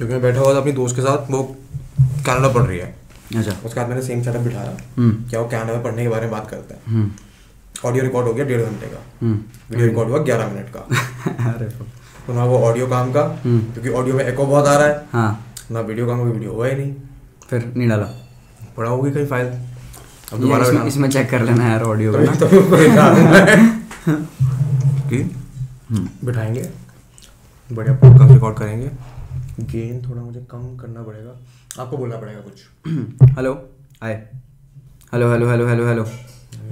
क्योंकि मैं बैठा हुआ था अपनी दोस्त के साथ वो कनाडा पढ़ रही है। अच्छा। उसके बाद मैंने सेम सेटअप बिठाया हम्म। क्या वो कनाडा में पढ़ने के बारे में बात करते हैं। हम्म। ऑडियो रिकॉर्ड हो गया डेढ़ घंटे का। हम्म। वीडियो रिकॉर्ड हुआ ग्यारह मिनट का। अरे तो ना वो ऑडियो काम का हम्म। क्योंकि ऑडियो में एको बहुत आ रहा है। हाँ। ना वीडियो काम का वीडियो हुआ ही नहीं। फिर नहीं डाला। पड़ा होगी कहीं फ़ाइल अब दोबारा इसमें इसमें चेक कर लेना यार ऑडियो का हम्म। बिठाएँगे। बढ़िया पॉडकास्ट रिकॉर्ड करेंगे। गेन थोड़ा मुझे कम करना पड़ेगा। आपको बोलना पड़ेगा कुछ। Hello hi hello hello hello hello hello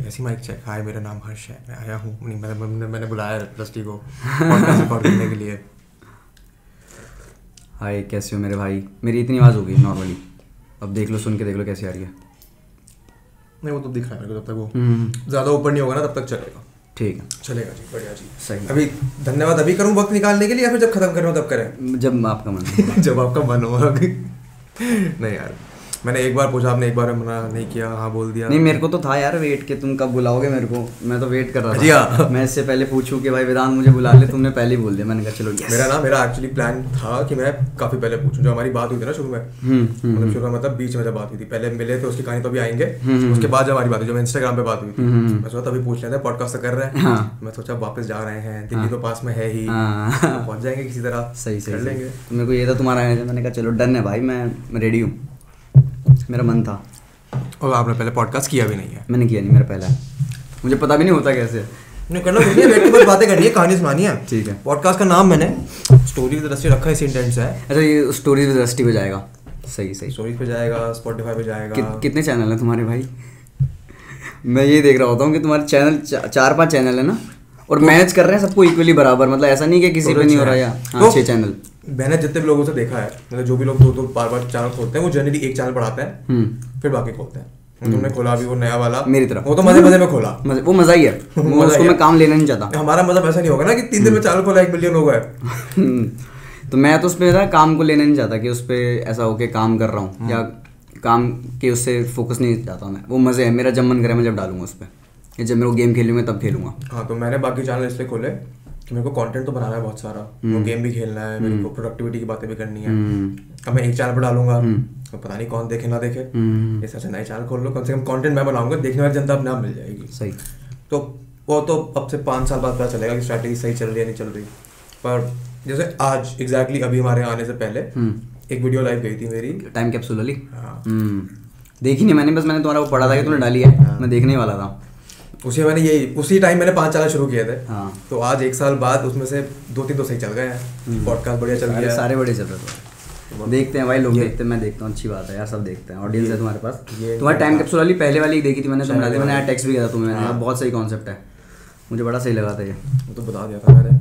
ऐसी माइक चेक हाय मेरा नाम हर्ष है। मैं आया हूँ। मैंने मैंने, मैंने बुलाया दृष्टि को रिकॉर्ड करने के लिए। हाय कैसे हो मेरे भाई? मेरी इतनी आवाज़ हो गई नॉर्मली अब देख लो सुन के देख लो कैसी आ रही है। नहीं वो तो दिख रहा है मेरे को तब तक वो हम्म। ज़्यादा ऊपर नहीं होगा ना तब तक चलेगा। ठीक है। चलेगा जी बढ़िया जी। सही अभी धन्यवाद अभी करूँ वक्त निकालने के लिए या फिर जब खत्म करूँ तब करें? जब आपका मन जब आपका मन हो नहीं यार। मैंने एक बार पूछा आपने एक बार मना नहीं किया हाँ बोल दिया। नहीं मेरे को तो था यार वेट के तुम कब बुलाओगे मेरे को। मैं तो वेट कर रहा जी था। हाँ। मैं इससे पहले पूछूँ कि भाई वेदांत मुझे बुला ले तुमने पहले ही बोल दिया। मैंने कहा चलो yes। मेरा ना मेरा एक्चुअली प्लान था कि मैं काफ़ी पहले पूछूँ। जो हमारी बात हुई थी ना शुरू में हम्म हम्म मतलब शुरू में मतलब बीच में जब बात हुई थी। पहले मिले थे उसकी कहानी तो अभी आएँगे। हम्म, उसके बाद जब हमारी बात हुई जब इंस्टाग्राम पे बात हुई थी। हम्म, हम्म। मैं सोचा तभी पूछ लेते हैं पॉडकास्ट तो कर रहे हैं। हाँ। मैं सोचा वापस जा रहे हैं दिल्ली तो पास में है ही। हाँ। पहुँच जाएँगे किसी तरह। सही सही कर लेंगे। मेरे को ये था तुम्हारा मैंने कहा चलो डन है भाई मैं रेडी हूँ। मेरा मन था। और आपने पहले पॉडकास्ट किया भी नहीं है। मैंने किया नहीं मेरा पहला मुझे पता भी नहीं होता कैसे। नहीं करना कुछ नहीं है, बैठ के बस बातें करनी है कहानी सुनानी है। ठीक है। पॉडकास्ट का नाम मैंने स्टोरी दृष्टि रखा है इसी इंटेंट से अच्छा ये स्टोरीज विद रस्टी पे जाएगा। सही सही। स्टोरीज पे जाएगा स्पॉटिफाई पे जाएगा। कि, कितने चैनल हैं तुम्हारे भाई? मैं ये देख रहा होता हूँ कि तुम्हारे चैनल चा, चार पाँच चैनल है ना और मैनेज कर रहे हैं सबको इक्वली बराबर। मतलब ऐसा नहीं कि किसी को नहीं हो रहा है। हाँ तो छः चैनल मैंने जितने भी लोगों से देखा है मतलब जो भी लोग दो दो बार बार चैनल खोलते हैं वो जनरली एक चैनल बढ़ाते हैं हम्म। फिर बाकी खोलते हैं। तुमने खोला अभी वो नया वाला। मेरी तरफ़। वो तो मज़े मज़े में खोला। मज़ा, वो मज़ा ही है। वो उसको मैं काम लेना नहीं चाहता। हमारा मतलब ऐसा नहीं होगा ना कि तीन दिन में चैनल खोला एक मिलियन हो गए। हम्म। तो मैं तो उस पर काम को लेना नहीं चाहता कि उस पर ऐसा हो के काम कर रहा हूँ या काम के उससे फोकस नहीं चाहता मैं। वो मज़े है मेरा जब मन करे मैं जब डालूँगा उस पर जब मेरे को गेम खेलूँगा तब खेलूँगा। हाँ तो मैंने बाकी चैनल इसलिए खोले। कि मेरे को कंटेंट तो बनाना है बहुत सारा। वो गेम भी खेलना है मेरे को प्रोडक्टिविटी की बातें भी करनी है। अब मैं एक चैनल पर डालूँगा तो पता नहीं कौन देखे ना देखे। हम्म, इस अच्छा नए चैनल खोल लो। कम से कम कंटेंट मैं बनाऊँगा देखने वाली जनता अपने आप मिल जाएगी। सही। तो वो तो अब से पाँच साल बाद पता चलेगा कि स्ट्रैटेजी सही चल रही है नहीं चल रही। पर जैसे आज एग्जैक्टली अभी हमारे आने से पहले हम्म। एक वीडियो लाइव गई थी मेरी। टाइम कैप्सूल वाली? हाँ। हम्म। देखी नहीं मैंने बस मैंने तुम्हारा वो पढ़ा था कि तूने डाली है। मैं देखने वाला था। उसी मैंने यही उसी टाइम मैंने पाँच चैनल शुरू किए थे। हाँ। तो आज एक साल बाद उसमें से दो तीन तो सही चल गए हैं। पॉडकास्ट बढ़िया चल गया सारे बड़े चल रहे थे देखते हैं भाई लोग देखते हैं मैं देखता हूँ अच्छी बात है यार सब देखते हैं। ऑडियंस है तुम्हारे पास। ये- तुम्हारे टाइम कैप्सूल वाली पहले वाली देखी थी मैंने तुम डाली मैंने। टेक्स्ट भी किया था तुम्हें। हाँ। बहुत सही कॉन्सेप्ट है। मुझे बड़ा सही लगा था ये। वो तो बता दिया था मैंने।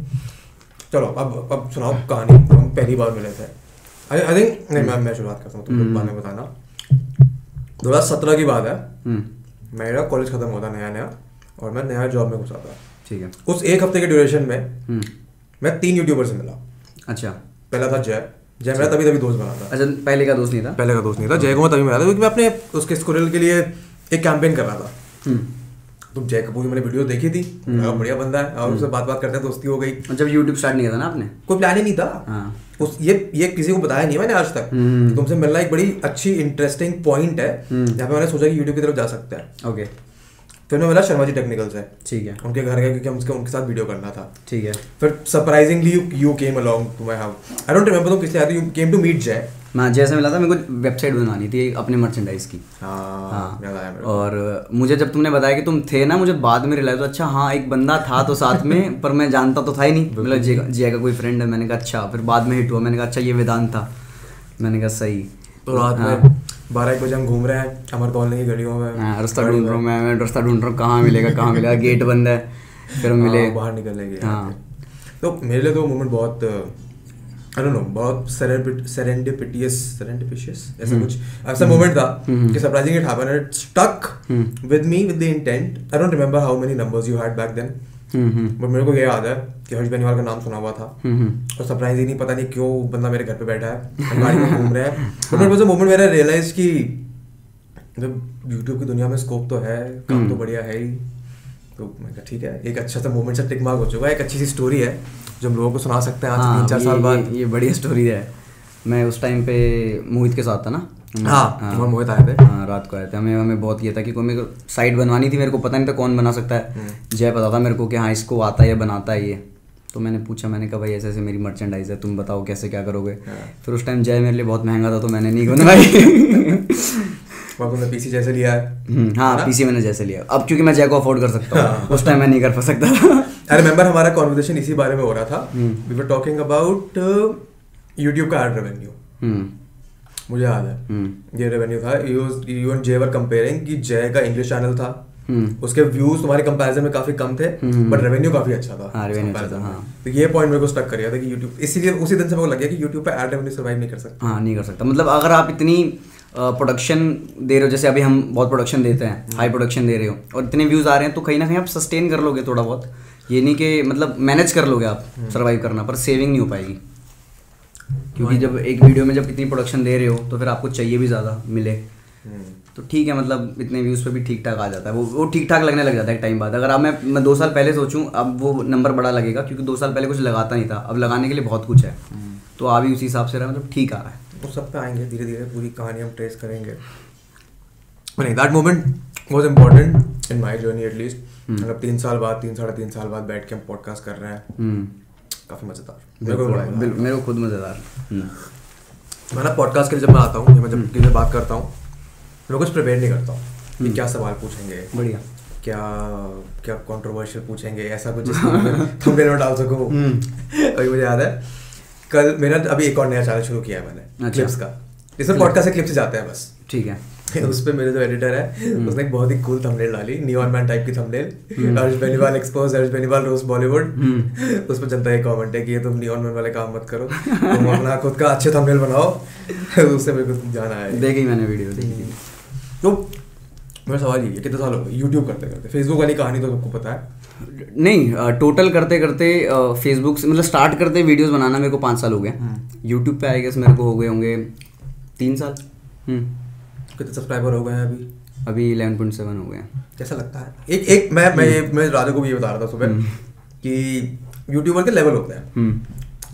चलो अब अब सुनाओ कहानी। हम पहली बार मिले थे। आई थिंक नहीं मैं मैं शुरुआत करता हूँ तुम लोग बाद में बताना। दो हज़ार सत्रह की बात है। हम्म। मेरा कॉलेज खत्म हुआ था नया नया और मैं नया जॉब में घुसा था। ठीक है। उस एक हफ़्ते के ड्यूरेशन में हम्म। मैं तीन यूट्यूबर से मिला। अच्छा। पहला था जय। जय मेरा तभी तभी दोस्त बना था। अच्छा पहले का दोस्त नहीं था? पहले का दोस्त नहीं था। जय को मैं तभी मिला था क्योंकि मैं अपने उसके स्कूल के लिए एक कैंपेन कर रहा था। हम्म। तो जय कपूर की मैंने वीडियो देखी थी। लगा बढ़िया बंदा है और उससे बात बात करते दोस्ती हो गई। जब यूट्यूब स्टार्ट नहीं किया था ना आपने? कोई प्लान ही नहीं था। हाँ। उस ये ये किसी को बताया नहीं मैंने आज तक। हम्म। तुमसे मिलना एक बड़ी अच्छी इंटरेस्टिंग पॉइंट है। जहाँ पे मैंने सोचा कि यूट्यूब की तरफ़ जा सकता है। ओके फिर मैं मिला शर्मा जी टेक्निकल से ठीक है। उनके घर गए क्योंकि हम उसके उनके साथ वीडियो करना था। ठीक है। फिर surprisingly you you came along to my house I don't remember तुम किसलिए आए you came to meet Jay मैं जैसे मिला था मेरे को वेबसाइट बनवानी थी अपने मर्चेंडाइज की। हाँ हाँ। और मुझे जब तुमने बताया कि तुम थे ना मुझे बाद में रियलाइज़ हुआ अच्छा हाँ एक बंदा था तो साथ में पर मैं जानता तो था ही नहीं। मतलब जिया का कोई फ्रेंड है? मैंने कहा अच्छा। फिर बाद में हिट हुआ मैंने कहा अच्छा ये वेदांत था। मैंने कहा सही। तो रात हाँ। में बारह एक बजे हम घूम रहे हैं अमर कॉलोनी की गलियों में। हाँ, रास्ता ढूंढ रहा हूँ मैं रास्ता ढूंढ रहा हूँ कहाँ मिलेगा कहाँ मिलेगा गेट बंद है फिर हम मिले। हाँ, बाहर निकलने के हाँ। तो मेरे लिए तो मोमेंट बहुत आई डोंट नो बहुत सेरेंडिपिटियस सेरेंडिपिशियस ऐसा कुछ ऐसा मोमेंट था कि surprising it happened and stuck with me with the intent I don't remember how many numbers you had back then hmm hmm but मेरे को ये याद है कि हर्ष बेनीवाल का नाम सुना हुआ था। हम्म, हम्म और सरप्राइज़ ही नहीं पता नहीं क्यों बंदा मेरे घर पे बैठा है गाड़ी में घूम रहे हैं। मेरे मोमेंट मैंने रियलाइज़ की जब यूट्यूब की दुनिया में स्कोप तो है काम तो बढ़िया है ही। तो मैं कहा ठीक है एक अच्छा सा मोमेंट से टिक मार्क हो चुका है एक अच्छी सी स्टोरी है जो हम लोगों को सुना सकते हैं आज हाँ, तीन चार ये- साल बाद। ये बढ़िया स्टोरी है। मैं उस टाइम पे मोहित के साथ था ना। हाँ, तुम और मोहित आए थे। हाँ रात को आए थे। हमें हमें बहुत ये था कि कोई मेरे को साइट बनवानी थी मेरे को पता नहीं था कौन बना सकता है। हम्म। जय पता था मेरे को कि हाँ इसको आता है या बनाता है ये। तो मैंने पूछा मैंने कहा भाई ऐसे ऐसे मेरी मर्चेंडाइज है तुम बताओ कैसे क्या करोगे? हाँ। फिर उस टाइम जय मेरे लिए बहुत महँगा था तो मैंने नहीं बनवाई तुमने पीसी जैसे लिया है। हम्म, हाँ पीसी मैंने जैसे लिया। अब क्योंकि मैं जय को अफोर्ड कर सकता हाँ। हूँ। उस टाइम मैं नहीं कर सकता। आई रिमेंबर हमारा कॉन्वर्सेशन इसी बारे में हो रहा था। We were talking about YouTube का एड रेवेन्यू मुझे याद है। हम्म, ये रेवेन्यू था। यू एंड जय वर कंपेयरिंग कि जय का इंग्लिश चैनल था। हम्म, उसके व्यूज़ तुम्हारे कंपैरिजन में काफ़ी कम थे हम्म। बट रेवेन्यू काफ़ी अच्छा था। हाँ, अच्छा हाँ। तो ये पॉइंट मेरे को स्टक कर गया था कि यूट्यूब इसीलिए उसी दिन से मेरे को लग गया कि यूट्यूब पे एड रेवेन्यू सर्वाइव नहीं कर सकता। हाँ नहीं कर सकता। मतलब अगर आप इतनी प्रोडक्शन दे रहे हो जैसे अभी हम बहुत प्रोडक्शन देते हैं हाई प्रोडक्शन दे रहे हो और इतने व्यूज़ आ रहे हैं तो कहीं ना कहीं आप सस्टेन कर लोगे थोड़ा बहुत। ये नहीं कि मतलब मैनेज कर लोगे आप सर्वाइव करना पर सेविंग नहीं हो पाएगी। क्योंकि जब एक वीडियो में जब इतनी प्रोडक्शन दे रहे हो तो फिर आपको चाहिए भी ज़्यादा मिले। हम्म। तो ठीक है मतलब इतने व्यूज़ पे भी ठीक ठाक आ जाता है। वो वो ठीक ठाक लगने लग जाता है एक टाइम बाद। अगर अब मैं मैं दो साल पहले सोचूं अब वो नंबर बड़ा लगेगा क्योंकि दो साल पहले कुछ लगाता नहीं था। अब लगाने के लिए बहुत कुछ है। तो आ भी उसी हिसाब से रहा मतलब ठीक आ रहा है। वो सब पे आएँगे धीरे धीरे पूरी कहानी हम ट्रेस करेंगे। That moment was important in my journey at least मतलब तीन साल बाद तीन साढ़े तीन साल बाद बैठ के हम पॉडकास्ट कर रहे हैं। हम्म। काफ़ी मज़ेदार। मेरे को खुद मज़ेदार। हम्म, मैं ना पॉडकास्ट के लिए जब मैं आता हूँ मैं जब किसी से बात करता हूँ मैं कुछ प्रिपेयर नहीं करता हूँ कि क्या सवाल पूछेंगे बढ़िया। क्या क्या कंट्रोवर्शियल पूछेंगे ऐसा कुछ थंबनेल में डाल सकूँ। अभी मुझे याद है कल मेरा अभी एक और नया चैनल शुरू किया है मैंने अच्छा। क्लिप्स का। इसमें पॉडकास्ट से क्लिप्स जाते हैं बस। ठीक है। उस पर मेरे जो एडिटर है उसने एक बहुत ही कूल थंबनेल डाली नियॉन मैन टाइप की thumbnail Harsh Beniwal expose Harsh Beniwal roast Bollywood उस पर जनता एक कमेंट है कि ये तुम नियॉन मैन वाले काम मत करो। तुम अपना खुद का अच्छे थंबनेल बनाओ। उससे मेरे को जाना है। देखी मैंने वीडियो देखी। तो मेरा सवाल ये है कितने साल हो गए? यूट्यूब करते करते। फेसबुक वाली कहानी तो सबको पता है। नहीं टोटल करते करते फेसबुक से मतलब स्टार्ट करते वीडियोस बनाना मेरे को पाँच साल हो गए। यूट्यूब पे आई गेस मेरे को हो गए होंगे तीन साल। हम्म, कितने सब्सक्राइबर हो गए हैं अभी? अभी इलेवन पॉइंट सेवन हो गए हैं। कैसा लगता है? एक एक मैं मैं मैं राजा को भी ये बता रहा था सुबह कि यूट्यूबर के लेवल होते हैं। हम्म,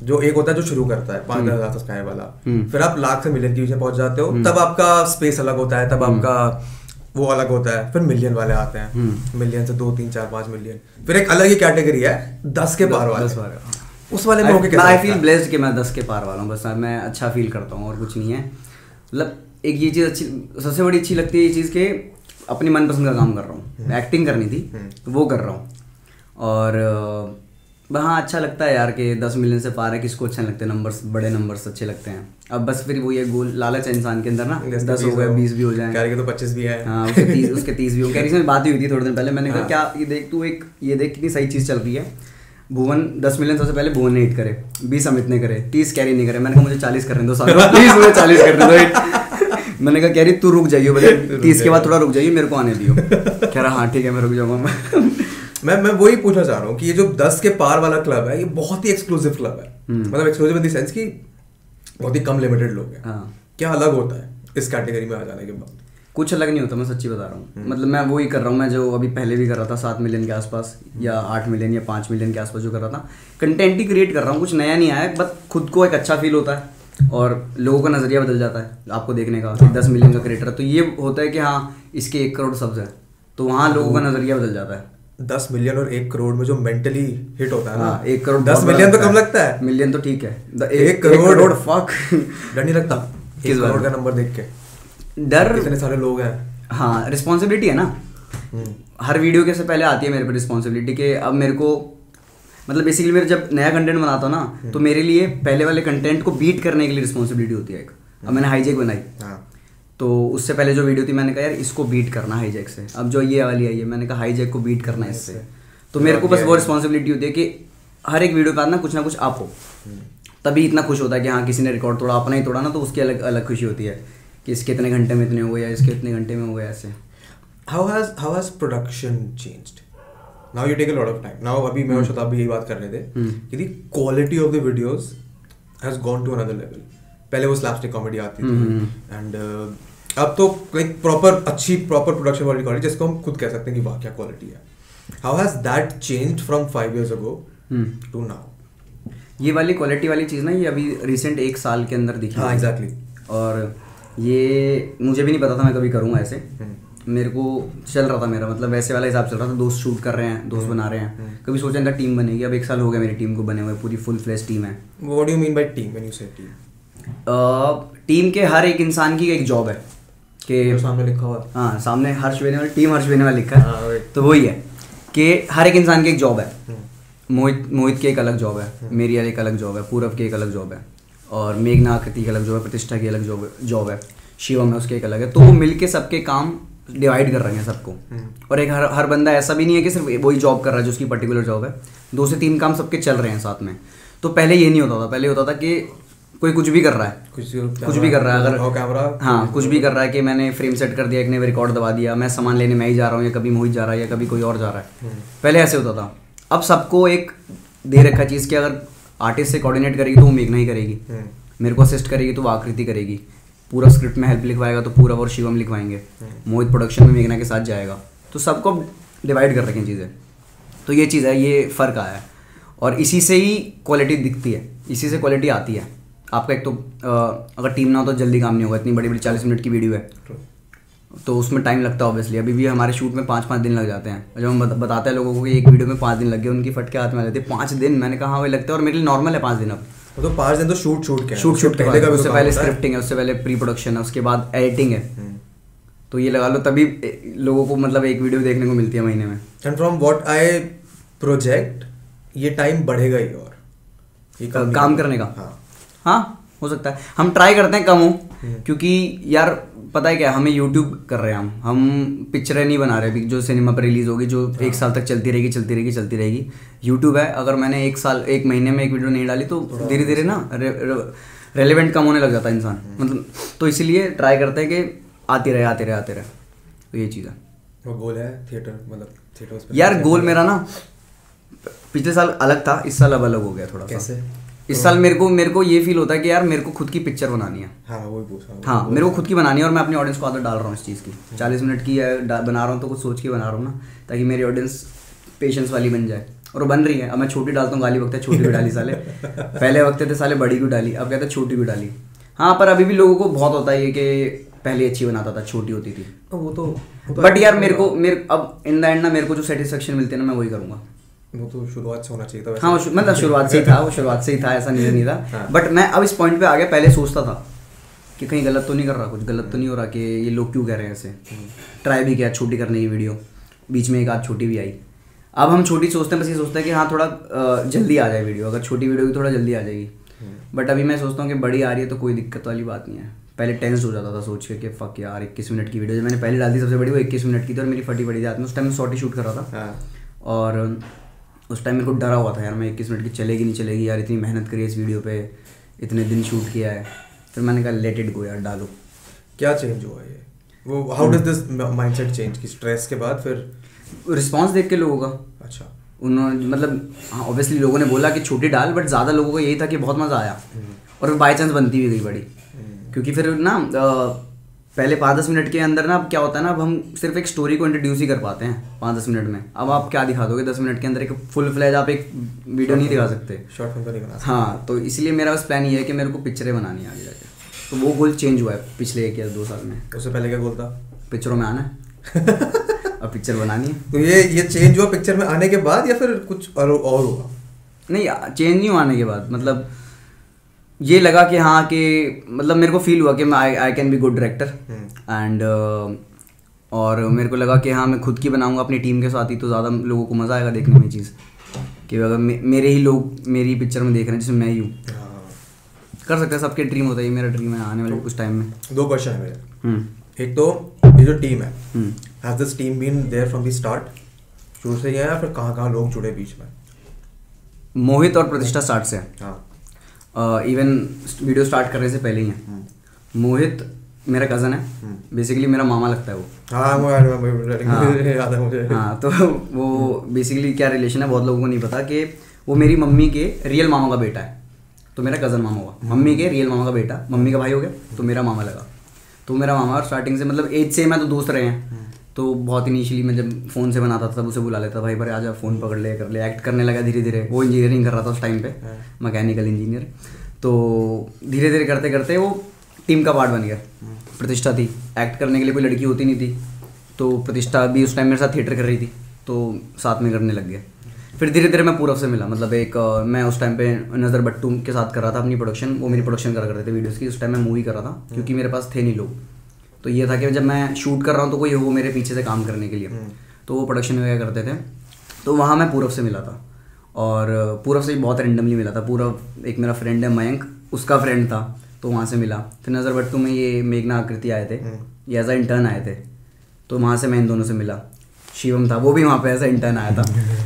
जो एक होता है जो शुरू करता है पाँच हज़ार सब्सक्राइबर वाला। हम्म। फिर आप लाख से मिलियन की ऊँचे पहुँच जाते हो तब आपका स्पेस अलग होता है तब आपका वो अलग होता है। फिर मिलियन वाले आते हैं। हम्म। मिलियन से दो तीन चार पाँच मिलियन फिर एक अलग ही कैटेगरी है दस के पार वाले। दस बार उस वाले में होके आई फील ब्लेस्ड कि मैं दस के पार वाला हूँ बस मैं अच्छा फील करता हूँ और कुछ नहीं है। मतलब एक ये चीज़ अच्छी सबसे बड़ी अच्छी लगती है ये चीज़ के अपनी मनपसंद का काम कर रहा हम्म। हूँ एक्टिंग करनी थी तो वो कर रहा हूँ। और हाँ अच्छा लगता है यार कि दस मिलियन से पार है किसको अच्छे लगते हैं? नंबर्स बड़े नंबर्स अच्छे लगते हैं। अब बस फिर वो ये गोल लालच है इंसान के अंदर ना दस हो गए बीस भी हो जाए। कह रहे तो पच्चीस भी है। हाँ उसके तीस उसके तीस भी हो। कैरी से बात ही हुई थी थोड़े दिन पहले। मैंने कहा क्या ये देख तू एक ये देख कितनी सही चीज़ चल रही है? भुवन दस मिलियन सबसे पहले भुवन ने हिट करे बीस अमित ने करे तीस कैरी नहीं करे। मैंने कहा मुझे चालीस करने दो साल प्लीज़ मुझे चालीस करने दो। मैंने कहा कैरी तू रुक जाइयो बस तीस के बाद थोड़ा रुक जाइए मेरे को आने दियो। कह रहा हाँ ठीक है मैं रुक जाऊँगा मैं मैं मैं वही पूछना चाह रहा हूँ कि ये जो दस के पार वाला क्लब है ये बहुत ही एक्सक्लूसिव क्लब है। हम्म। मतलब एक्सक्लूसिव इन सेंस कि बहुत ही कम लिमिटेड लोग हैं। हाँ। क्या अलग होता है इस कैटेगरी में आ जाने के बाद? कुछ अलग नहीं होता मैं सच्ची बता रहा हम्म। हूँ मतलब मैं वही कर रहा हूँ मैं जो अभी पहले भी कर रहा था सात मिलियन के आसपास या आठ मिलियन या पाँच मिलियन के आसपास जो कर रहा था कंटेंट ही क्रिएट कर रहा हूँ कुछ नया नहीं आया बस खुद को एक अच्छा फील होता है। और लोगों का नज़रिया बदल जाता है आपको देखने का दस मिलियन का क्रिएटर तो ये होता है कि हाँ इसके एक करोड़ सब्स है। तो वहाँ लोगों का नज़रिया बदल जाता है। दस मिलियन और एक करोड़ में जो मेंटली हिट होता है ना हाँ एक करोड़ दस मिलियन तो कम लगता है। मिलियन तो ठीक है। एक करोड़ फक डर नहीं लगता। किस करोड़ का नंबर देख के। डर इतने सारे लोग हैं। हाँ रिस्पॉन्सिबिलिटी है ना। हम्म। हर वीडियो के से पहले आती है मेरे पे रिस्पॉन्सिबिलिटी कि अब मेरे को मतलब बेसिकली मेरे जब नया कंटेंट बनाता हूँ ना तो मेरे लिए पहले वाले कंटेंट को बीट करने के लिए रिस्पॉन्सिबिलिटी होती है एक। अब मैंने हाईजेक बनाई। हाँ। तो उससे पहले जो वीडियो थी मैंने कहा यार इसको बीट करना हाईजेक से। अब जो ये वाली आई है मैंने कहा हाईजेक को बीट करना है इससे। तो मेरे को बस वो रिस्पॉन्सिबिलिटी होती है कि हर एक वीडियो के बाद ना कुछ ना कुछ आप हो। तभी इतना खुश होता है कि हाँ किसी ने रिकॉर्ड तोड़ा अपना ही तोड़ा ना तो उसकी अलग अलग खुशी होती है कि इसके इतने घंटे में इतने हो गए या इसके इतने घंटे में हो गए ऐसे। How has how has production changed now you take a lot of time now अभी मैं और शताब भी यही बात कर रहे थे हम्म। कि the quality of the videos has gone to another level पहले वो स्लैपस्टिक कॉमेडी आती थी एंड अब तो लाइक प्रॉपर अच्छी प्रॉपर प्रोडक्शन वाली क्वालिटी जिसको हम खुद कह सकते हैं कि वाह क्या क्वालिटी है। How has that changed from five years ago. To now ये वाली क्वालिटी वाली चीज़ ना ये अभी रिसेंट एक साल के अंदर दिखी हाँ। एग्जैक्टली और ये मुझे भी नहीं पता था मैं कभी करूँगा ऐसे। मेरे को चल रहा था मेरा मतलब वैसे वाला हिसाब चल रहा था दोस्त शूट कर रहे हैं दोस्त बना रहे हैं। कभी सोचा था टीम बनेगी अब एक साल हो गया मेरी टीम को बने हुए पूरी फुल फ्लेश टीम है। What do you mean by team when you say team team के हर एक इंसान की एक जॉब है कि जो सामने लिखा हुआ हाँ। सामने हर्ष बेने बेनीवाल टीम हर्ष बेनीवाल लिखा हाँ, है तो वही है कि हर एक इंसान की एक जॉब है। हम्म। मोहित मोहित की एक अलग जॉब है मेरी एक अलग जॉब है पूरब की एक अलग जॉब है और मेघना आकृति की अलग जॉब है प्रतिष्ठा की अलग जॉब जॉब है शिवम है उसकी एक अलग है। तो वो मिलके सबके काम डिवाइड कर रहे हैं सबको। और एक हर हर बंदा ऐसा भी नहीं है कि सिर्फ़ वही जॉब कर रहा है जो उसकी पर्टिकुलर जॉब है। दो से तीन काम सबके चल रहे हैं साथ में। तो पहले ये नहीं होता था। पहले होता था कि कोई कुछ भी कर रहा है। कुछ कुछ भी कर रहा है। अगर कैमरा हाँ कुछ भी कर रहा है कि मैंने फ्रेम सेट कर दिया एक ने रिकॉर्ड दबा दिया मैं सामान लेने मैं ही जा रहा हूँ या कभी मोहित जा रहा है या कभी कोई और जा रहा है। पहले ऐसे होता था। अब सबको एक दे रखा चीज़ कि अगर आर्टिस्ट से कोऑर्डिनेट करेगी तो वो मेघना ही करेगी। हम्म। मेरे को असिस्ट करेगी तो वो आकृति करेगी। पूरा स्क्रिप्ट में हेल्प लिखवाएगा तो पूरा और शिवम लिखवाएँगे। मोहित प्रोडक्शन में मेघना के साथ जाएगा। तो सबको डिवाइड कर रखे हैं चीज़ें। तो ये चीज़ है ये फ़र्क आया है। और इसी से ही क्वालिटी दिखती है। इसी से क्वालिटी आती है। आपका एक तो अगर टीम ना हो तो जल्दी काम नहीं होगा। इतनी बड़ी बड़ी चालीस मिनट की वीडियो है। तो उसमें टाइम लगता है ऑब्वियसली अभी भी हमारे शूट में पाँच पाँच दिन लग जाते हैं। जब हम बताते हैं लोगों को कि एक वीडियो में पाँच दिन लग गए उनकी फटके हाथ में आ जाती है। पाँच दिन? मैंने कहा हाँ भाई लगते हैं और मेरे लिए नॉर्मल है पाँच दिन अब। तो पाँच दिन तो शूट शूट के शूट शूट के पहले का उससे तो पहले काम स्क्रिप्टिंग है उससे पहले प्री प्रोडक्शन है उसके बाद एडिटिंग है। हम्म। तो ये लगा लो तभी लोगों को मतलब एक वीडियो देखने को मिलती है महीने में। And from what I project ये टाइम बढ़ेगा ही और। ये कम काम करने का? हाँ। हाँ हो सकता है। हम ट्राई करते हैं कम हो हम्म। क्योंकि यार पता है क्या हमें यूट्यूब कर रहे हैं हम। हम पिक्चरें नहीं बना रहे अभी जो सिनेमा पर रिलीज़ होगी जो हाँ। एक साल तक चलती रहेगी चलती रहेगी चलती रहेगी। यूट्यूब है अगर मैंने एक साल एक महीने में एक वीडियो नहीं डाली तो धीरे धीरे ना रेलिवेंट कम होने लग जाता है इंसान। हम्म। मतलब तो इसीलिए ट्राई करते हैं कि आते रहे आते रहे आते रहे। तो ये चीज़ है। वो गोल है थिएटर मतलब थिएटर यार गोल मेरा ना पिछले साल अलग था इस साल अब अलग हो गया थोड़ा कैसे? इस साल मेरे को मेरे को ये फील होता है कि यार मेरे को खुद की पिक्चर बनानी है। हाँ वही पूछ रहा हाँ मेरे को खुद की बनानी है और मैं अपनी ऑडियंस को आदत डाल रहा हूँ इस चीज़ की। चालीस मिनट की बना रहा हूँ तो कुछ सोच के बना रहा हूँ ना ताकि मेरी ऑडियंस पेशेंस वाली बन जाए। और वो बन रही है। अब मैं छोटी डालता हूँ गाली वक्त है छोटी भी डाली साले। पहले वक्त थे साले बड़ी भी डाली? अब कहते हैं छोटी भी डाली? हाँ पर अभी भी लोगों को बहुत होता है ये कि पहले अच्छी बनाता था छोटी होती थी। तो वो तो वो तो बट यार मेरे को मेरे अब इन द एंड ना मेरे को जो सेटिस्फेक्शन मिलती है ना मैं वही करूँगा। वो तो शुरुआत से होना चाहिए था हाँ वो मतलब शुरुआत से ही था वो शुरुआत से ही था ऐसा नहीं नहीं था। हाँ। बट मैं अब इस पॉइंट पे आ गया पहले सोचता था कि कहीं गलत तो नहीं कर रहा कुछ गलत तो नहीं हो रहा कि ये लोग क्यों कह रहे हैं ऐसे। ट्राई भी किया छोटी करने की वीडियो बीच में एक आध छोटी भी आई। अब हम छोटी सोचते हैं बस ये सोचते हैं कि हाँ थोड़ा जल्दी आ जाए वीडियो अगर छोटी वीडियो की थोड़ा जल्दी आ जाएगी। बट अभी मैं सोचता हूँ कि बड़ी आ रही है तो कोई दिक्कत वाली बात नहीं है। पहले टेंस हो जाता था सोच के कि फक यार इक्कीस मिनट की वीडियो मैंने पहले डाली थी सबसे बड़ी वो इक्कीस मिनट की थी और मेरी फटी पड़ी जाती उस टाइम मैं शॉर्ट ही शूट कर रहा था। हाँ। और उस टाइम मेरे को डरा हुआ था यार मैं इक्कीस मिनट की चलेगी नहीं चलेगी यार इतनी मेहनत करी इस वीडियो पे इतने दिन शूट किया है। फिर मैंने कहा लेट इट गो यार डालो। क्या चेंज हुआ ये? वो how does this mindset change की स्ट्रेस के बाद फिर? रिस्पॉन्स देख के लोगों का। अच्छा। उन्होंने मतलब हाँ ऑब्वियसली लोगों ने बोला कि छोटी डाल बट ज़्यादा लोगों को यही था कि बहुत मज़ा आया। और बाई चांस बनती भी गई बड़ी। क्योंकि फिर ना पहले पाँच दस मिनट के अंदर ना अब क्या होता है ना अब हम सिर्फ़ एक स्टोरी को इंट्रोड्यूस ही कर पाते हैं पाँच दस मिनट में। अब आप क्या दिखा दोगे दस मिनट के अंदर एक फुल फ्लैज आप एक वीडियो नहीं दिखा सकते। शॉर्ट फ़िल्म तो नहीं बना हाँ तो इसलिए मेरा बस प्लान ये है कि मेरे को पिक्चरें बनानी है आगे जाके। तो वो गोल चेंज हुआ है पिछले एक या दो साल में। उससे पहले क्या गोल था? पिक्चरों में आना है। अब पिक्चर बनानी है। तो ये ये चेंज हुआ पिक्चर में आने के बाद या फिर कुछ और और हुआ? नहीं चेंज नहीं आने के बाद। मतलब ये लगा कि हाँ कि मतलब मेरे को फील हुआ कि मैं I I can be good director and और मेरे को लगा कि हाँ मैं खुद की बनाऊँगा अपनी टीम के साथ ही तो ज़्यादा लोगों को मज़ा आएगा देखने में चीज़। कि अगर मे, मेरे ही लोग मेरी पिक्चर में देख रहे हैं जिसमें मैं ही हूँ। हाँ। कर सकते हैं सबके ड्रीम होता है मेरा ड्रीम है आने वाले कुछ टाइम में। दो क्वेश्चन है मेरे। हम्म। एक तो ये जो टीम है has this team been there from the start शुरू से ही है या फिर कहाँ कहाँ लोग जुड़े बीच में? मोहित और प्रतिष्ठा स्टार्ट से है। हाँ। इवन वीडियो स्टार्ट करने से पहले ही है। मोहित मेरा कज़न है। बेसिकली मेरा मामा लगता है वो। हाँ वो याद है। मुझे याद है मुझे। हाँ तो वो बेसिकली क्या रिलेशन है बहुत लोगों को नहीं पता कि वो मेरी मम्मी के रियल मामा का बेटा है। तो मेरा कज़न मामा हुआ। मम्मी के रियल मामा का बेटा। मम्मी का भाई हो गया तो मेरा मामा लगा। तो मेरा मामा स्टार्टिंग से मतलब एज सेम है तो दोस्त रहे हैं। तो बहुत इनिशियली मैं जब फ़ोन से बनाता था तब उसे बुला लेता भाई पर आजा फ़ोन पकड़ ले। कर ले। एक्ट करने लगा धीरे धीरे वो इंजीनियरिंग कर रहा था उस टाइम पे मैकेनिकल इंजीनियर तो धीरे धीरे करते करते वो टीम का पार्ट बन गया। प्रतिष्ठा थी। एक्ट करने के लिए कोई लड़की होती नहीं थी। तो प्रतिष्ठा भी उस टाइम मेरे साथ थिएटर कर रही थी। तो साथ में करने लग गया। फिर धीरे धीरे मैं पूरब से मिला। मतलब एक मैं उस टाइम पे नज़र बट्टू के साथ कर रहा था अपनी प्रोडक्शन वो मेरी प्रोडक्शन करा करते थे वीडियोस की। उस टाइम मैं मूवी कर रहा था क्योंकि मेरे पास थे नहीं लोग। तो ये था कि जब मैं शूट कर रहा हूँ तो कोई हो मेरे पीछे से काम करने के लिए। तो वो प्रोडक्शन वगैरह करते थे। तो वहाँ मैं पूरब से मिला था। और पूरब से बहुत रेंडमली मिला था। पूरब एक मेरा फ्रेंड है मयंक। उसका फ्रेंड था तो वहाँ से मिला। फिर नज़र बट्टू में ये मेघना आकृति आए थे। ये एज अ इंटर्न आए थे। तो वहाँ से मैं इन दोनों से मिला। शिवम था वो भी वहाँ पे एज अ इंटर्न आया था।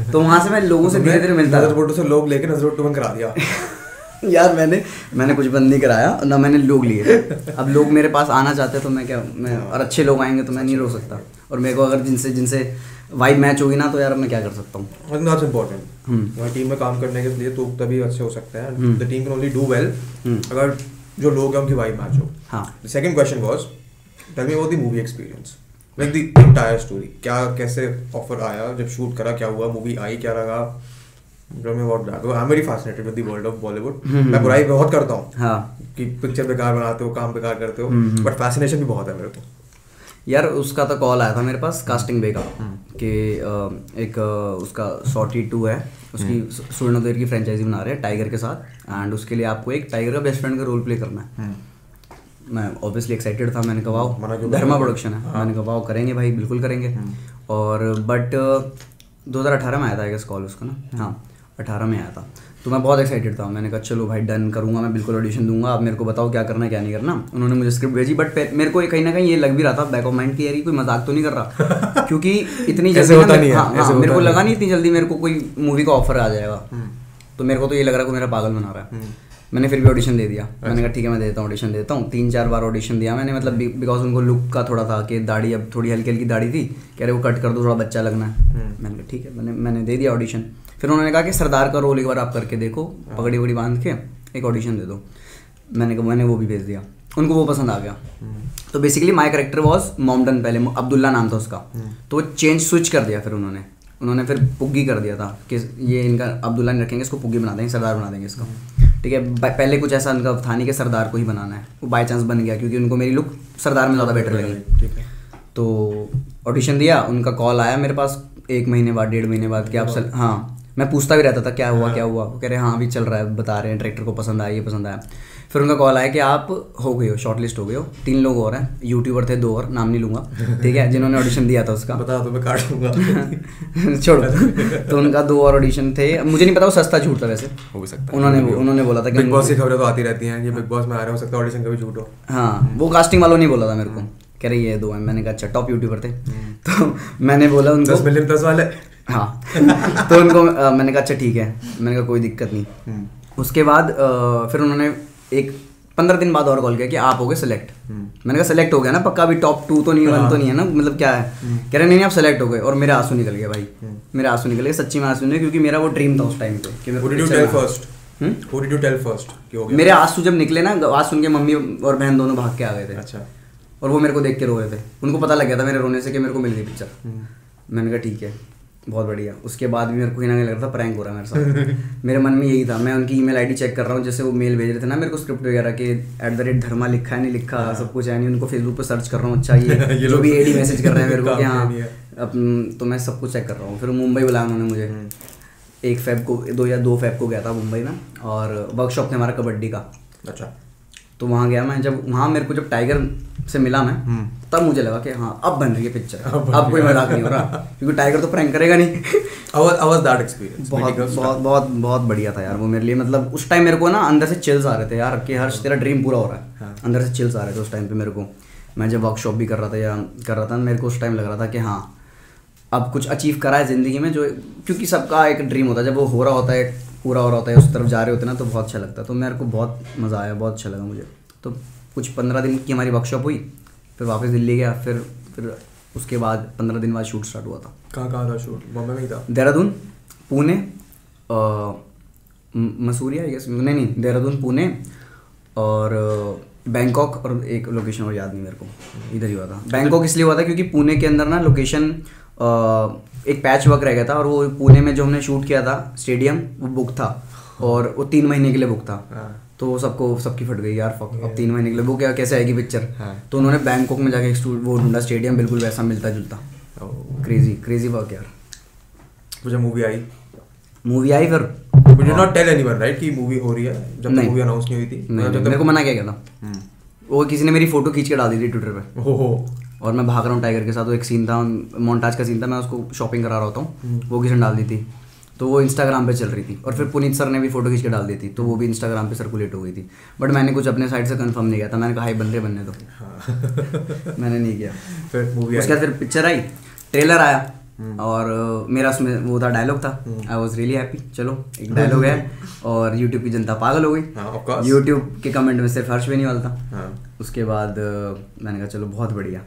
तो वहाँ से मैं लोगों से धीरे धीरे मिलता नज़र से लोग लेके नज़र बंद करा दिया। यार मैंने मैंने कुछ बंद नहीं कराया ना मैंने लोग लिए। अब लोग मेरे पास आना चाहते हैं तो मैं क्या मैं और अच्छे लोग आएँगे तो मैं नहीं रो सकता। और मेरे को अगर जिनसे जिनसे वाइब मैच होगी ना तो यार मैं क्या कर सकता हूँ। That's important. हम्म। टीम में काम करने के लिए तो तभी अच्छे हो सकते हैं। The team can only do well. अगर जो लोग हैं उनकी वाइब मैच हो। हाँ। The second question was tell me about the movie experience like the entire story क्या कैसे ऑफ़र आया जब शूट करा क्या हुआ मूवी आई क्या लगा? हम्म। मैं बुराई बहुत करता हूँ हाँ। कि पिक्चर बेकार बनाते हो काम बेकार करते हो हम्म। बट फैसिनेशन भी बहुत है मेरे को। यार उसका तो कॉल आया था मेरे पास कास्टिंग बे का कि एक उसका सॉटी टू है उसकी सुवर्णदेर की फ्रेंचाइजी बना रहे हैं टाइगर के साथ एंड उसके लिए आपको एक टाइगर का बेस्ट फ्रेंड का रोल प्ले करना है। मैं ऑब्वियसली एक्साइटेड था मैंने कहा वाओ धर्मा प्रोडक्शन है? मैंने कहा वाओ करेंगे भाई बिल्कुल करेंगे। और बट 2018 में आया था आई गेस कॉल उसका ना। हाँ। 18 में आया था। तो मैं बहुत एक्साइटेड था। मैंने कहा चलो भाई डन करूँगा मैं बिल्कुल ऑडिशन दूँगा। आप मेरे को बताओ क्या करना है क्या नहीं करना। उन्होंने मुझे स्क्रिप्ट भेजी बट मेरे को कहीं ना कहीं ये लग भी रहा था बैक ऑफ़ माइंड की यार ये कोई मज़ाक तो नहीं कर रहा। क्योंकि इतनी जल्दी होता मेरे- नहीं है, हाँ, मेरे को लगा नहीं। इतनी जल्दी मेरे को कोई मूवी का ऑफ़र आ जाएगा। तो मेरे को तो ये लग रहा है कोई मेरा पागल बना रहा है। मैंने फिर भी ऑडिशन दे दिया। मैंने कहा ठीक है मैं देता हूँ ऑडिशन देता हूँ। तीन चार बार ऑडिशन दिया मैंने मतलब बिकॉज़ उनको लुक का थोड़ा था कि दाढ़ी अब थोड़ी हल्की हल्की दाढ़ी थी कह रहे वो कट कर दो थोड़ा बच्चा लगना है। मैंने कहा ठीक है। मैंने मैंने दे दिया ऑडिशन फिर उन्होंने कहा कि सरदार का रोल एक बार आप करके देखो पगड़ी वगड़ी बाँध के एक ऑडिशन दे दो। मैंने कहा मैंने वो भी भेज दिया। उनको वो पसंद आ गया। तो बेसिकली माई करेक्टर वॉज़ मॉमडन पहले अब्दुल्ला नाम था उसका। तो वो चेंज स्विच कर दिया फिर उन्होंने। उन्होंने फिर पुग्गी कर दिया था कि ये इनका अब्दुल्ला नहीं रखेंगे इसको पुग्गी बना देंगे सरदार बना देंगे इसको। ठीक है पहले कुछ ऐसा उनका था नहीं कि सरदार को ही बनाना है। वो बाई चांस बन गया क्योंकि उनको मेरी लुक सरदार में ज़्यादा बेटर लगी। ठीक है। तो ऑडिशन दिया उनका कॉल आया मेरे पास एक महीने बाद डेढ़ महीने बाद कि आप सल हाँ। मैं पूछता भी रहता था क्या हुआ क्या हुआ? वो कह रहे हाँ अभी चल रहा है बता रहे हैं डायरेक्टर को पसंद आया ये पसंद आया। फिर उनका कॉल आया कि आप हो गए हो शॉर्ट लिस्ट हो गए हो। तीन लोग और हैं यूट्यूबर थे दो और नाम नहीं लूँगा ठीक है? जिन्होंने ऑडिशन दिया था उसका। बता दो मैं काट दूँगा। छोड़ो। तो उनका दो और ऑडिशन थे। मुझे नहीं पता वो सस्ता झूठ था वैसे। हो सकता है। उन्होंने उन्होंने बोला था कि बिग बॉस की खबरें तो आती रहती हैं ये बिग बॉस में आ रहे हो सकता है ऑडिशन का भी झूठ हो। हाँ वो कास्टिंग वालों ने बोला था मेरे को। कह रहे ये दो हैं. मैंने कहा अच्छा टॉप यूट्यूबर थे. तो मैंने बोला उनको दस मिलियन प्लस वाले। हाँ। तो उनको मैंने कहा अच्छा ठीक है। मैंने कहा कोई दिक्कत नहीं। हम्म। उसके बाद फिर उन्होंने एक पंद्रह दिन बाद और कॉल किया कि आप हो गए सेलेक्ट मैंने कहा सेलेक्ट हो गया ना पक्का? अभी टॉप टू तो नहीं वन तो नहीं है ना? मतलब क्या है? कह रहे नहीं आप सेलेक्ट हो गए। और मेरे आँसू निकल गए भाई। मेरे आँसू निकल गए सच्ची में आँसू निकले क्योंकि मेरा वो ड्रीम था उस टाइम पे? हम्म? हो? मेरे आँसू जब निकले ना आवाज़ सुन के मम्मी और बहन दोनों भाग के आ गए थे। अच्छा। और वो मेरे को देख के रो रहे थे। उनको पता लग गया था मेरे रोने से कि मेरे को मिल गई पिक्चर हम्म। मैंने कहा ठीक है बहुत बढ़िया। उसके बाद भी मेरे को कहीं ना कहीं लग रहा था प्रैंक हो रहा है मेरे साथ। मेरे मन में यही था। मैं उनकी ईमेल आईडी चेक कर रहा हूँ जैसे वो मेल भेज रहे थे ना मेरे को स्क्रिप्ट वगैरह के एट द रेट धर्मा लिखा है नहीं लिखा सब कुछ है नहीं उनको फेसबुक पर सर्च कर रहा हूँ अच्छा ये, हाँ। ये जो भी एडी मैसेज कर रहे हैं मेरे को कि हाँ अब तो मैं सब कुछ चेक कर रहा हूँ। फिर मुंबई बुलाया उन्होंने मुझे। हम्म। एक फेब को दो या दो फैब को गया था मुंबई में और वर्कशॉप थे हमारा कबड्डी का। अच्छा। तो वहाँ गया मैं जब वहाँ मेरे को जब टाइगर से मिला मैं हम्म। तब मुझे लगा कि हाँ अब बन रही है पिक्चर अब अब कोई। मज़ाक नहीं हो रहा क्योंकि टाइगर तो प्रैंक करेगा नहीं। How was बहुत बहुत बहुत बहुत बढ़िया था यार वो मेरे लिए। मतलब उस टाइम मेरे को ना अंदर से चिल्स आ रहे थे यार कि हर्ष तेरा ड्रीम पूरा हो रहा है। हाँ। अंदर से चिल्स आ रहे थे उस टाइम पे मेरे को। मैं जब वर्कशॉप भी कर रहा था या कर रहा था मेरे को उस टाइम लग रहा था कि हाँ अब कुछ अचीव करा है ज़िंदगी में जो क्योंकि सबका एक ड्रीम होता है जब वो हो रहा होता है पूरा हो रहा होता है उस तरफ़ जा रहे होते हैं ना तो बहुत अच्छा लगता है। तो मेरे को बहुत मज़ा आया बहुत अच्छा लगा मुझे। तो कुछ पंद्रह दिन की हमारी वर्कशॉप हुई फिर वापस दिल्ली गया फिर फिर उसके बाद पंद्रह दिन बाद शूट स्टार्ट हुआ था। कहाँ कहाँ था शूट बॉम्बे में ही था? देहरादून पुणे मसूरी आई गेस नहीं नहीं देहरादून पुणे और बैंकॉक और एक लोकेशन और याद नहीं मेरे को। इधर ही हुआ था। बैंकॉक इसलिए हुआ था क्योंकि पुणे के अंदर ना लोकेशन एक पैच वर्क रह गया था और वो पुणे में जो हमने शूट किया था स्टेडियम वो बुक था। और वो तीन महीने के लिए बुक था। हाँ। तो सबको सबकी फट गई यार fuck, अब तीन महीने के लिए बुक कैसे आएगी पिक्चर हाँ। तो उन्होंने बैंकॉक में जाके वो ढूंढा स्टेडियम बिल्कुल वैसा मिलता जुलता. क्रेजी क्रेजी वर्क यार। जब मूवी आई। मूवी आई फिर? Did not tell anyone, right, कि मूवी हो रही है? जब तक मूवी अनाउंस नहीं हुई थी। नहीं, नहीं, मेरे को मना किया गया था। हम्म। वो किसी ने मेरी फ़ोटो खींच के डाल दी थी ट्विटर पे। और मैं भाग रहा हूँ टाइगर के साथ वो एक सीन था मोन्टाज का सीन था मैं उसको शॉपिंग करा रहा होता हूँ वो किसी ने डाल दी थी। तो वो इंस्टाग्राम पे चल रही थी और फिर पुनीत सर ने भी फ़ोटो खींच के डाल दी थी तो वो भी इंस्टाग्राम पे सर्कुलेट हो गई थी। बट मैंने कुछ अपने साइड से कंफर्म नहीं किया था मैंने कहा हाई बंदे बनने दो। मैंने नहीं किया। फिर मूवी उसके बाद फिर पिक्चर आई ट्रेलर आया और मेरा उसमें वो था डायलॉग था। आई वॉज़ रियली हैप्पी चलो एक डायलॉग है और यूट्यूब की जनता पागल हो हाँ, गई यूट्यूब के कमेंट में सिर्फ़ हर्ष भी नहीं वालता हाँ। उसके बाद मैंने कहा चलो बहुत बढ़िया।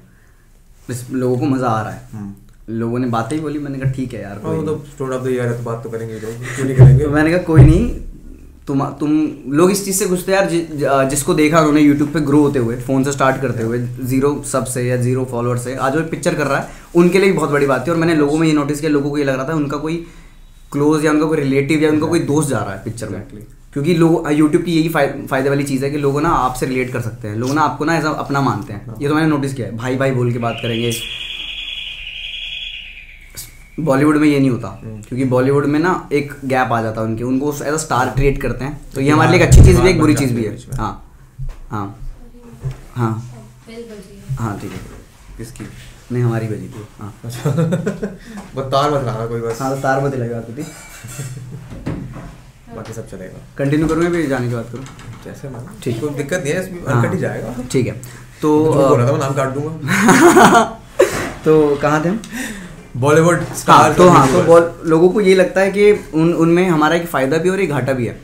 लोगों को मज़ा आ रहा है हम्म। लोगों ने बातें ही बोली मैंने कहा ठीक है यार हाँ, तो नहीं। स्टोर ऑफ़ द ईयर है तो बात तो करेंगे लोग क्यों नहीं करेंगे तो मैंने कहा कोई नहीं तुम तुम लोग इस चीज़ से थे यार जि, जिसको देखा उन्होंने यूट्यूब पे ग्रो होते हुए फ़ोन से स्टार्ट करते हुए ज़ीरो सबसे या ज़ीरो फॉलोअर से आज वो पिक्चर कर रहा है उनके लिए भी बहुत बड़ी बात थी और मैंने लोगों में ये नोटिस किया लोगों को ये लग रहा था उनका कोई क्लोज या उनका कोई रिलेटिव या उनका कोई दोस्त जा रहा है पिक्चर में. क्योंकि लोग यूट्यूब की यही फ़ायदे वाली चीज़ है कि लोग ना आपसे रिलेट कर सकते हैं। लोग ना आपको ना ऐसा अपना मानते हैं। ये तो मैंने नोटिस किया है। भाई भाई बोल के बात करेंगे। बॉलीवुड में ये नहीं होता। क्योंकि बॉलीवुड में ना एक गैप आ जाता है उनके। उनको एज अ स्टार क्रिएट करते हैं। तो ये हमारे लिए एक अच्छी चीज़ भी है एक बुरी चीज़ भी है। हाँ। हाँ। हाँ। है। ठीक है। किसकी नहीं हमारी बजी थी। हाँ। बस तार मत लाना कोई बस। हाँ तो तार बात होती बाकी सब चलेगा। कंटिन्यू करूँ या फिर जाने की बात करूँ? जैसे man ठीक। कोई दिक्कत नहीं है इसमें हाँ, कट ही जाएगा। ठीक है। तो तो बोला था मैं नाम काट दूँगा। तो कहाँ थे हम? बॉलीवुड हाँ स्टार तो हाँ तो लोगों को ये लगता है कि उन उनमें हमारा एक फ़ायदा भी और एक घाटा भी है।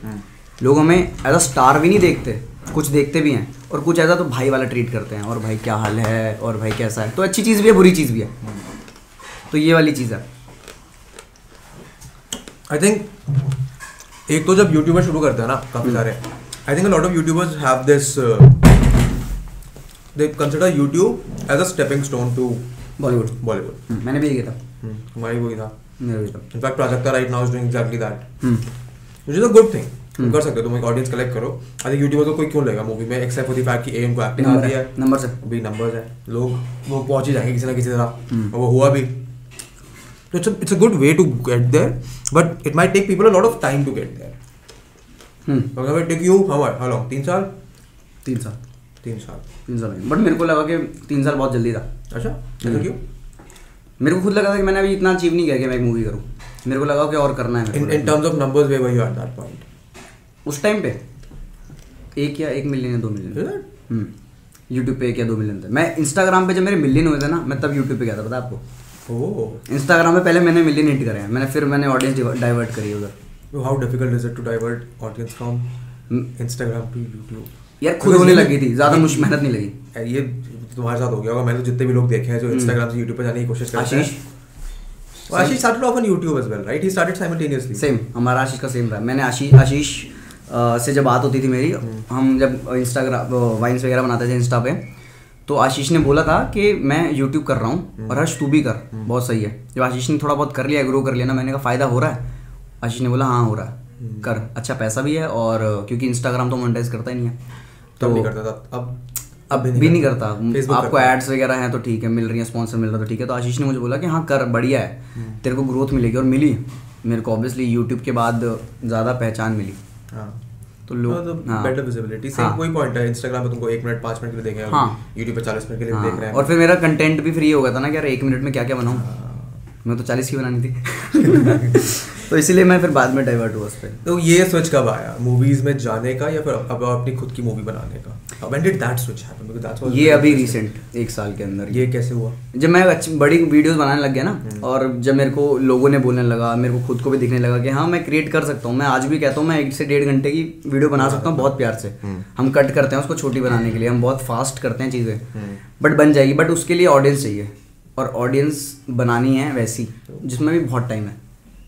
लोग हमें एज अ स्टार भी नहीं देखते कुछ देखते भी हैं और कुछ ऐसा तो भाई वाला ट्रीट करते हैं और भाई क्या हाल है और भाई कैसा है। तो अच्छी चीज़ भी है बुरी चीज़ भी है। तो ये वाली चीज़ है। आई थिंक एक तो जब यूट्यूबर शुरू करते हैं ना काफ़ी सारे I think lot of YouTubers have this they consider YouTube as a stepping stone to Bollywood Bollywood मैंने भी ये था। हमारी वही था। मेरा भी था। In fact Prajakta right now is doing exactly that hmm, which is a good thing तुम कर सकते हो तुम एक ऑडियंस कलेक्ट करो। आई थिंक यूट्यूबर को कोई क्यों लेगा मूवी में? एक्सेप्ट फॉर द फैक्ट कि एम को एक्टिंग नंबर आती है है। नंबर से भी नंबर्स है। लोग वो पहुँच ही जाएँगे किसी ना किसी तरह। हम्म। और वो हुआ भी। तो it's it's a good way to get there but it might take people a lot of time to get there hmm, अगर take you how how long तीन साल तीन साल तीन साल तीन साल बट मेरे को लगा कि तीन साल बहुत जल्दी था। अच्छा। ऐसा क्यों? मेरे को खुद लगा था कि मैंने अभी इतना अचीव नहीं किया कि मैं एक मूवी करूँ। मेरे को लगा कि और करना है in terms of numbers where you at that point उस टाइम पे एक या एक मिलियन या दो मिलियन हम्म यूट्यूब पे एक या दो मिलियन थे। मैं इंस्टाग्राम पे जब मेरे मिलियन हुए थे ना मैं तब यूट्यूब पे गया था पता आपको? इंस्टाग्राम पे पहले मैंने मिलियन हिट करे। हैं मैंने फिर मैंने ऑडियंस डाइवर्ट करी उधर। How difficult is it to divert audience from Instagram to YouTube यार खुद होने लगी थी ज़्यादा मुश्किल मेहनत नहीं लगी। ये तुम्हारे साथ हो गया होगा। मैंने तो जितने भी लोग देखे हैं जो इंस्टाग्राम से यूट्यूब पे जाने की कोशिश करते हैं। Ashish? Well, Ashish started off on YouTube as well, right? He started simultaneously. Same हमारा आशीष का सेम रहा मैंने आशीष आशीष से जब बात होती थी मेरी हम जब इंस्टाग्राम वाइन्स वगैरह बनाते थे इंस्टा पे तो आशीष ने बोला था कि मैं यूट्यूब कर रहा हूँ और हर्ष तू भी कर। बहुत सही है। जब आशीष ने थोड़ा बहुत कर लिया ग्रो कर लिया ना मैंने कहा फ़ायदा हो रहा है? आशीष ने बोला हाँ हो रहा है। कर। अच्छा पैसा भी है और क्योंकि इंस्टाग्राम तो मोनेटाइज करता ही नहीं है। तब नहीं करता था। अब अब भी नहीं आपको करता है। एड्स वगैरह हैं तो ठीक है मिल रही है स्पॉन्सर मिल रहा है तो ठीक है। तो आशीष ने मुझे बोला कि हाँ कर बढ़िया है। तेरे को ग्रोथ मिलेगी और मिली। मेरे को ऑब्वियसली यूट्यूब के बाद ज़्यादा पहचान मिली। हाँ। तो लोग हाँ। बेटर विजिबिलिटी सेम हाँ। कोई पॉइंट है इंस्टाग्राम पे तुमको एक मिनट पाँच मिनट के लिए देखें हाँ। यूट्यूब पर चालीस मिनट के लिए हाँ, देख रहे हैं और फिर मेरा कंटेंट भी फ्री होगा था ना कि यार एक मिनट में क्या क्या बनाऊँ मैं तो चालीस की बनानी थी तो इसीलिए मैं फिर बाद में डाइवर्ट हुआ उस पर तो ये स्विच कब आया? मूवीज़ में जाने का या फिर अब अपनी खुद की मूवी बनाने का? when did that switch happen? Because that's what ये अभी रिसेंट एक साल के अंदर। ये कैसे हुआ? जब मैं अच्छी बड़ी वीडियोस बनाने लग गया ना और जब मेरे को लोगों ने बोलने लगा मेरे को खुद को भी दिखने लगा कि हाँ मैं क्रिएट कर सकता हूँ। मैं आज भी कहता हूँ मैं एक से डेढ़ घंटे की वीडियो बना सकता हूँ बहुत प्यार से। हम कट करते हैं उसको छोटी बनाने के लिए हम बहुत फास्ट करते हैं चीज़ें। बट बन जाएगी बट उसके लिए ऑडियंस चाहिए। और ऑडियंस बनानी है वैसी जिसमें भी बहुत टाइम है।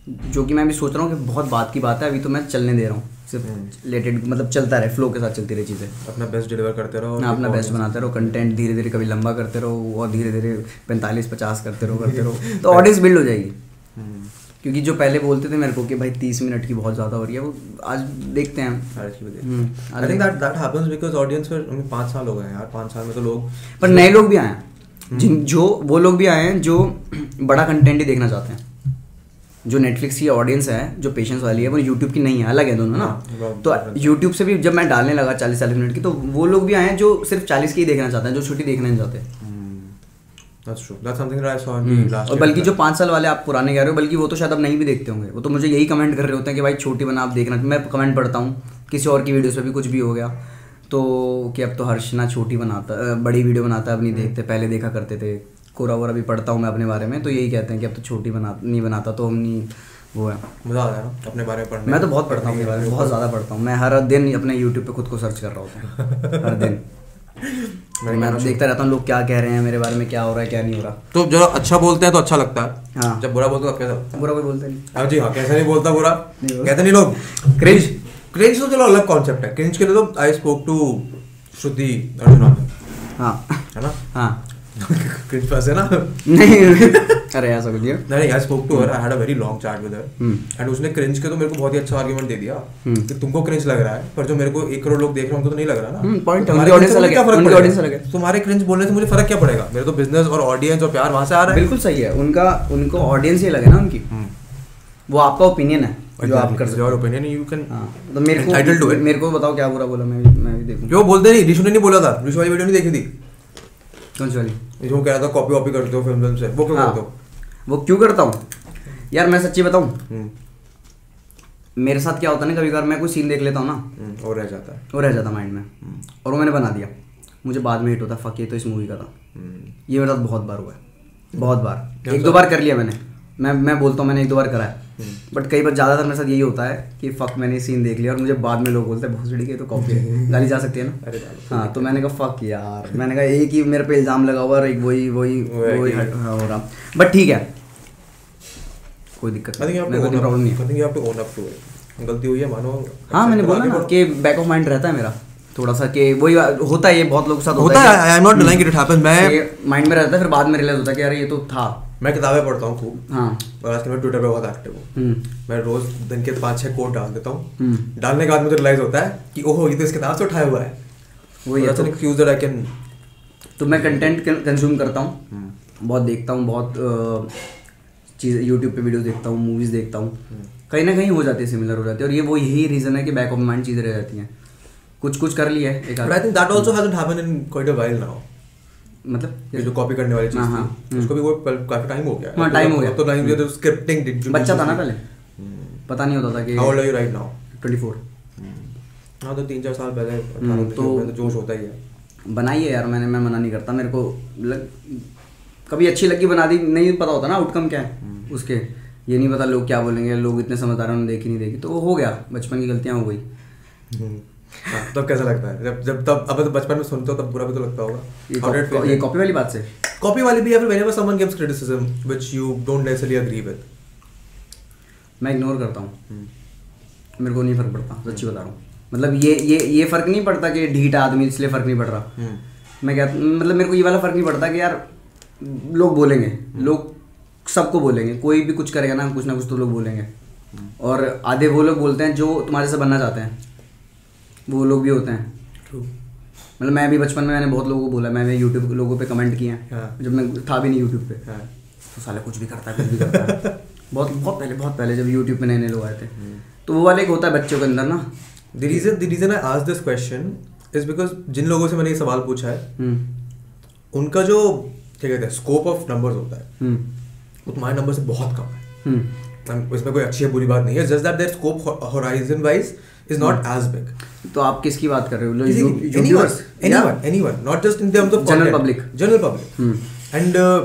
जो कि मैं अभी सोच रहा हूँ कि बहुत बात की बात है अभी तो मैं चलने दे रहा हूँ। सिर्फ़ रिलेटेड मतलब चलता रहे फ्लो के साथ चलती रही चीज़ें। अपना बेस्ट डिलीवर करते रहो हाँ, अपना बेस्ट बनाते रहो कंटेंट धीरे धीरे कभी लंबा करते रहो और धीरे धीरे पैंतालीस पचास करते रहो करते रहो। तो ऑडियंस बिल्ड हो जाएगी। हम्म, क्योंकि जो पहले बोलते थे मेरे को कि भाई तीस मिनट की बहुत ज़्यादा हो रही है वो आज देखते हैं देखते हम्म, पाँच साल हो गए यार पाँच साल में तो लोग पर नए लोग भी आए हैं। जिन जो वो लोग भी आए हैं जो बड़ा कंटेंट ही देखना चाहते हैं। जो नेटफ्लिक्स की ऑडियंस है जो पेशेंस वाली है वो यूट्यूब की नहीं है अलग है दोनों ना। तो यूट्यूब से भी जब मैं डालने लगा चालीस चालीस मिनट की तो वो लोग भी आए हैं जो सिर्फ़ चालीस की ही देखना चाहते हैं जो छोटी देखना नहीं चाहते। Last और बल्कि जो. पाँच साल वाले आप पुराने कह रहे हो बल्कि वो तो शायद अब नहीं भी देखते होंगे। वो तो मुझे यही कमेंट कर रहे होते हैं कि भाई छोटी बना आप देखना। मैं कमेंट पढ़ता हूँ किसी और की वीडियोस पे भी कुछ भी हो गया। तो कि अब तो हर्ष ना छोटी बनाता बड़ी वीडियो बनाता है अब नहीं देखते पहले देखा करते थे। कोरा वोरा भी पढ़ता हूँ मैं अपने बारे में तो यही कहते हैं कि अब तो छोटी बना नहीं बनाता तो हम नहीं वो है। मज़ा आता है अपने बारे में पढ़ने मैं तो बहुत पढ़ता हूँ अपने बारे में बहुत ज़्यादा पढ़ता हूँ। मैं हर दिन अपने यूट्यूब पे खुद को सर्च कर रहा होता हूँ। हर दिन। मैं देखता रहता हूँ लोग क्या कह रहे हैं मेरे बारे में क्या हो रहा है क्या नहीं हो रहा। तो जब अच्छा बोलते हैं तो अच्छा लगता है। हाँ। जब बुरा बोलते हैं तो कैसा बुरा कोई बोलता नहीं। हाँ जी हाँ कैसे नहीं बोलता बुरा? कहते नहीं लोग। क्रिंज क्रिंज तो चलो अलग कॉन्सेप्ट है। क्रिंज के लिए तो I spoke to Shruti Arjun हाँ। है ना? हाँ। क्रिंज फंसे ना नहीं अरे ऐसा कुछ नहीं नहीं I spoke to her I had a very long chat with her. And उसने क्रिंज के तो मेरे को बहुत ही अच्छा आर्गुमेंट दे दिया हम्म। कि तुमको क्रिंज लग रहा है पर जो मेरे को एक करोड़ लोग देख रहे हैं उनको तो नहीं लग रहा ना। है, तुम्हारे उनकी cringe audience अलग है, उनकी अलग है। तुम्हारे क्रिंज बोलने से मुझे फ़र्क क्या पड़ेगा? मेरे तो बिज़नेस और ऑडियंस और प्यार वहाँ से आ रहा है। बिल्कुल सही है उनका उनको ऑडियंस ही लगे ना उनकी। हम्म। वो आपका ओपिनियन है जो आप कर सकते हो। ओपिनियन यू कैन तो मेरे को मेरे को बताओ क्या बुरा बोला मैं मैं भी देखूँ। जो बोलते नहीं? ऋषु ने नहीं बोला था। ऋषु वाली वीडियो नहीं देखी थी? कौन सी वाली? ऋषु कह रहा था कॉपी वॉपी करते हो फ़िल्म से। वो क्यों हाँ। करते हो? वो क्यों करता हूँ? यार मैं सच्ची बताऊँ? हम्म, मेरे साथ क्या होता है ना कभी कभार मैं कोई सीन देख लेता हूँ ना। हम्म, और रह जाता है। वो रह जाता माइंड में। और वो मैंने बना दिया। मुझे बाद में हिट होता फक ये तो इस मूवी का था। हम्म, ये मेरे साथ बहुत बार हुआ है। बहुत बार। एक दो बार कर लिया मैंने। मैं मैं बोलता हूँ मैंने एक दो बार करा है। बट कई बार ज़्यादातर मेरे साथ यही होता है कि फक मैंने सीन देख लिया और मुझे बाद में लोग बोलते हैं भोसड़ी के तो कॉपी गाली जा सकती है ना? अरे हाँ तो मैंने कहा फक यार। मैंने कहा एक ही मेरे पे इल्ज़ाम लगा हुआ और एक वही वही वही। हट- हाँ, हो रहा। बट ठीक है। कोई दिक्कत नहीं। प्रॉब्लम नहीं है. गलती हुई है मानो हाँ मैंने बोला ना कि बैक ऑफ़ माइंड रहता है मेरा। थोड़ा सा कि वही होता है ये बहुत लोगों के साथ बढ़ो। होता है I am not. Denying it happens मैं माइंड में रहता है फिर बाद में रियलाइज़ होता है कि यार ये तो था। मैं किताबें पढ़ता हूँ खूब। हाँ। और आजकल मैं ट्विटर पे बहुत एक्टिव हूँ। हम्म। मैं रोज दिन के पाँच छह कोट डाल देता हूँ। हम्म। डालने के बाद मुझे रियलाइज़ होता है कि ओहो ये तो इस किताब से उठाया हुआ है। वही है तो। एक्सक्यूज आई कैन तो मैं कंटेंट कंज्यूम करता हूँ। हम्म। बहुत देखता हूँ बहुत चीज़ यूट्यूब पे वीडियो देखता हूँ मूवीज़ देखता हूँ। कहीं ना कहीं हो जाती है सिमिलर हो जाती है। और ये वो यही रीज़न है कि बैक ऑफ़ माइंड चीज़ें रह जाती हैं। कुछ कुछ कर लिया है एक I think that also hasn't happened in quite a while now मतलब ये जो कॉपी करने वाली चीज़ हाँ, हाँ, थी उसको भी वो काफ़ी टाइम हो गया। हाँ, time हो गया। तो टाइम तो स्क्रिप्टिंग डिड बच्चा था ना पहले? पता नहीं होता था कि how old are you right now twenty four हाँ तो तीन चार साल पहले हम्म, तो- तो जोश होता ही है। बनाई है यार मैंने मैं मना नहीं करता मेरे को लग, कभी अच्छी लगी बना दी नहीं पता होता ना आउटकम क्या है उसके। ये नहीं पता लोग क्या बोलेंगे लोग इतने समझदार उन्होंने देखी नहीं देखी तो वो हो गया बचपन की गलतियाँ हो गई। हाँ, तब कैसा लगता है? जब जब तब अब तो बचपन में सुनते हो तब बुरा भी तो लगता होगा। ये कॉपी ये कॉपी वाली बात से? कॉपी वाली भी या फिर whenever someone gives criticism which you don't necessarily agree with मैं इग्नोर करता हूँ। मेरे को नहीं फ़र्क पड़ता सच्ची बता रहा हूँ। मतलब ये ये ये फ़र्क नहीं पड़ता कि ढीठ आदमी इसलिए फ़र्क नहीं पड़ रहा। हम्म। मैं क्या मतलब मेरे को ये वाला फ़र्क नहीं पड़ता कि यार लोग बोलेंगे। लोग सबको बोलेंगे। कोई भी कुछ करेगा ना कुछ ना कुछ तो लोग बोलेंगे। और आधे वो लोग बोलते हैं जो तुम्हारे से बनना चाहते हैं। वो लोग भी होते हैं। मतलब मैं भी बचपन में मैंने बहुत लोगों को बोला मैंने यूट्यूब लोगों पे कमेंट किए हैं। हाँ। जब मैं था भी नहीं यूट्यूब पे। हाँ। तो साले कुछ भी करता है कुछ भी करता। है बहुत बहुत पहले बहुत पहले जब यूट्यूब पे नए नए लोग आए थे। तो वो वाले एक होता है बच्चों के अंदर ना। The reason the reason I asked this question is because जिन लोगों से मैंने ये सवाल पूछा है हम्म। उनका जो क्या कहते हैं स्कोप ऑफ़ नंबर्स होता है हम्म। वो तुम्हारे नंबर से बहुत कम है। हम्म। इसमें कोई अच्छी या बुरी बात नहीं है just that there scope horizon wise is not as big तो आप किसकी बात कर रहे हो किसी यू- की- YouTubers anyone, anyone, anyone, not just in terms of General content. public. General public. Hmm. And uh,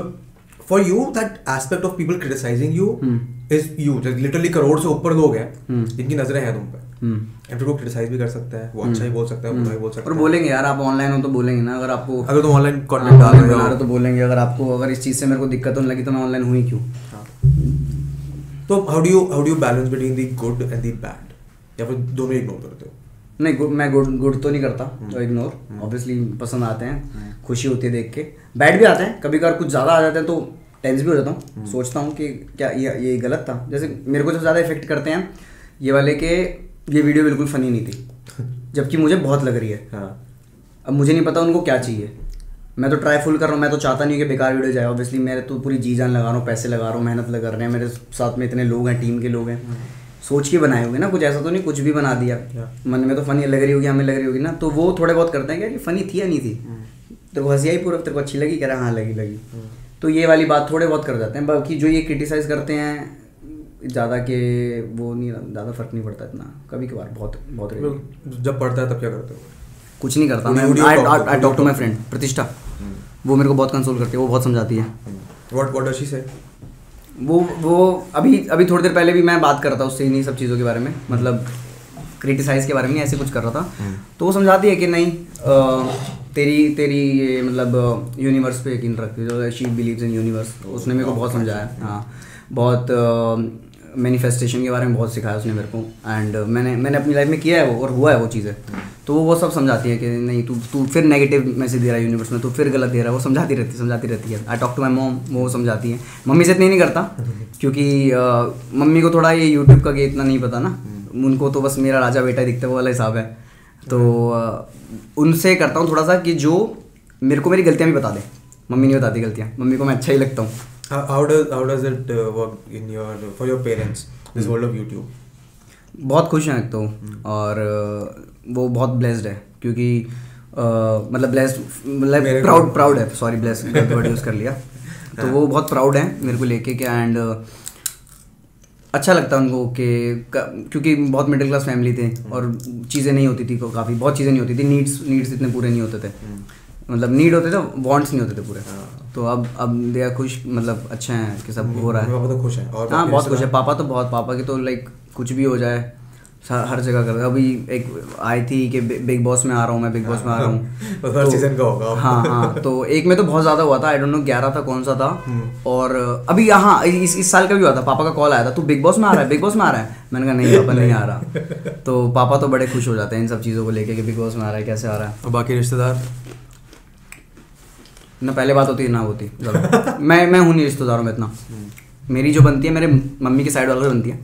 for you, that aspect of people criticizing you Hmm. is huge. Like literally crore से ऊपर लोग हैं Hmm. जिनकी नज़रें हैं तुम पे and फिर वो क्रिटिसाइज भी कर सकते हैं वो अच्छा ही बोल सकता है बुरा ही बोल सकते और बोलेंगे यार आप ऑनलाइन हो तो बोलेंगे ना अगर आपको अगर तुम ऑनलाइन हाँ, कंटेंट डाल रहे हो हो तो बोलेंगे अगर आपको अगर इस चीज़ से मेरे को दिक्कत होने लगी तो मैं ऑनलाइन हुई क्यों हाँ। तो how do you how do you balance between the good and the bad या फिर दोनों इग्नोर करते हो? नहीं गुड मैं गुड गुड तो नहीं करता हम्म। तो इग्नोर ऑब्वियसली पसंद आते हैं खुशी होती है देख के। बैड भी आते हैं कभी कभार कुछ ज़्यादा आ जाते हैं तो टेंस भी हो जाता हम्म। हूँ सोचता हूँ कि क्या ये ये गलत था। जैसे मेरे को जो ज़्यादा इफ़ेक्ट करते हैं ये वाले के ये वीडियो बिल्कुल फ़नी नहीं थी। जबकि मुझे बहुत लग रही है। हाँ। अब मुझे नहीं पता उनको क्या चाहिए। मैं तो ट्राई फुल कर रहा हूँ मैं तो चाहता नहीं कि बेकार वीडियो जाए। ऑब्वियसली मैं तो पूरी जी जान लगा रहा हूँ पैसे लगा रहा हूँ मेहनत लगा रहे हैं मेरे साथ में इतने लोग हैं टीम के लोग हैं। सोच के बनाए होंगे ना कुछ ऐसा तो नहीं कुछ भी बना दिया। मन में तो फनी लग रही होगी हमें लग रही होगी ना। तो वो थोड़े बहुत करते हैं कि फनी थी या नहीं थी? तेरे को हँसी आई पूरा तेरे को अच्छी लगी? कह रहा हाँ लगी लगी। तो ये वाली बात थोड़े बहुत कर जाते हैं। बाकी जो ये क्रिटिसाइज करते हैं ज़्यादा के वो नहीं ज़्यादा फ़र्क नहीं पड़ता इतना। कभी कभार बहुत बहुत तो जब पढ़ता है तब क्या करते हो? कुछ नहीं करता मैं। I talk to my friend Pratishtha. वो मेरे को बहुत कंसोल करती है वो बहुत समझाती है। What what does she say वो वो अभी अभी थोड़ी देर पहले भी मैं बात कर रहा था उससे इन्हीं सब चीज़ों के बारे में मतलब क्रिटिसाइज के बारे में ऐसे कुछ कर रहा था। तो वो समझाती है कि नहीं आ, तेरी तेरी ये मतलब यूनिवर्स पे यकीन रखती है शी बिलीव्स इन यूनिवर्स उसने मेरे को बहुत समझाया हाँ। बहुत मैनिफेस्टेशन के बारे में बहुत सिखाया उसने मेरे को। एंड मैंने मैंने अपनी लाइफ में किया है वो और हुआ है वो चीज़ें। तो वो सब समझाती है कि नहीं, तू तू फिर नेगेटिव मैसेज दे रहा है यूनिवर्स में तो फिर गलत दे रहा है, वो समझाती रहती समझाती रहती है। I talk to my mom वो समझाती है। मम्मी से इतनी नहीं करता, क्योंकि मम्मी को थोड़ा ये यूट्यूब का ये इतना नहीं पता ना। उनको तो बस मेरा राजा बेटा दिखता है, वो वाला हिसाब है। तो उनसे करता हूँ थोड़ा सा कि जो मेरे को मेरी गलतियाँ भी बता दे। मम्मी नहीं बताती गलतियाँ, मम्मी को मैं अच्छा ही लगता हूँ। How does how does it uh, work in your for your parents this world of YouTube? बहुत खुश हैं एक तो और वो बहुत ब्लेस्ड है क्योंकि मतलब ब्लेस्ड मतलब प्राउड प्राउड है सॉरी ब्लेस्ड वर्ड यूज़ कर लिया। तो वो बहुत प्राउड है मेरे को लेके क्या एंड अच्छा लगता है उनको कि क्योंकि बहुत मिडिल क्लास फैमिली थे और चीज़ें नहीं होती थी काफ़ी बहुत चीज़ें नहीं होती थी नीड्स नीड्स इतने पूरे नहीं होते थे। मतलब नीड होते थे वांट्स नहीं होते थे पूरे। तो अब अब दे आर खुश मतलब अच्छा है कि सब हो रहा है। पापा तो खुश हैं। और हाँ बहुत खुश है। पापा तो बहुत पापा की तो लाइक कुछ भी हो जाए हर जगह कर अभी एक आई थी कि बिग बॉस में आ रहा हूँ मैं बिग बॉस में आ रहा हूँ। तो हर season का होगा। हाँ हाँ तो एक में तो बहुत ज़्यादा हुआ था आई डोंट नो ग्यारह था कौन सा था। हम्म। और अभी यहाँ इस इस साल का भी हुआ था पापा का कॉल आया था तू बिग बॉस में आ रहा है बिग बॉस में आ रहा है? मैंने कहा नहीं पापा नहीं आ रहा। तो पापा तो बड़े खुश हो जाते हैं इन सब चीज़ों को लेके कि बिग बॉस में आ रहा है कैसे आ रहा है। बाकी रिश्तेदार? ना पहले बात होती है ना होती। मैं मैं हूँ नहीं रिश्तेदारों में इतना। मेरी जो बनती है मेरे मम्मी की साइड वालों बनती है।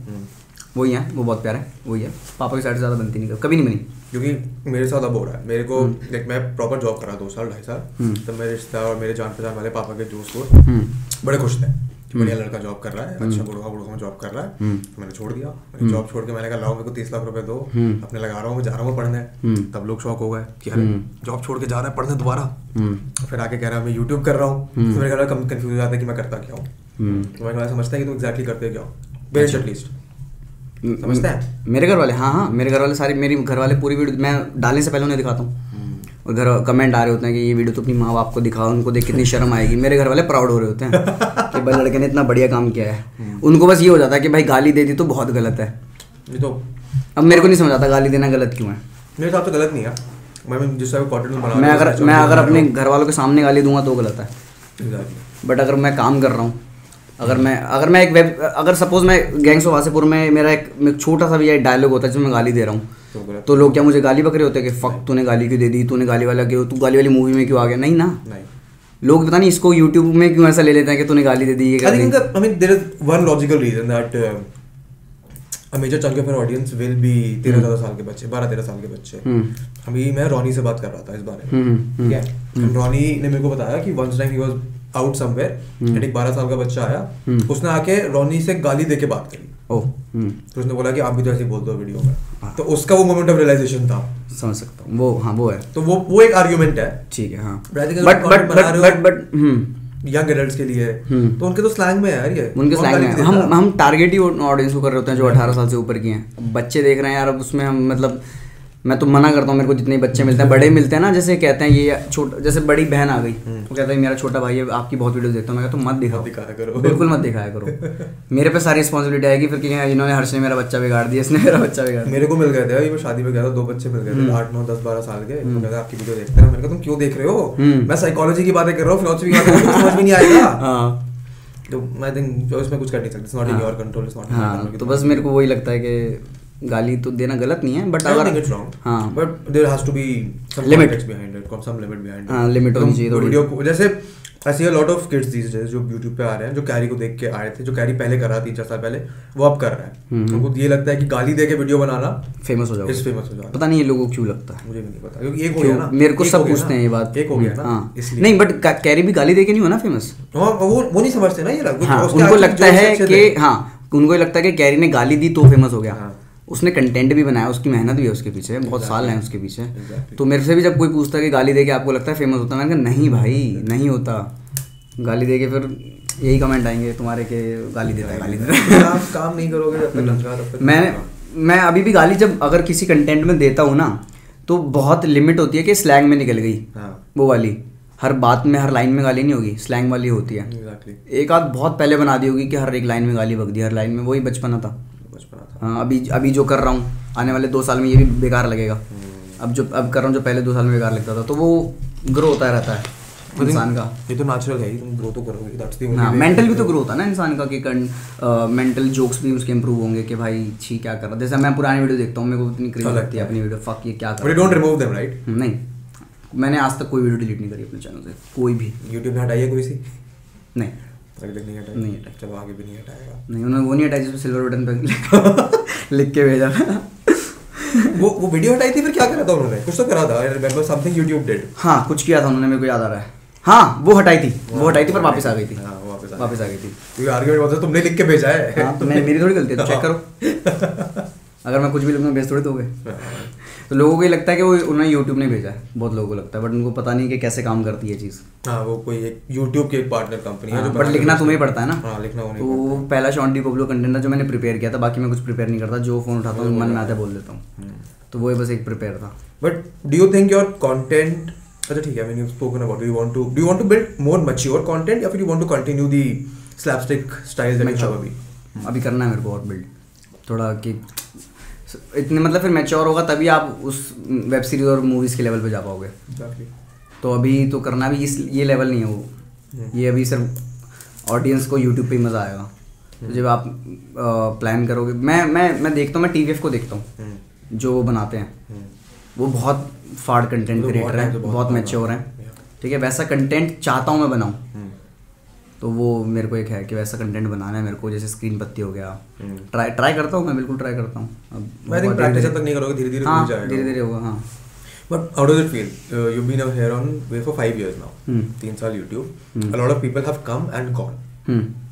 वही है वो बहुत प्यारा है वही है। पापा की साइड से ज़्यादा बनती नहीं कभी नहीं बनी। क्योंकि मेरे साथ अब हो रहा है। मेरे को लाइक मैं प्रॉपर जॉब कर रहा दो साल ढाई साल। तो तब मेरे रिश्तेदार और मेरे जान पहचान वाले पापा के दोस्त हम्म। बड़े खुश थे। कि बढ़िया लड़का जॉब कर रहा है अच्छा बुढ़वा बुढ़वा में जॉब कर रहा है। हम्म। तो मैंने छोड़ दिया। मैंने जॉब छोड़ के मैंने कहा लाओ मेरे को तीस लाख रुपए दो। हम्म। अपने लगा रहा हूँ मैं जा रहा हूँ पढ़ने। हम्म। तब लोग शौक हो गए कि अरे हम्म। जॉब छोड़ के जा रहा है पढ़ने दोबारा। हम्म। फिर आके कह रहा है मैं यूट्यूब कर रहा हूँ। हम्म। तो मेरे घर वाले कंफ्यूज हो जाता है कि मैं करता क्या हूँ। हम्म। तो मेरे घर समझते हैं कि तुम एग्जैक्टली करते क्या हो। पेरेंट्स एटलीस्ट समझते हैं? मेरे घर वाले हाँ हाँ मेरे घर वाले सारी मेरी घर वाले पूरी वीडियो मैं डालने से पहले उन्हें दिखाता हूँ। घर कमेंट आ रहे होते हैं कि ये वीडियो तो अपनी माँ बाप को दिखाओ उनको देख कितनी शर्म आएगी। मेरे घर वाले प्राउड हो रहे होते हैं कि भाई लड़के ने इतना बढ़िया काम किया है। उनको बस ये हो जाता है कि भाई गाली दे दी तो बहुत गलत है। तो अब मेरे को नहीं समझ आता गाली देना गलत क्यों है। मेरे हिसाब से गलत नहीं है। मैं जिस कंटेंट बना मैं अगर मैं अगर अपने घर वालों के सामने गाली दूँगा तो गलत है। बट अगर मैं काम कर रहा हूँ अगर मैं अगर मैं एक वेब अगर सपोज़ मैं गैंग्स ऑफ़ वासेपुर में मेरा एक छोटा सा भी एक डायलॉग होता है जिसमें मैं गाली दे रहा हूँ तो तो लोग क्या मुझे गाली बकरे होते हैं कि फक तूने गाली क्यों दे दी? तूने गाली वाला क्यों? तू गाली वाली मूवी में क्यों आ गया? नहीं ना। नहीं। लोग पता नहीं इसको यूट्यूब में क्यों ऐसा ले लेते हैं कि तूने गाली दे दी ये chunk of our audience will be तेरह चौदह साल के बच्चे बारह तेरह साल के बच्चे। हम्म। अभी मैं रॉनी से बात कर रहा था इस बारे में। हम्म, हम्म, ठीक है? रॉनी ने मेरे को बताया कि once time he was out somewhere and एक बारह साल का बच्चा आया हम्म। उसने आके रॉनी से गाली दे के बात करी। ओ हम्म। तो उसने बोला कि आप भी तो ऐसे बोलते हो वीडियो में। तो उसका वो मोमेंट ऑफ़ रियलाइजेशन था। समझ सकता हूँ। वो हाँ वो है। तो वो वो एक आर्ग्यूमेंट है। ठीक है हाँ। But but but but but young adults के लिए। हम्म। तो उनके तो स्लैंग में है यार ये। उनके स्लैंग में हम हम टारगेट ही ऑडियंस को कर रहे होते हैं जो 18 साल से ऊपर की हैं। बच्चे देख रहे हैं यार अब उसमें हम मतलब मैं तो मना करता हूँ मेरे को जितने बच्चे मिलते हैं बड़े मिलते हैं ना जैसे कहते हैं ये छोटा जैसे बड़ी बहन आ गई वो कहता है मेरा छोटा भाई है आपकी बहुत वीडियो देखता हूँ। मैं कहता हूँ मत दिखाओ। दिखाया करो। बिल्कुल मत दिखाया करो। मेरे पे सारी रिस्पॉन्सिबिलिटी आएगी फिर कि इन्होंने हर्ष ने मेरा बच्चा बिगाड़ दिया इसने मेरा बच्चा बिगाड़ मेरे को मिल गए थे मैं शादी में गया था दो बच्चे मिल गए थे आठ नौ दस बारह साल के। तो कहते आपकी वीडियो देखते हैं। मैंने कहा तुम क्यों देख रहे हो? हम्म। मैं साइकोलॉजी की बातें कर रहा हूँ फिलोसफी की बातें समझ में नहीं आएगा। हाँ। तो आई थिंक इसमें कुछ कर नहीं सकते it's not in. Your control it's not हाँ तो बस मेरे को वही लगता है कि गाली तो देना गलत नहीं है बट अगर. हाँ। There has to be some Limit. context behind it, some limit behind हाँ, limit होनी चाहिए थोड़ी। वीडियो को जैसे see a lot of kids these days जो YouTube पे आ रहे हैं जो कैरी को देख के आए थे जो कैरी पहले कर रहा तीन चार साल पहले वो अब कर रहा है। हम्म। उनको ये लगता है कि गाली दे के वीडियो बनाना फ़ेमस हो जाओगे। फ़ेमस हो जाना। पता नहीं ये लोगों को क्यों लगता है। मुझे भी नहीं पता। क्योंकि एक हो गया ना। मेरे को सब पूछते हैं ये बात। एक हो गया ना हाँ। इसलिए। नहीं बट कैरी भी गाली दे के नहीं हुआ ना फ़ेमस हाँ, वो वो नहीं समझते ना ये हाँ उनको लगता है कि हाँ उनको ये लगता है कि कैरी ने गाली दी तो फ़ेमस हो गया। उसने कंटेंट भी बनाया उसकी मेहनत भी है उसके पीछे बहुत साल हैं उसके पीछे। तो मेरे से भी जब कोई पूछता है कि गाली दे के आपको लगता है फ़ेमस होता है मैंने कहा नहीं भाई नहीं होता। गाली दे के फिर यही कमेंट आएँगे तुम्हारे के गाली देता है गाली देता है। काम काम नहीं करोगे जब तक तक मैं मैं अभी भी गाली जब अगर किसी कंटेंट में देता हूँ ना तो बहुत लिमिट होती है कि स्लैंग में निकल गई। हाँ। वो वाली। हर बात में हर लाइन में गाली नहीं होगी स्लैंग वाली होती है। एग्जैक्टली एक आध बहुत पहले बना दी होगी कि हर एक लाइन में गाली बक दी हर लाइन में वही बचपना था। अभी अभी जो कर रहा हूँ आने वाले दो साल में ये भी बेकार लगेगा। अब जो अब कर रहा हूँ जो पहले दो साल में बेकार लगता था तो वो ग्रो होता रहता है इंसान का। ये तो नेचुरल है तुम ग्रो तो करोगे दैट्स द हाँ मेंटल भी तो ग्रो होता है ना इंसान का कि मेंटल जोक्स भी उसके इंप्रूव होंगे कि भाई छी क्या कर रहा जैसे मैं पुरानी वीडियो देखता हूँ मेरे को इतनी क्रेज लगती है अपनी वीडियो फक ये क्या कर but don't remove them right hmm, नहीं। मैंने आज तक कोई वीडियो डिलीट नहीं करी अपने चैनल से कोई भी। YouTube ने हटाई है कोई सी? नहीं। तक नहीं नहीं। चलो आगे भी नहीं हटाएगा। नहीं उन्होंने वो नहीं हटाई जिसमें सिल्वर बटन पे लिख के भेजा वो वो वीडियो हटाई थी फिर क्या करा था उन्होंने? कुछ तो करा था। आई रिमेंबर समथिंग डिड हाँ कुछ किया था उन्होंने मेरे को याद आ रहा है। हाँ वो हटाई थी। वो हटाई थी पर वापस आ गई थी। हाँ, वापस आ गई। थी। क्योंकि बोलते तुमने लिख के भेजा है। हाँ तो मेरी थोड़ी गलती है तो चेक करो। अगर मैं कुछ भी लिखूँगा भेज थोड़ी दोगे। तो लोगों को ये लगता है कि वो उन्होंने यूट्यूब ने भेजा है बहुत लोगों को लगता है बट उनको पता नहीं कि कैसे काम करती है चीज़। हाँ वो कोई एक YouTube की एक पार्टनर कंपनी है जो बट लिखना तुम्हें पड़ता है ना। हाँ लिखना वो तो वो पहला शॉन्टी पब्लो कंटेंट था जो मैंने प्रिपेयर किया था बाकी मैं कुछ प्रिपेयर नहीं करता जो फ़ोन उठाता हूँ मन में आता है बोल देता हम्म। हूँ तो वो बस एक प्रिपेयर था। But do you think your content अच्छा ठीक है you spoken about you want to do you want to build more mature content या फिर you want to continue the slapstick style that you have अभी? अभी करना है मेरे को और बिल्ड थोड़ा कि इतने मतलब फिर मैच्योर होगा तभी आप उस वेब सीरीज़ और मूवीज़ के लेवल पे जा पाओगे। तो अभी तो करना भी इस ये लेवल नहीं है वो। ये अभी सिर्फ़ ऑडियंस को यूट्यूब पे ही मज़ा आएगा। तो जब आप प्लान करोगे मैं मैं मैं देखता हूँ मैं टीवीएफ को देखता हूँ जो वो बनाते हैं। वो बहुत फाड़ कंटेंट क्रिएटर हैं बहुत मैच्योर हैं। ठीक है वैसा कंटेंट चाहता हूँ मैं बनाऊँ। तो वो मेरे को एक है कि वैसा कंटेंट बनाना है मेरे को जैसे स्क्रीन पत्ती हो गया। हम्म। ट्राई ट्राई करता हूँ मैं बिल्कुल ट्राई करता हूँ। अब मैं थिंक प्रैक्टिस तक नहीं करोगे धीरे धीरे हाँ हो जाएगा। धीरे धीरे होगा हाँ। But how does it feel you been here on way for five years now. तीन साल YouTube. A lot of people have come and and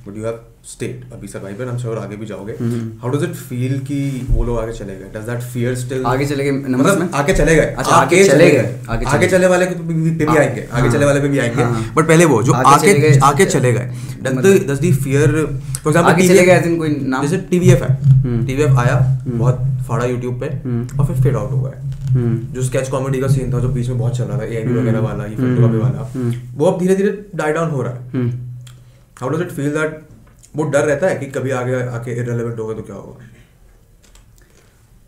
hmm But you have stayed. अभी survivor, I'm sure आगे भी जाओगे. हम्म। How does it feel कि वो लोग आगे चले गए? Does that fear still? आगे चले गए मतलब आगे चले गए. अच्छा, आगे चले गए. आगे आगे चले वाले को पे भी भी हाँ, आएँगे. आगे हाँ. चले वाले पे भी आएँगे. हाँ. But पहले वो जो आगे आगे चले गए, does the fear? For example, आगे चले गए as in कोई नाम? जैसे TVF है. हम्म. TVF आया हम्म. बहुत फाड़ा YouTube पे हम्म. और फिर फेड आउट हो गया. हम्म जो स्केच कॉमेडी का सीन था जो बीच में बहुत चल रहा था एआईबी हम्म, वगैरह वाला ये हम्म, वाला हम्म। वो अब धीरे धीरे डाई डाउन हो रहा है हम्म how does it feel that वो डर रहता है कि कभी आगे आके इररिलेवेंट होगा तो क्या होगा?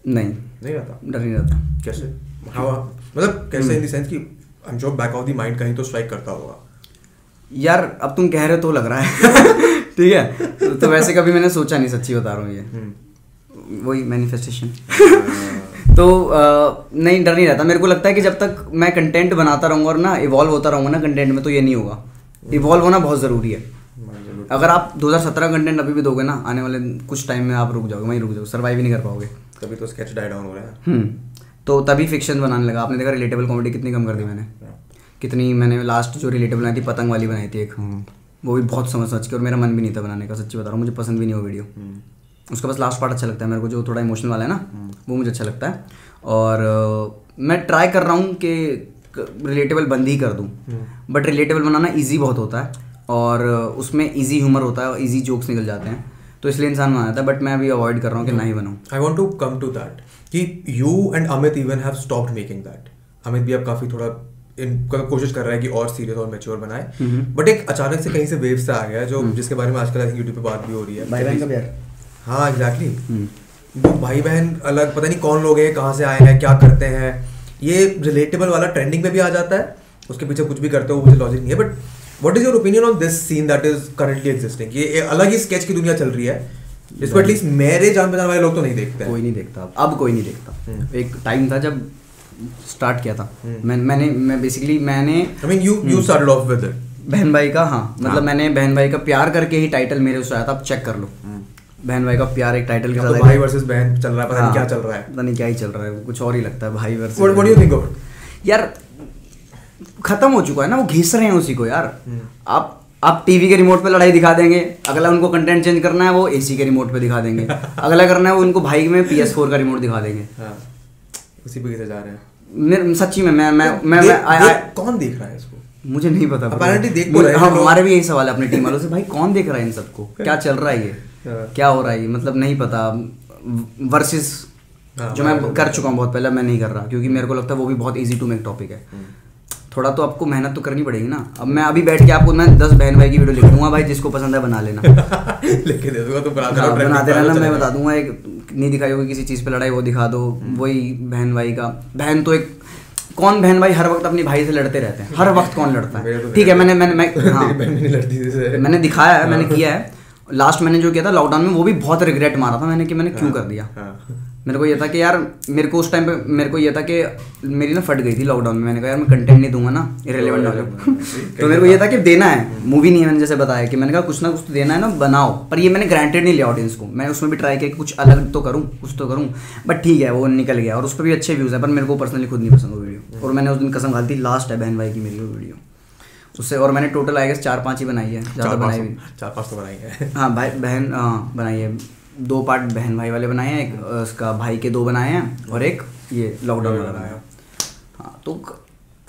नहीं। नहीं रहता डर नहीं रहता। कैसे? हाउ मतलब कैसे इन द सेंस कि I am sure back of the mind कहीं तो स्ट्राइक करता होगा। यार अब तुम कह रहे हो तो लग रहा है। ठीक है? तो, तो वैसे कभी मैंने सोचा नहीं सच्ची बता रहा हूँ ये। हम्म। वही मैनिफेस्टेशन तो अ, नहीं डर नहीं रहता। मेरे को लगता है कि जब तक मैं कंटेंट बनाता रहूँगा और ना इवॉल्व होता रहूँगा ना कंटेंट में तो ये नहीं होगा। इवॉल्व होना बहुत ज़रूरी है। अगर आप 2017 कंटेंट अभी भी दोगे ना आने वाले कुछ टाइम में आप रुक जाओगे वहीं रुक जाओगे सर्वाइव ही नहीं कर पाओगे। तभी तो स्केच डाई डाउन हो रहा है। हम्म। तो तभी फिक्शन बनाने लगा। आपने देखा रिलेटेबल कॉमेडी कितनी कम कर दी मैंने? कितनी मैंने लास्ट जो रिलेटेबल बनाई थी पतंग वाली बनाई थी एक। वो भी बहुत समझ समझ के और मेरा मन भी नहीं था बनाने का सच्ची बता रहा हूँ मुझे पसंद भी नहीं वो वीडियो उसका बस लास्ट पार्ट अच्छा लगता है मेरे को जो थोड़ा इमोशनल वाला है ना वो मुझे अच्छा लगता है। और मैं ट्राई कर रहा हूँ कि रिलेटेबल बंद ही कर दूँ। बट रिलेटेबल बनाना ईजी बहुत होता है। और उसमें ईजी ह्यूमर होता है और ईजी जोक्स निकल जाते हैं। तो इसलिए इंसान बनाता है बट मैं अभी अवॉइड कर रहा हूँ कि ना ही बनाऊँ I want to come to that कि you and Amit even have stopped making that Amit भी अब काफ़ी थोड़ा इन कोशिश कर रहा है कि और सीरियस और मेच्योर बनाए। हम्म। बट एक अचानक से कहीं से वेव से आ गया जो जिसके बारे में आजकल आई थिंक यूट्यूब पे बात भी हो रही है। भाई बहन का प्यार। हाँ एग्जैक्टली हम्म। वो भाई बहन अलग पता नहीं कौन लोग हैं कहाँ से आए हैं क्या करते हैं। ये रिलेटेबल वाला ट्रेंडिंग पे भी आ जाता है। उसके पीछे कुछ भी करते हो मुझे लॉजिक नहीं है but what is your opinion on this scene that is currently existing ये अलग ही स्केच की दुनिया चल रही है। जिसको एटलीस्ट मेरे जान पहचान वाले लोग तो नहीं देखते कोई नहीं देखता। अब अब कोई नहीं देखता। एक टाइम था जब स्टार्ट किया था। हम्म। मैं मैंने मैं बेसिकली मैंने I mean you you started off with it बहन भाई का हाँ। मतलब हाँ। मैंने बहन भाई का प्यार करके ही टाइटल मेरे उससे आया था। अब चेक कर लो। बहन भाई का प्यार एक टाइटल के तो साथ भाई वर्सेस बहन चल रहा है पता नहीं हाँ, क्या चल रहा है। पता नहीं क्या ही चल रहा है। कुछ और ही लगता है भाई versus what do you think of यार खत्म हो चुका है ना वो घिस रहे हैं उसी को यार। हम्म। आप आप टीवी के रिमोट पे लड़ाई दिखा देंगे अगला उनको कंटेंट चेंज करना है वो एसी के रिमोट पे दिखा देंगे। अगला करना है वो उनको भाई में पीएस फोर का रिमोट दिखा देंगे। हाँ उसी पे कैसे जा रहे हैं? मेरे सच्ची में मैं मैं मैं, कौन देख रहा है इसको? मुझे नहीं पता। देख तो रहे हैं हमारे भी यही सवाल है अपनी टीम वालों से भाई कौन देख रहा है इन सबको? क्या चल रहा है ये? हाँ। क्या हो रहा है ये? मतलब नहीं पता। वर्सेस जो मैं कर चुका हूँ बहुत पहले मैं नहीं कर रहा क्योंकि मेरे को लगता है वो भी बहुत इजी टू मेक टॉपिक है। हम्म। थोड़ा तो आपको मेहनत तो करनी पड़ेगी ना। अब मैं अभी बैठ के आपको मैं दस बहन भाई की वीडियो लिख दूँगा भाई जिसको पसंद है बना लेना। लिख दे दूँगा तुम बनाते हाँ, रहना मैं चलेगा। बता दूँगा एक नहीं दिखाई होगी किसी चीज़ पे लड़ाई वो दिखा दो हम्म। वही बहन भाई का। बहन तो एक कौन बहन भाई हर वक्त अपने भाई से लड़ते रहते हैं? हर वक्त कौन लड़ता है? तो ठीक है मैंने मैंने मैं हाँ। मैंने दिखाया है मैंने किया है। लास्ट मैंने जो किया था लॉकडाउन में वो भी बहुत रिग्रेट मारा था मैंने कि मैंने क्यों कर दिया। हाँ। मेरे को ये था कि यार मेरे को उस टाइम पे मेरे को ये था कि मेरी ना फट गई थी लॉकडाउन में। मैंने कहा यार मैं कंटेंट नहीं दूँगा ना इरेलीवेंट वाले तो मेरे को ये था कि देना है। मूवी नहीं है मैंने जैसे बताया कि मैंने कहा कुछ ना कुछ तो देना है ना बनाओ। पर ये मैंने ग्रांटेड नहीं लिया ऑडियंस को। मैं उसमें भी ट्राई किया कि कुछ अलग तो करूँ कुछ तो करूँ। बट ठीक है वो निकल गया और उस पर भी अच्छे व्यूज़ है पर मेरे को पर्सनली खुद नहीं पसंद वो वीडियो और मैंने उस दिन कसम खाली थी लास्ट है बहन भाई की मेरी वो वीडियो उससे और मैंने टोटल आई गेस चार पाँच ही बनाई है ज़्यादा बनाई तो- चार पाँच तो बनाई है। हाँ भाई बहन हाँ बनाई है। दो पार्ट बहन भाई वाले बनाए हैं एक उसका भाई के दो बनाए हैं और एक ये लॉकडाउन वाला बनाया। हाँ तो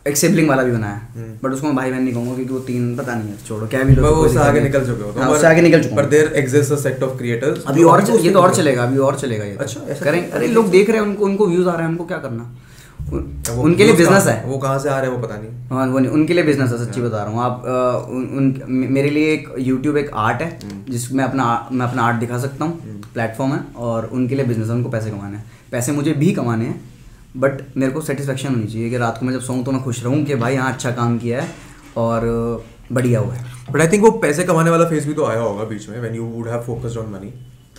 एक सिबलिंग वाला भी बनाया। हम्म। बट उसको मैं भाई बहन नहीं कहूँगा क्योंकि वो तीन पता नहीं है छोड़ो क्या भी लोग उससे आगे निकल चुके हो हाँ, उससे आगे निकल चुके पर there exist a set of creators अभी और ये तो और चलेगा अभी और चलेगा ये तो। अच्छा, करें अरे लोग देख रहे हैं उनको उनको व्यूज़ आ रहे हैं उनको क्या करना? उनके लिए बिज़नेस है। वो कहाँ से आ रहे हैं वो पता नहीं। हाँ वो नहीं उनके लिए बिज़नेस है सच्ची बता रहा हूँ। आप उन, उन मेरे लिए एक यूट्यूब एक आर्ट है जिसमें अपना मैं अपना आर्ट दिखा सकता हूँ प्लेटफॉर्म है और उनके लिए बिज़नेस है उनको पैसे कमाने हैं। पैसे मुझे भी कमाने हैं बट मेरे को सेटिस्फेक्शन होनी चाहिए कि रात को मैं जब सोऊं तो मैं खुश रहूँ कि भाई हाँ अच्छा काम किया है और बढ़िया हुआ है। बट आई थिंक वो पैसे कमाने वाला फ़ेज़ भी तो आया होगा बीच में when you would have focused on money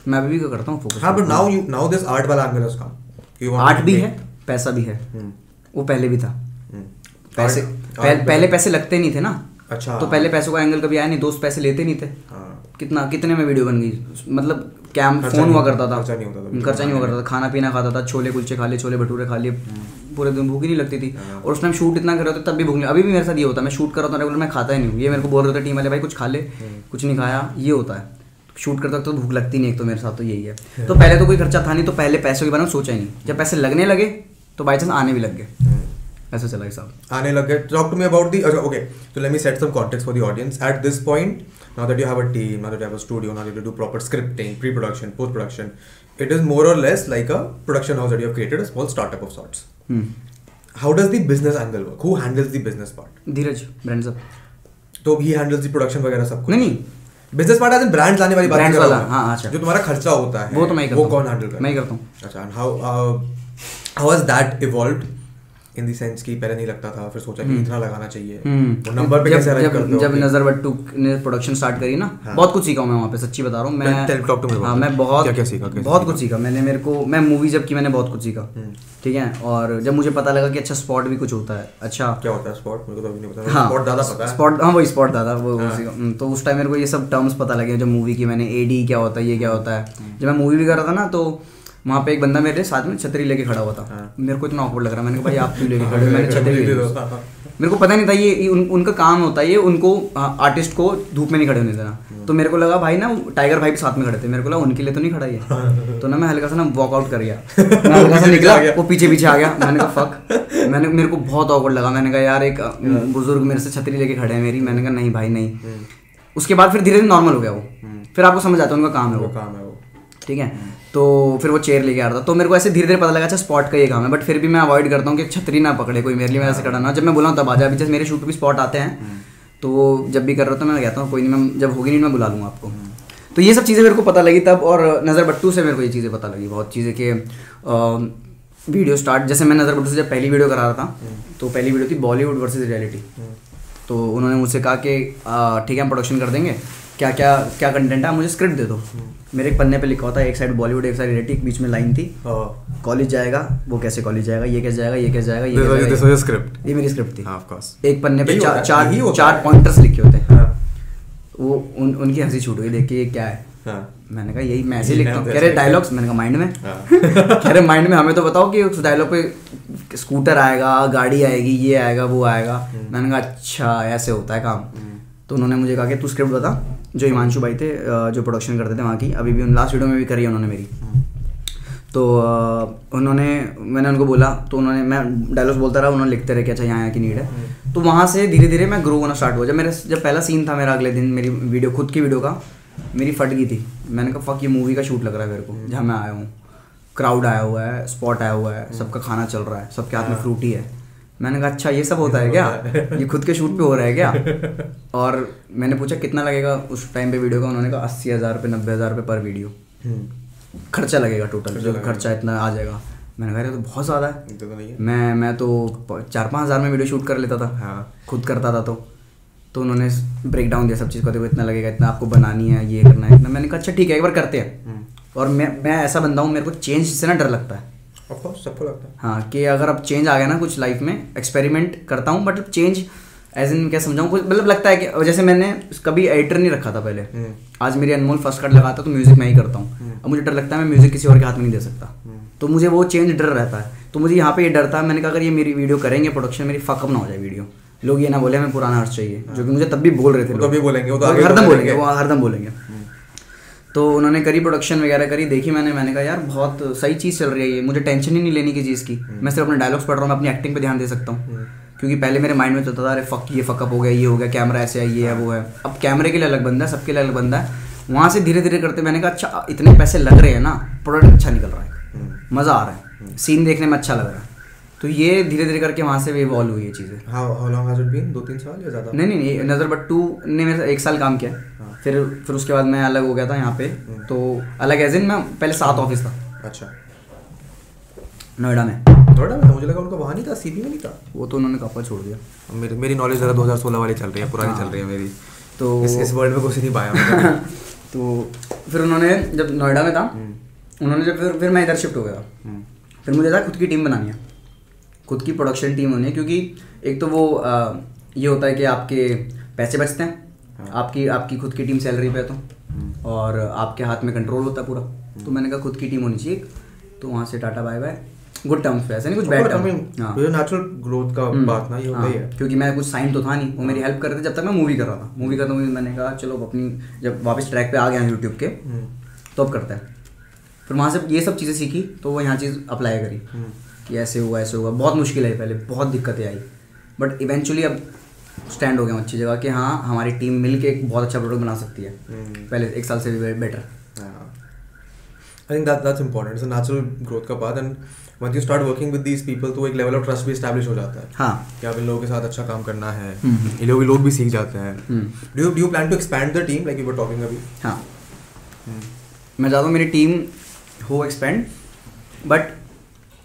मैं भी करता हूँ फोकस हाँ but now you now this art वाला एंगल कम आर्ट भी है। पैसा भी है। हम्म। वो पहले भी था। पैसे Art- पहले, पहले पैसे लगते नहीं थे ना। अच्छा। तो पहले पैसों का एंगल कभी आया नहीं दोस्त पैसे लेते नहीं थे। हाँ। कितना कितने में वीडियो बन गई? मतलब कैम फ़ोन हुआ करता था। खर्चा नहीं होता था। खर्चा नहीं हुआ करता था। खाना पीना खाता था छोले कुलचे खा लिए छोले भटूरे खा लिए। पूरे दिन भूख ही नहीं लगती थी। हाँ। और उस टाइम शूट इतना कर रहे होते तब भी भूख नहीं अभी भी मेरे साथ ये होता है। मैं शूट कर रहा हूँ रेगुलर मैं खाता ही नहीं हूँ। ये मेरे को बोल रहे होते टीम वाले भाई कुछ खा ले। हम्म। कुछ नहीं खाया। ये होता है। शूट करता तो भूख लगती नहीं एक तो मेरे साथ तो यही है। तो पहले तो कोई खर्चा था नहीं तो पहले पैसों के बारे में सोचा ही नहीं। जब पैसे लगने लगे तो बाई चांस आने भी लग गए हम्म। ऐसा चला हिसाब आने लग गए talk to me about the okay so let me set some context for the audience at this point now that you have a team now that you have a studio now that you do proper scripting pre-production post-production it is more or less like a production house that you have created a small startup of sorts hmm. how does the business angle work who handles the business part Dheeraj brand सब तो he handles the production वगैरह सब कुछ नहीं नहीं business part as brands लाने वाली बात कर रहा वाला, हूँ। हाँ, अच्छा। जो तुम्हारा खर्चा होता है वो तो मैं ही करता वो हूँ। कौन हैंडल करता मैं ही करता हूँ। अच्छा and how how has that evolved in the sense कि पहले नहीं लगता था फिर सोचा कि इतना लगाना चाहिए। हम्म। वो नंबर पे कैसे जब, करते हो जब नज़र बट्टू ने प्रोडक्शन स्टार्ट करी ना हाँ। बहुत कुछ सीखा हूँ मैं वहाँ पे सच्ची बता रहा हूँ। मैं talk to me about हाँ मैं बहुत क्या-क्या सीखा, कैसे बहुत कुछ सीखा? मैंने मेरे को मैं मूवी जब की मैंने बहुत कुछ सीखा। हम्म। ठीक है? और जब मुझे पता लगा कि अच्छा स्पॉट भी कुछ होता है। अच्छा। क्या होता है स्पॉट मेरे को तो अभी नहीं पता। हाँ। स्पॉट ज़्यादा पता है। स्पॉट हाँ वही स्पॉट दादा वो हाँ। हम्म, तो उस टाइम मेरे को ये सब टर्म्स पता लगे जब मूवी की मैंने एडी क्या होता है ये क्या होता है। हम्म। जब मैं मूवी भी कर रहा था ना तो वहाँ पे एक बंदा मेरे साथ में छतरी लेके खड़ा हुआ था। हाँ। मेरे को इतना ऑकवर्ड लग रहा मैंने कहा भाई आप क्यों लेके खड़े मैंने छतरी ले हाँ, हाँ। मेरे को पता नहीं था ये उन, उनका काम होता है ये उनको आर्टिस्ट को धूप में नहीं खड़े होने देना। तो मेरे को लगा भाई ना टाइगर भाई भी साथ में खड़े थे। मेरे को लगा उनके लिए तो नहीं खड़ा ये। तो ना मैं हल्का सा ना वॉकआउट कर गया। मैं हल्का सा निकला वो पीछे पीछे आ गया। मैंने कहा फक। मैंने मेरे को बहुत ऑकवर्ड लगा। मैंने कहा यार एक बुज़ुर्ग मेरे से छतरी लेके खड़े हैं मेरी। मैंने कहा नहीं भाई नहीं। उसके बाद फिर धीरे धीरे नॉर्मल हो गया वो। फिर आपको समझ आता है उनका काम है वो। काम है वो। ठीक है। तो फिर वो चेयर लेके आ रहा था। तो मेरे को ऐसे धीरे धीरे पता लगा अच्छा स्पॉट का ये काम है। बट फिर भी मैं अवॉइड करता हूँ कि छतरी ना पकड़े कोई मेरे लिए मैं ऐसे खड़ा ना जब मैं बोला तब आ जाए अभी जैसे मेरे शूट पे भी स्पॉट आते हैं। तो जब भी कर रहा था मैं कहता हूँ कोई नहीं मैं जब होगी नहीं मैं बुला लूँगा आपको। तो ये सब चीज़ें मेरे को पता लगी तब और नज़र बट्टू से मेरे को ये चीज़ें पता लगी। बहुत चीज़ें कि वीडियो स्टार्ट जैसे मैं नज़र बट्टू से जब पहली वीडियो करा रहा था तो पहली वीडियो थी बॉलीवुड वर्सेज रियलिटी तो उन्होंने मुझसे कहा कि ठीक है हम प्रोडक्शन कर देंगे। क्या क्या क्या कंटेंट है? मुझे स्क्रिप्ट दे दो। मेरे एक पन्ने पे लिखा होता है एक साइड बॉलीवुड एक साइड रियलिटी एक बीच में लाइन थी। हाँ। कॉलेज जाएगा वो कैसे कॉलेज जाएगा ये कैसे जाएगा ये कैसे जाएगा ये script. ये मेरी स्क्रिप्ट थी। हाँ, एक पन्ने पे चार है, चार पॉइंटर्स लिखे होते हैं। हाँ। वो उन उनकी हँसी छूट गई देखिए ये क्या है। हाँ। मैंने कहा यही मैं ऐसे ही लिखता हूँ। कह रहे डायलॉग्स मैंने कहा माइंड में? हाँ। कह रहे माइंड में हमें तो बताओ कि उस डायलॉग पे स्कूटर आएगा गाड़ी आएगी ये आएगा वो आएगा। हम्म। मैंने कहा अच्छा ऐसे होता है काम। तो उन्होंने मुझे कहा कि तू स्क्रिप्ट बता जो हिमांशु भाई थे जो प्रोडक्शन करते थे वहाँ की अभी भी उन लास्ट वीडियो में भी करी है उन्होंने मेरी। तो उन्होंने मैंने उनको बोला तो उन्होंने मैं डायलॉग्स बोलता रहा उन्होंने लिखते रहे कि अच्छा यहाँ यहाँ की नीड है। तो वहाँ से धीरे धीरे मैं ग्रो होना स्टार्ट हुआ। जब मेरे जब पहला सीन था मेरा अगले दिन मेरी वीडियो खुद की वीडियो का मेरी फट गई थी। मैंने कहा फक ये मूवी का शूट लग रहा है मेरे को जहाँ मैं आया हूँ। क्राउड आया हुआ है स्पॉट आया हुआ है सबका खाना चल रहा है सबके हाथ में फ्रूटी है। मैंने कहा अच्छा ये सब होता है क्या? ये खुद के शूट पे हो रहा है क्या? और मैंने पूछा कितना लगेगा उस टाइम पे वीडियो का? उन्होंने कहा अस्सी हज़ार रुपये नब्बे हज़ार रुपये पर वीडियो हम्म। खर्चा लगेगा टोटल जो खर्चा इतना आ जाएगा। मैंने कहा तो बहुत ज़्यादा है। तो नहीं है। मैं मैं तो चार पाँच हज़ार में वीडियो शूट कर लेता था। हाँ। खुद करता था तो। तो उन्होंने ब्रेक डाउन दिया सब चीज़ को देखो इतना लगेगा इतना आपको बनानी है ये करना है इतना। मैंने कहा अच्छा ठीक है एक बार करते हैं। हम्म। और मैं मैं ऐसा बंदा हूँ मेरे को चेंज से ना डर लगता है। सबको लगता है। हाँ कि अगर अब चेंज आ गया ना कुछ लाइफ में एक्सपेरिमेंट करता हूँ बट चेंज एज इन क्या समझाऊँ कुछ मतलब लगता है कि जैसे मैंने कभी एडिटर नहीं रखा था पहले। हम्म। आज मेरी अनमोल फ़र्स्ट कट लगाता तो म्यूज़िक मैं ही करता हूँ। अब मुझे डर लगता है मैं म्यूज़िक किसी और के हाथ में नहीं दे सकता। तो मुझे वो चेंज डर रहता है। तो मुझे यहाँ पे ये डर था मैंने कहा अगर ये मेरी वीडियो करेंगे प्रोडक्शन मेरी फकअप ना हो जाए वीडियो लोग ये ना बोले हमें पुराना हर्ष चाहिए। जो कि मुझे तब भी बोल रहे थे लोग। बोलेंगे, वो तो हरदम। बोलेंगे वो हरदम बोलेंगे। तो उन्होंने करी प्रोडक्शन वगैरह करी देखी मैंने मैंने कहा यार बहुत सही चीज़ चल रही है ये मुझे टेंशन ही नहीं लेने की चीज़ की। मैं सिर्फ़ अपने डायलॉग्स पढ़ रहा हूँ मैं अपनी एक्टिंग पे ध्यान दे सकता हूँ। क्योंकि पहले मेरे माइंड में चलता था अरे फक ये फकअप हो गया ये हो गया कैमरा ऐसे है ये है वो है। अब कैमरे के लिए अलग बंदा है सबके लिए अलग बंदा है। वहाँ से धीरे धीरे करते मैंने कहा अच्छा इतने पैसे लग रहे हैं ना प्रोडक्ट अच्छा निकल रहा है। मज़ा आ रहा है। सीन देखने में अच्छा लग रहा है। तो ये धीरे धीरे करके वहाँ से इवॉल्व हुई ये चीज़ें। How how long has it been दो तीन साल या ज़्यादा? नहीं नहीं नहीं बट टू ने मेरे एक साल काम किया। हाँ। फिर फिर उसके बाद मैं अलग हो गया था यहाँ पे। तो अलग एज इन मैं पहले सात ऑफ़िस था। अच्छा। नोएडा में। नोएडा में मुझे लगा उनका वहाँ नहीं था सीबी में नहीं था? वो तो उन्होंने कपड़ा छोड़ दिया। मेरी मेरी नॉलेज ज़रा 2016 वाली चल रही है पुरानी हाँ। चल रही है मेरी। तो इस इस वर्ल्ड में कुछ नहीं पाया तो फिर उन्होंने जब नोएडा में था उन्होंने जब फिर फिर मैं इधर शिफ्ट हो गया। हम्म, फिर मुझे था खुद की टीम बनानी है। खुद की प्रोडक्शन टीम होनी है क्योंकि एक तो वो ये होता है कि आपके पैसे बचते हैं। आपकी आपकी खुद की टीम सैलरी पे तो और आपके हाथ में कंट्रोल होता है पूरा। तो मैंने कहा खुद की टीम होनी चाहिए तो वहाँ से tata bye bye good terms पे ऐसा नहीं कुछ बैड टर्म हाँ। नेचुरल ग्रोथ का हम्म, बात ना ये होता हाँ, ही है। क्योंकि मैं कुछ साइन तो था नहीं। वो मेरी हेल्प कर रहे थे जब तक मैं मूवी कर रहा था। मूवी खत्म हुई मैंने कहा चलो अपनी जब वापस ट्रैक पे आ गया यूट्यूब के हम्म, तो अब करता है। फिर वहाँ से ये सब चीज़ें सीखी तो वो यहाँ चीज़ अप्लाई करी। हम्म, कि ऐसे हुआ ऐसे हुआ। बहुत मुश्किल आई पहले बहुत दिक्कतें आई। बट इवेंचुअली अब स्टैंड हो गया अच्छी जगह कि हाँ हमारी टीम मिल के एक बहुत अच्छा प्रोडक्ट बना सकती है। हम्म। पहले एक साल से भी better I think that that's important it's natural growth का path and once you start working with these people तो एक लेवल ऑफ़ ट्रस्ट भी एस्टैब्लिश हो जाता है। हाँ। कि आप इन लोगों के साथ अच्छा काम करना है। हम्म। ये लोग लोग भी सीख जाते हैं। हम्म, do do you plan to expand the team like you were talking अभी हाँ। मैं चाहता हूँ मेरी टीम हो एक्सपेंड बट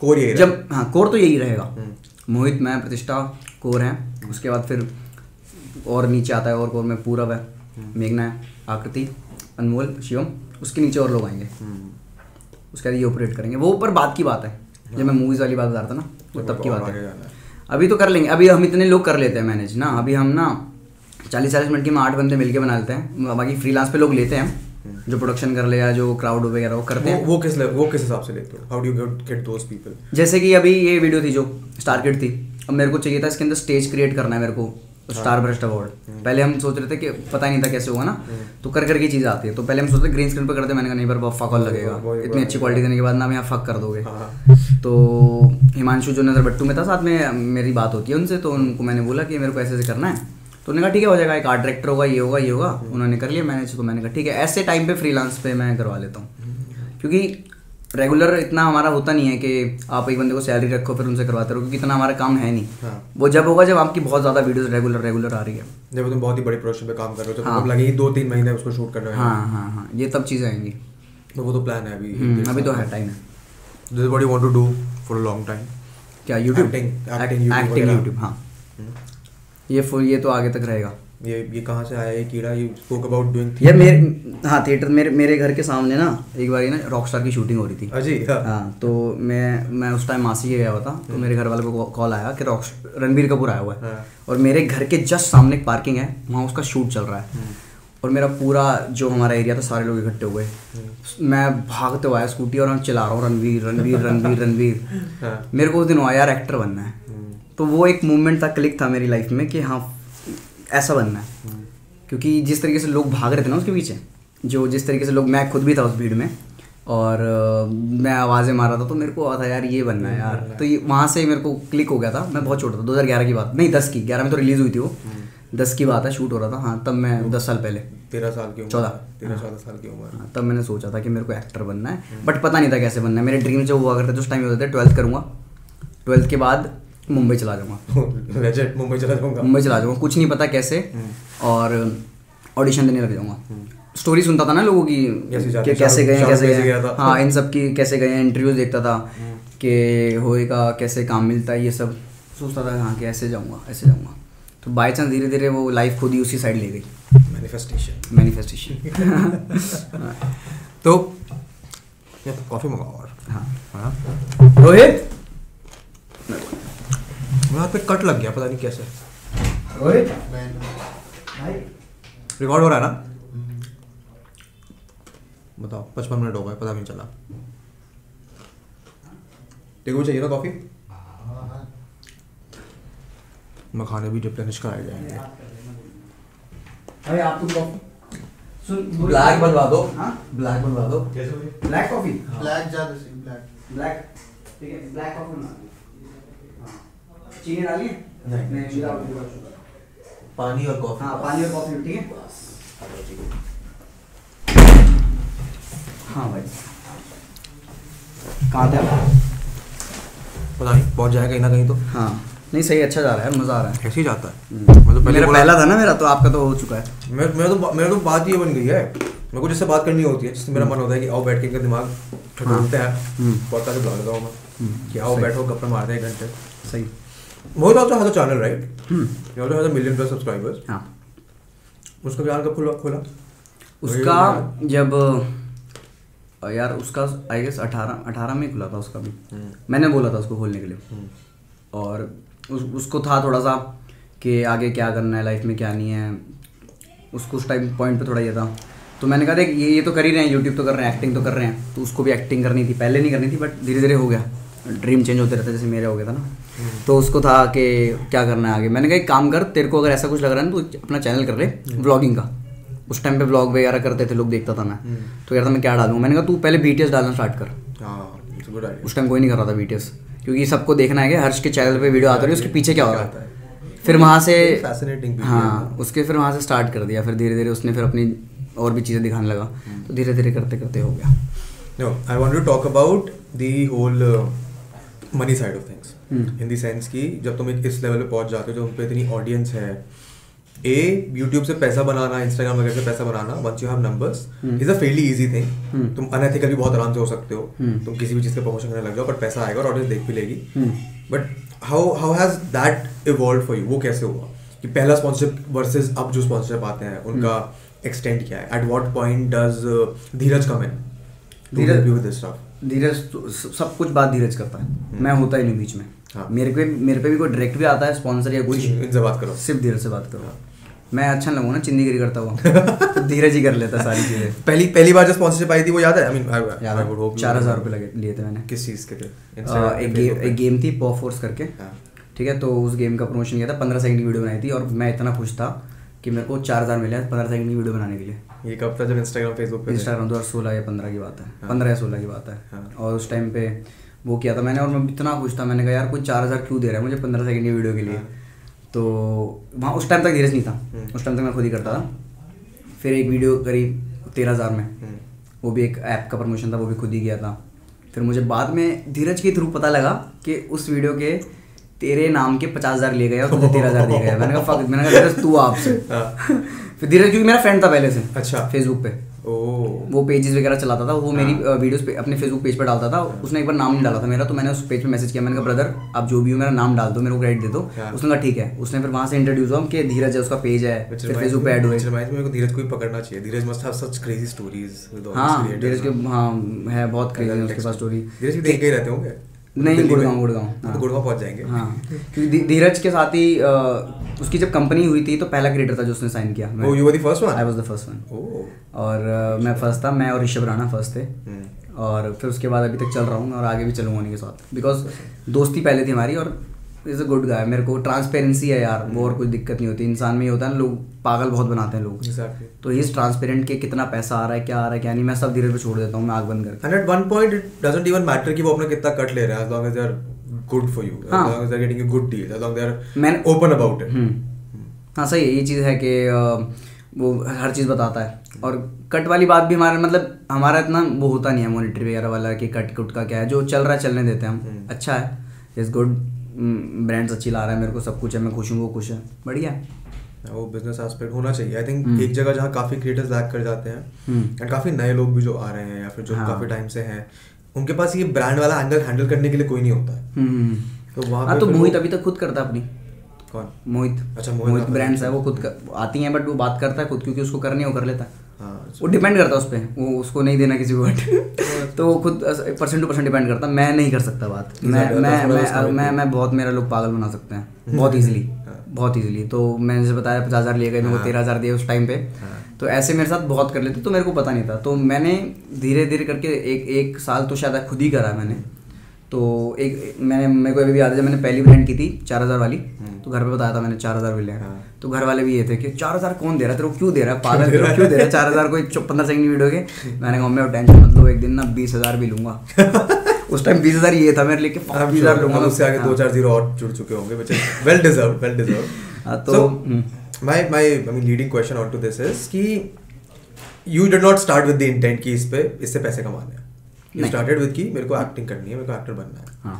कोर ये जब हाँ कोर तो यही रहेगा। हम्म। मोहित मैं प्रतिष्ठा कोर हैं। उसके बाद फिर और नीचे आता है और कोर में पूरब है मेघना है आकृति अनमोल शिवम उसके नीचे और लोग आएँगे। हम्म। उसके बाद ये ऑपरेट करेंगे। वो ऊपर बात की बात है। जब मैं मूवीज़ वाली बात बता रहा था ना वो तब की बात है। अभी तो कर लेंगे। अभी हम इतने लोग कर लेते हैं मैनेज ना। अभी हम ना चालीस चालीस मिनट की में आठ बंदे मिलके बना लेते हैं। बाकी फ्रीलांस पे लोग लेते हैं। जो प्रोडक्शन कर ले या जो क्राउड वगैरह वो करते वो हैं। वो किस ले- वो किस हिसाब से लेते हो? How do you get those people जैसे कि अभी ये वीडियो थी जो स्टार किड थी। अब मेरे को चाहिए था इसके अंदर स्टेज क्रिएट करना है मेरे को। स्टार ब्रस्ट अवार्ड पहले हम सोच रहे थे कि पता ही नहीं था कैसे होगा ना। तो कर करके चीज़ आती है। तो पहले हम सोचते ग्रीन स्क्रीन पर करते मैंने कहा नहीं पर फक और लगेगा। इतनी अच्छी क्वालिटी देने के बाद ना आप यहाँ फक कर दोगे। हाँ। तो हिमांशु जो नज़र बट्टू में था साथ में मेरी बात होती है उनसे तो उनको मैंने बोला कि मेरे को ऐसे ऐसे करना है। तो उन्होंने कहा ठीक है हो जाएगा। एक आर्ट डायरेक्टर होगा ये होगा ये होगा। उन्होंने कर लिया। मैंने तो मैंने कहा ठीक है ऐसे टाइम पे फ्रीलांस पे मैं करवा लेता हूँ। क्योंकि रेगुलर इतना हमारा होता नहीं है कि आप एक बंदे को सैलरी रखो फिर उनसे करवाते रहो क्योंकि इतना हमारा काम है नहीं। हाँ। वो जब होगा जब आपकी बहुत ज़्यादा वीडियोस रेगुलर रेगुलर आ रही है। जब तुम बहुत ही बड़ी प्रोडक्शन पे काम कर रहे हो तो हाँ। लगेगी दो तीन महीने उसको शूट करने में हाँ हाँ हाँ ये तब चीज़ें आएँगी। तो वो तो प्लान है अभी। हम्म, अभी तो है टाइम है। This what you want to do for a long time क्या यूट्यूब एक्टिंग हाँ। ये फुल ये तो आगे तक रहेगा। ये ये कहाँ से आया ये कीड़ा? यू स्पोक अबाउट डूइंग ये मेरे हाँ थिएटर मेरे मेरे घर के सामने ना एक बार ना रॉकस्टार की शूटिंग हो रही थी। अजी हाँ। हाँ तो मैं मैं उस टाइम मासी के गया हुआ था तो मेरे घर वाले को कॉल आया कि रॉक रणबीर कपूर आया हुआ है। हाँ। और मेरे घर के जस्ट सामने एक पार्किंग है वहाँ उसका शूट चल रहा है। और मेरा पूरा जो हमारा एरिया था सारे लोग इकट्ठे हुए मैं भागते हुआ आया स्कूटी और हम चला रहा हूँ रणवीर रणवीर रणवीर रणवीर हाँ। मेरे को उस दिन हुआ यार एक्टर बनना है। तो वो एक मूवमेंट था क्लिक था मेरी लाइफ में कि हाँ ऐसा बनना है। क्योंकि जिस तरीके से लोग भाग रहे थे ना उसके पीछे जो जिस तरीके से लोग मैं खुद भी था उस भीड़ में और मैं आवाज़ें मार रहा था तो मेरे को था यार ये बनना है यार। तो ये वहाँ से मेरे को क्लिक हो गया था। मैं बहुत छोटा था 2011 की बात नहीं 10 की 11 में तो रिलीज़ हुई थी वो। 10 की बात है शूट हो रहा था हाँ तब मैं 10 साल पहले। तेरह साल की चौदह। तेरह चौदह साल की उम्र। हाँ, तब मैंने सोचा था कि मेरे को एक्टर बनना है बट पता नहीं था कैसे बनना है। मेरे ड्रीम जो हुआ करते थे उस टाइम होते थे ट्वेल्थ करूँगा। ट्वेल्थ के बाद मुंबई चला जाऊँगा। मुंबई चला जाऊँगा। मुंबई चला जाऊँगा। कुछ नहीं पता कैसे। और ऑडिशन देने लग जाऊँगा। स्टोरी सुनता था ना लोगों की कि कैसे गए कैसे गए हैं। हाँ इन सब की कैसे गए इंटरव्यूज़ देखता था कि होएगा कैसे काम मिलता है ये सब। सोचता था हाँ कि ऐसे जाऊँगा ऐसे जाऊँगा। तो बाई चांस धीरे धीरे वो लाइफ खुद ही उसी साइड ले गई। मैनिफेस्टेशन मैनिफेस्टेशन तो ये तो कॉफ़ी मंगाओ और। हाँ। हाँ। रोहित! मेरे हाथ पे कट लग गया पता नहीं कैसे। रिकॉर्ड हो रहा है ना? बताओ पचपन मिनट हो गए पता भी नहीं चला। को चाहिए ना कॉफ़ी? मखाने भी रिप्लेनिश कराए जाएँगे। अरे आप तुम कॉफ़ी? सुन ब्लैक बनवा दो। हाँ? ब्लैक बनवा दो। Black coffee? ब्लैक ज़्यादा ब्लैक ब्लैक ठीक है ब्लैक कॉफ़ी हाँ चीनी डालिए नहीं। नहीं विदाउट शुगर। पानी और कॉफ़ी। हाँ पानी और कॉफ़ी ठीक है? हाँ भाई। कहाँ थे आप? पता नहीं पहुँच जाएगा कहीं ना कहीं तो। हाँ। नहीं सही अच्छा जा रहा है मज़ा आ रहा है। ऐसे ही जाता है। मैं तो पहले मेरा पहला था ना मेरा तो आपका तो हो चुका है। मेरा मेरा तो मेरा तो बात ये बन गई है। मेरे को जिससे बात करनी होती है जिससे मेरा मन होता है कि आओ बैठ के इनका दिमाग ठटोलते हैं। हम्म। बहुत सारे बुला लेता हूँ मैं। हम्म, कि आओ बैठो गप्पे मारते हैं घंटे। सही। मोहित also has a channel right? Hmm, he also has a million plus subscribers हाँ। उसका चैनल कब खुला खोला? उसका जब यार उसका आई गेस अठारह अठारह में खुला था उसका भी। हम्म। मैंने बोला था उसको खोलने के लिए। और उस, उसको था थोड़ा सा कि आगे क्या करना है लाइफ में क्या नहीं है। उसको उस टाइम पॉइंट पे थोड़ा ये था। तो मैंने कहा देख ये ये तो कर ही रहे हैं यूट्यूब तो कर रहे हैं एक्टिंग तो कर रहे हैं। तो उसको भी एक्टिंग करनी थी। पहले नहीं करनी थी बट धीरे धीरे हो गया। ड्रीम चेंज होते रहते जैसे मेरे हो गया था ना। तो उसको था कि क्या करना है आगे। मैंने कहा एक काम कर तेरे को अगर ऐसा कुछ लग रहा है ना तो अपना चैनल कर ले व्लॉगिंग का। उस टाइम पे व्लॉग वगैरह करते थे लोग देखता था मैं। तो कहता था मैं क्या डालूँ? मैंने कहा तू पहले बी डालना स्टार्ट कर। हाँ उस टाइम कोई नहीं कर रहा था बीटीएस क्योंकि सबको देखना है कि हर्ष के चैनल पे वीडियो आता रही है उसके पीछे क्या हो रहा है। फिर वहाँ से हाँ उसके फिर वहाँ से स्टार्ट कर दिया। फिर धीरे धीरे उसने फिर अपनी और भी चीज़ें दिखाने लगा। तो धीरे धीरे करते करते हो गया। No, I want to talk about the whole uh, money side Hmm. In the sense कि जब तुम एक इस लेवल पे पहुँच जाते हो जब तुम पे इतनी ऑडियंस है ए यूट्यूब से पैसा बनाना इंस्टाग्राम वगैरह से पैसा बनाना once you have numbers Hmm. Is a fairly easy thing Hmm. तुम अनएथिकल भी बहुत आराम से हो सकते हो Hmm. तुम किसी भी चीज़ का प्रमोशन करने लग जाओ बट पैसा आएगा और ऑडियंस देख भी लेगी। But how how has that evolve for you वो कैसे हुआ कि पहला स्पॉन्सरशिप वर्सेस अब जो स्पॉन्सरशिप आते हैं उनका एक्सटेंड क्या है at what point does Dheeraj come in Dheeraj- Dheeraj with this stuff Dheeraj तो सब कुछ बात धीरज करता है। मैं होता ही नहीं बीच में। हाँ। मेरे पे मेरे पे भी कोई डायरेक्ट भी आता है स्पॉन्सर या कुछ इनसे बात करो। सिर्फ़ धीरज से बात करो। मैं अच्छा लगूँ ना चिंदीगिरी करता हुआ। तो धीरज ही कर लेता सारी चीज़ें। पहली पहली बार जो स्पॉन्सरशिप आई थी वो याद है? आई मीन याद वुड चार हज़ार रुपये लगे लिए थे मैंने। किस चीज़ के थे एक गेम एक गेम थी पॉ फोर्स करके। हाँ। ठीक है तो उस गेम का प्रमोशन किया था पंद्रह सेकंड की वीडियो बनाई थी और मैं इतना खुश था कि मेरे को चार हज़ार मिले पंद्रह सेकंड की वीडियो बनाने के लिए। ये कब था जब इंस्टाग्राम फेसबुक पे इंस्टाग्राम दो हज़ार सोलह या पंद्रह की बात है हाँ। पंद्रह या सोलह की बात है हाँ। और उस टाइम पे वो किया था मैंने और मैं इतना खुश था मैंने कहा यार कोई चार हज़ार क्यों दे रहा है मुझे पंद्रह सेकंड की वीडियो के लिए हाँ। तो वहाँ उस टाइम तक धीरज नहीं था। उस टाइम तक मैं खुद ही करता था फिर एक वीडियो करीब तेरह हज़ार में। वो भी एक ऐप का प्रमोशन था वो भी खुद ही किया था फिर मुझे बाद में धीरज के थ्रू पता लगा कि उस वीडियो के तेरे नाम के पचास हज़ार लिए गए और तुझे तेरह हज़ार दिए गए मैंने कहा फक मैंने कहा धीरज तू आपसे। फिर धीरज क्योंकि मेरा फ्रेंड था पहले से अच्छा। फेसबुक पे। ओह। वो पेजेस वगैरह चलाता था वो मेरी वीडियोस पे अपने फेसबुक पेज पर डालता था। उसने एक बार नाम नहीं डाला था मेरा तो मैंने उस पेज पे मैसेज किया मैंने कहा ब्रदर आप जो भी हो मेरा नाम डाल दो मेरे को क्रेडिट दे दो। हाँ। उसने कहा ठीक है। उसने फिर वहाँ से इंट्रोड्यूस हुआ कि धीरज है उसका पेज है फिर फेसबुक पे ऐड हुए। मेरे को धीरज को भी पकड़ना चाहिए। Dheeraj must have such crazy stories हाँ धीरज के हाँ है बहुत क्रेजी उसके पास स्टोरी धीरज भी देख के रहते होंगे। नहीं गुड़गांव गुड़गांव। हाँ, हाँ। तो गुड़गांव पहुँच जाएँगे। हाँ। क्योंकि धीरज के साथ ही उसकी जब कंपनी हुई थी तो पहला क्रिएटर था जो उसने साइन किया। मैं you were the first one I was the first one और मैं फ़र्स्ट था मैं और ऋषभ राणा फ़र्स्ट थे। हम्म। और फिर उसके बाद अभी तक चल रहा हूँ और आगे भी चलूँगा उन्हीं के साथ। बिकॉज़ दोस्ती पहले थी हमारी और इज़ अ गुड गाय मेरे को ट्रांसपेरेंसी है यार वो और कोई दिक्कत नहीं होती इंसान में ये होता है ना लोग पागल बहुत बनाते हैं लोग Exactly. तो ही ट्रांसपेरेंट के कितना पैसा आ रहा है क्या आ रहा है क्या नहीं मैं सब धीरे पे छोड़ देता हूँ मैं आग बंद करके at one point, it doesn't even कि वो अपना कितना कट ले रहा है as they are good for you, as हाँ। long as they're getting a good deal, as long as they're मैंने- about it. हम्म। हाँ सही है ये चीज़ है कि वो हर चीज़ बताता है और कट वाली बात भी हमारे मतलब हमारा इतना वो होता नहीं है मॉनिटरी वगैरह वाला कि कट कुट का क्या है जो चल रहा है चलने देते हैं हम हम्म। अच्छा है इज़ गुड ब्रांड्स अच्छी ला रहा है मेरे को सब कुछ है मैं खुश हूँ वो खुश है। बढ़िया। वो बिज़नेस एस्पेक्ट होना चाहिए। I think hmm. एक जगह जहाँ काफ़ी क्रिएटर्स लैक कर जाते हैं हम्म। एंड काफ़ी नए लोग भी जो आ रहे हैं या फिर जो हाँ। काफ़ी टाइम से हैं उनके पास ये ब्रांड वाला एंगल हैंडल करने के लिए कोई नहीं होता है। हम्म। तो वहाँ हाँ तो मोहित अभी तक खुद करता है अपनी। कौन? मोहित। अच्छा, मोहित ब्रांड्स है वो खुद आती हैं बट वो बात करता है खुद क्योंकि उसको करनी है कर लेता है हाँ। वो डिपेंड करता है उस पर वो उसको नहीं देना किसी को बट तो वो खुद परसेंट टू परसेंट डिपेंड करता मैं नहीं कर सकता बात। मैं मैं that's what I was मैं मैं मैं बहुत मेरा लोग पागल बना सकते हैं। बहुत इजीली हाँ। बहुत ईजिली तो मैंने जैसे बताया पचास हज़ार लिए गए मेरे को हाँ। तेरह हज़ार दिए उस टाइम पे। हाँ। तो ऐसे मेरे साथ बहुत कर लेते तो मेरे को पता नहीं था। तो मैंने धीरे धीरे करके एक एक साल तो शायद खुद ही करा मैंने। तो एक मैंने मेरे को अभी भी याद है जब मैंने पहली ब्रांड की थी चार हज़ार वाली तो घर पे बताया था मैंने चार हज़ार मिले हैं। तो घर वाले भी ये थे कि चार हज़ार कौन दे रहा है? तेरे को क्यों दे रहा है? पागल तेरे को क्यों दे रहा है? चार हज़ार कोई पंद्रह सेकंड की वीडियो के। मैंने कहा मैं टेंशन मत लो एक दिन ना बीस हज़ार भी लूँगा। उस टाइम बीस हज़ार ये था मेरे लिए बीस हज़ार लूँगा उससे आगे हाँ। दो चार ज़ीरो और जुड़ चुके होंगे well deserved well deserved हाँ, तो- हम्म। my my I mean leading question onto this is कि you did not start with the intent कि इस पे इससे पैसे कमाने हैं नहीं। started with कि मेरे को एक्टिंग करनी है मेरे को एक्टर बनना है हाँ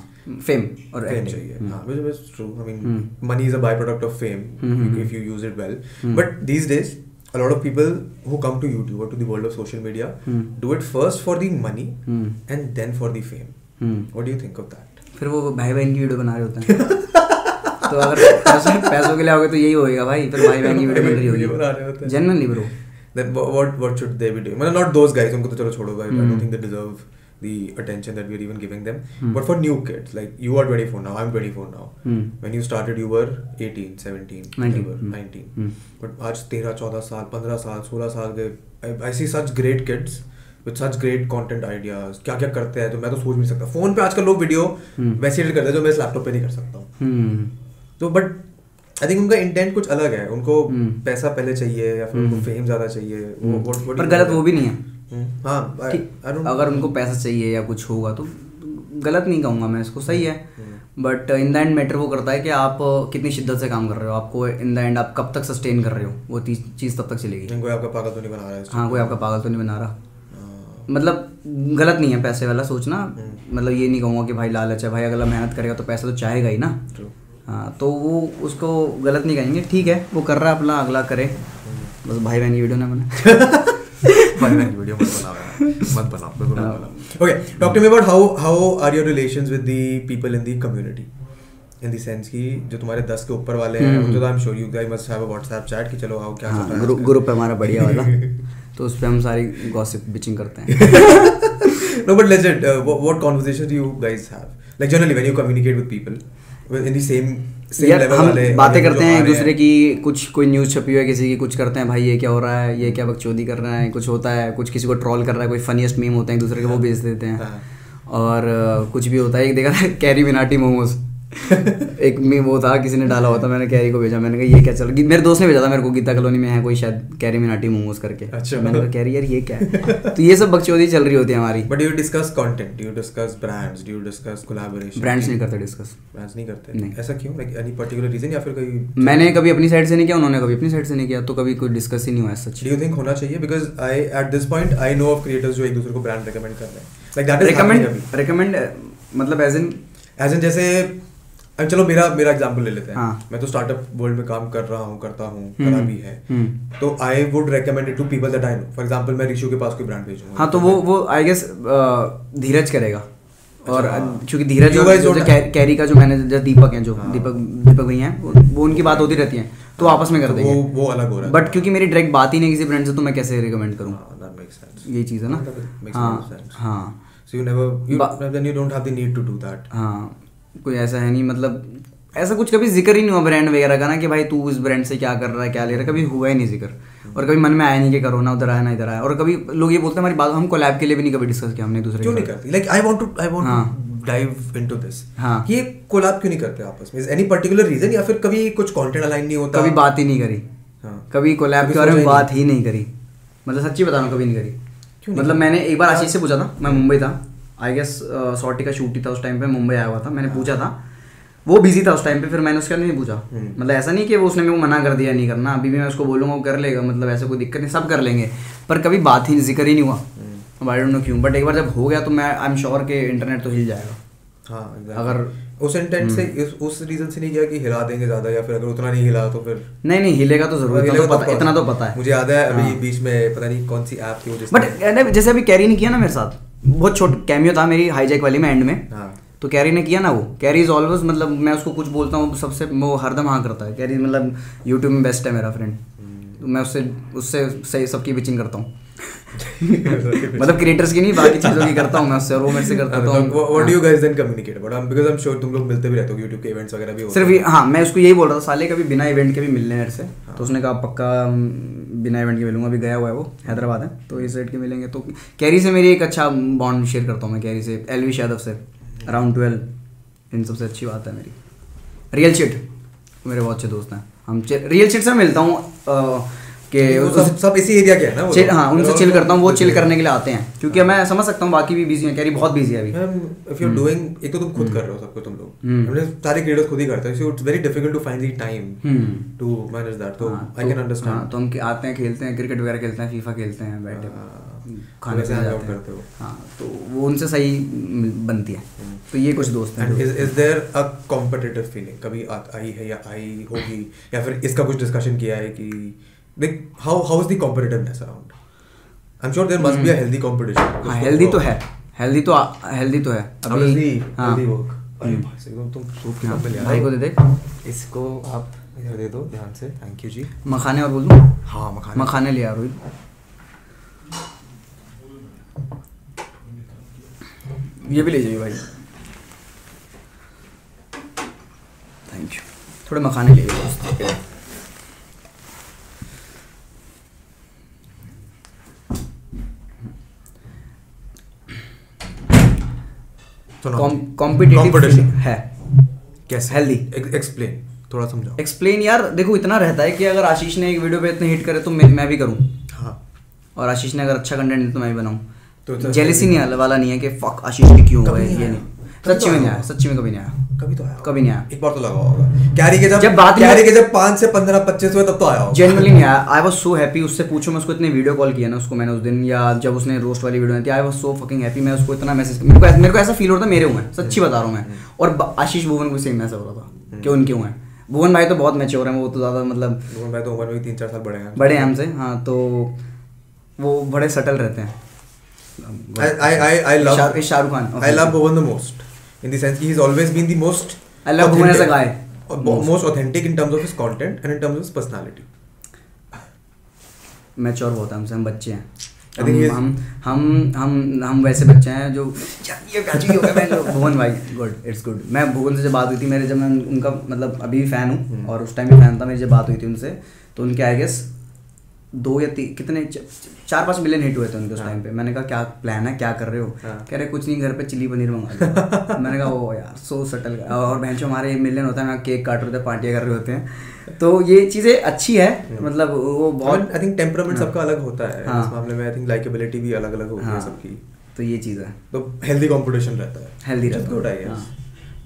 फेम और फेम acting। चाहिए हम्म। हाँ which is true I mean hmm. money is a byproduct of fame hmm, hmm, if you use it well hmm. but these days a lot of people who come to YouTube or to the world of social media hmm. do it first for the money hmm. and then for the fame hmm. what do you think of that फिर वो भाई बहन की video बना रहे होते हैं तो अगर पैसे पैसों के लिए आओगे तो यही होएगा भाई फिर भाई बहन की वीडियो बन रही होगी हैं। Generally bro then wha- what what should they be doing मतलब not those guys उनको तो चलो छोड़ो I hmm. don't think they deserve the attention that we are even giving them hmm. but for new kids like you are 24 now I'm 24 now hmm. when you started you were 18 17 19, whatever, hmm. 19 hmm. but आज 13 14 साल 15 साल 16 साल के I, I see such great kids with such great content ideas क्या क्या करते हैं जो मैं तो सोच भी नहीं सकता फ़ोन पे आजकल लोग वीडियो। वैसे एडिट करते हैं जो मैं इस लैपटॉप पे नहीं कर सकता हूँ तो बट आई थिंक उनका इंटेंट कुछ अलग है उनको। पैसा पहले चाहिए या फिर उनको। फेम ज़्यादा चाहिए वो what- what पर गलत वो भी नहीं है हाँ I don't- अगर उनको पैसा चाहिए या कुछ होगा तो गलत नहीं कहूँगा मैं इसको सही है। हम्म। But in the end matter वो करता है कि आप कितनी शिद्दत से काम कर रहे हो आपको इन द एंड आप कब तक सस्टेन कर रहे हो वो चीज़ तब तक चलेगी। कोई आपका पागल तो नहीं बना रहा है हाँ कोई आपका पागल तो नहीं बना रहा। हाँ, मतलब गलत नहीं है पैसे वाला सोचना। हम्म। मतलब ये नहीं कहूँगा कि भाई लालच है भाई अगला मेहनत करेगा तो पैसा तो चाहेगा ही ना। हाँ तो वो उसको गलत नहीं कहेंगे ठीक है वो कर रहा है अपना अगला करे। हम्म। बस भाई बहन की वीडियो ना बने। भाई बहन वीडियो मत बनाओ मत बनाओ बिल्कुल मत बनाओ। Okay talk to me about how how are your relations with the people in the community in the कि जो तुम्हारे 10 के ऊपर वाले हैं हम्म। उनको तो I am sure you guys must have a WhatsApp chat कि चलो आओ क्या चल हाँ रहा है ग्रुप है हमारा बढ़िया वाला। तो उस पर हम सारी गॉसिप बिचिंग करते हैं। No, but legit, uh, what, what conversations do you guys have? Like generally, when you communicate with people, यार हम बातें करते हैं एक दूसरे की कुछ कोई न्यूज़ छपी हुई है किसी की कुछ करते हैं भाई ये क्या हो रहा है? ये क्या बकचोदी कर रहा है? कुछ होता है? कुछ किसी को ट्रॉल कर रहा है? कोई फनीस्ट मीम होते हैं एक दूसरे के वो भेज देते हैं। हाँ। और कुछ भी होता है एक देखा था कैरी मिनाटी मोमोज। एक मीम वो था किसी ने डाला हुआ था मैंने कैरी को भेजा मैंने कहा ये क्या चल मेरे दोस्त ने भेजा था मेरे को गीता कॉलोनी में है कोई शायद कैरी मिनाटी मोमोज करके अच्छा। मैंने कहा कैरी यार ये क्या है तो ये सब बकचोदी चल रही होती है हमारी do you discuss content? Do you discuss brands? Do you discuss collaboration? Brands नहीं करते डिस्कस Brands नहीं करते नहीं। ऐसा क्यों like any particular reason या फिर कोई मैंने कभी अपनी साइड से नहीं किया उन्होंने कभी अपनी साइड से नहीं किया तो कभी कोई डिस्कस ही नहीं हुआ सच Do you think होना चाहिए because I at this point I know of creators जो एक दूसरे को brand recommend कर रहे हैं like that is recommend recommend मतलब एज इन as in जैसे चलो मेरा मेरा एग्जांपल ले लेते हैं। हाँ। मैं तो स्टार्टअप वर्ल्ड में काम कर रहा हूँ करता हूँ हम्म, करा भी है। हम्म। तो I would recommend to people that I know for example मैं ऋषु के पास कोई ब्रांड भेजूँगा। हाँ तो वो वो आई गेस धीरज करेगा। और अच्छा, हाँ। क्योंकि धीरज जो, कैरी का जो मैनेजर दीपक हैं जो हाँ। दीपक दीपक भैया हैं वो, उनकी बात होती रहती है। तो आपस में कर तो देंगे। वो वो अलग हो रहा है। बट क्योंकि मेरी डायरेक्ट बात ही नहीं किसी ब्रांड से तो मैं कैसे रिकमेंड करूँ? हाँ. यही चीज़ है ना? हाँ हाँ। So you never you Ba- then you don't have the need to do that. हाँ। कोई ऐसा है नहीं मतलब ऐसा कुछ कभी ज़िक्र ही नहीं हुआ ब्रांड वगैरह का ना कि भाई तू इस ब्रांड से क्या कर रहा है क्या ले रहा है कभी हुआ ही नहीं ज़िक्र। और कभी मन में आया नहीं कि करो ना उधर आया ना इधर आया। और कभी लोग ये बोलते हैं हमारी बात हम कोलैब के लिए भी नहीं कभी डिस्कस किया हमने दूसरे क्यों नहीं। करती? Like I want to I want. To dive into this हाँ। ये कोलैब क्यों नहीं करते आपस में? एनी पर्टिकुलर रीजन या फिर कभी कुछ कंटेंट अलाइन नहीं होता? कभी बात ही नहीं करी। हाँ। कभी कोलैब के बारे में बात ही नहीं करी। मतलब सच्ची बता रहा हूँ कभी नहीं करी। क्यों मतलब मैंने एक बार आशीष से पूछा था मैं मुंबई था। आई गेस सॉटी का शूट ही था उस टाइम पे मुंबई आया हुआ था मैंने पूछा था वो बिज़ी था उस टाइम पे फिर मैंने उसका नहीं पूछा हम्म। मतलब ऐसा नहीं कि वो उसने मेरे को मना कर दिया नहीं करना अभी भी मैं उसको बोलूँगा वो कर लेगा मतलब ऐसा कोई दिक्कत नहीं सब कर लेंगे पर कभी बात ही ज़िक्र ही नहीं हुआ। आई डोंट नो क्यों बट एक बार जब हो गया तो मैं आई एम श्योर कि इंटरनेट तो हिल जाएगा हाँ अगर- उस इंटेंट से हम्म। इस, उस रीजन से नहीं किया कि हिला देंगे ज़्यादा या फिर अगर उतना नहीं हिला तो फिर नहीं नहीं हिलेगा तो ज़रूर इतना हिलेगा तो पता इतना तो पता है मुझे याद है अभी हाँ। बीच में पता नहीं कौन सी ऐप थी बट जैसे अभी कैरी ने किया ना मेरे साथ बहुत छोट कैमियो था मेरी हाईजैक वाली में एंड में। हाँ। तो कैरी ने किया ना वो। कैरी इज़ ऑलवेज मतलब मैं उसको कुछ बोलता हूँ सबसे वो हरदम हाँ करता है। कैरी मतलब यूट्यूब में बेस्ट है मेरा फ्रेंड तो मैं उससे उससे सही सबकी पिचिंग करता हूँ। मतलब क्रिएटर्स की नहीं बाकी चीज़ों की करता हूँ मैं उससे और वो मेरे से करता हम- व्हाट डू यू हाँ। Guys then communicate about because I am sure तुम लोग मिलते भी रहते हो YouTube के इवेंट्स वगैरह भी होते सिर्फ़ हैं। हाँ मैं उसको यही बोल रहा था साले कभी बिना इवेंट के भी मिलने मेरे से तो उसने कहा पक्का बिना इवेंट के मिलूँगा। अभी गया हुआ है वो हैदराबाद है तो इस रेट के मिलेंगे। तो कैरी से मेरी एक अच्छा बॉन्ड शेयर करता हूँ मैं कैरी से एलवी यादव से अराउंड ट्वेल्व इन सबसे अच्छी बात है मेरी। रियल शिट मेरे बहुत अच्छे दोस्त हैं। हम रियल शिट से मिलता हूँ कि वो सब सब इसी एरिया के है ना वो चिल हाँ उनसे चिल करता हूँ वो चिल करने के लिए आते हैं। क्योंकि मैं समझ सकता हूँ बाकी भी बिज़ी हैं कैरी बहुत बिज़ी है अभी। इफ़ यू डूइंग एक तो तुम खुद कर रहे हो सब कुछ तुम लोग। हम्म। हमने सारे क्रिएटर्स खुद ही करते हैं so it's very difficult to find the time hmm. To manage that तो आई कैन अंडरस्टैंड तो हम के- आते हैं खेलते हैं क्रिकेट वगैरह खेलते हैं फीफा खेलते हैं बैठे हाँ, खाने पीने जाते करते हो। हाँ तो वो उनसे सही बनती है। हम्म। तो ये कुछ दोस्त हैं। Is there a competitive feeling कभी आई है या आई होगी? या फिर इसका कुछ डिस्कशन किया है कि देख how how is the competitiveness around I am sure there must be a healthy competition हाँ हेल्दी तो है हेल्दी तो हेल्दी तो है अभी हाँ हेल्दी वर्क अरे हम्म। भाई एकदम तुम सूप के हाँ, साथ ले भाई को दे दे इसको आप इधर दे दो ध्यान से थैंक यू जी मखाने और बोल दूँ हाँ मखाने मखाने ले आ रोहित ये भी ले जाइए भाई थैंक यू थोड़े मखाने ले जाइए कॉम्पिटिटिव है। कैसे? हेल्दी एक्सप्लेन थोड़ा समझाओ। एक्सप्लेन यार देखो इतना रहता है कि अगर आशीष ने एक वीडियो पे इतने हिट करे तो मैं मैं भी करूँ। हाँ। और आशीष ने अगर अच्छा कंटेंट दिया तो मैं भी बनाऊँ। तो तो तो- जेलिसी नहीं वाला नहीं है कि फक आशीष ने क्यों हुआ है ये नहीं। सच्ची तो में नहीं। आया सच्ची में कभी नहीं आया। कभी तो आया कभी नहीं आया। एक बार तो लगा होगा। कैरी के जब जब बात कैरी के जब पाँच से पंद्रह पच्चीस हुए तब तो आया जेनरली नहीं आया। आई वॉज़ सो हैप्पी उससे पूछो मैं उसको इतने वीडियो कॉल किया ना उसको मैंने उस दिन या जब उसने रोस्ट वाली वीडियो थी I was so fucking happy मैं उसको इतना मैसेज मेरे को ऐसा- मेरे को ऐसा फील हो था मेरे हुए सच्ची बता रहा हूँ मैं। और आशीष भुवन को सेम ऐसा हो रहा था कि उनके हुए हैं। भुवन भाई तो बहुत मैच्योर हैं वो तो ज़्यादा मतलब भुवन भाई तो उम्र में भी तीन चार साल बड़े हैं। बड़े हैं हमसे हाँ तो वो बड़े सटल रहते हैं। Shahrukh Khan I love Bhuvan the most in the sense he's always been the most I love Bhuvan as a guy. or bo- most authentic in terms of his content and in terms of his personality. Mature बहुत हमसे हम बच्चे हैं I think हम हम हम हम हम वैसे बच्चे हैं जो ये भुवन भाई गुड इट्स गुड मैं भुवन से जब बात हुई थी मेरे जब मैं उनका मतलब अभी भी फ़ैन हूँ हम्म। और उस टाइम भी फ़ैन था मेरी जब बात हुई थी उनसे तो उनके आई गेस दो या तीन कितने चार पाँच मिलियन हिट हुए थे उनके उस हाँ। टाइम पे। मैंने कहा क्या प्लान है? क्या कर रहे हो? हाँ। कह रहे कुछ नहीं घर पे चिली पनीर मंगा मैंने कहा ओ यार सो सटल और बहन हमारे मिलियन होता है मैं केक काट रहे होते हैं पार्टियाँ कर रहे होते हैं। तो ये चीज़ें अच्छी है मतलब वो बहुत आई थिंक टेम्परामेंट हाँ। सबका अलग होता है हाँ। इस मामले में। आई थिंक लाइकेबिलिटी भी अलग अलग होती है हाँ, सबकी। तो ये चीज़ है। तो हेल्दी कंपटीशन रहता है। Healthy guess. हाँ।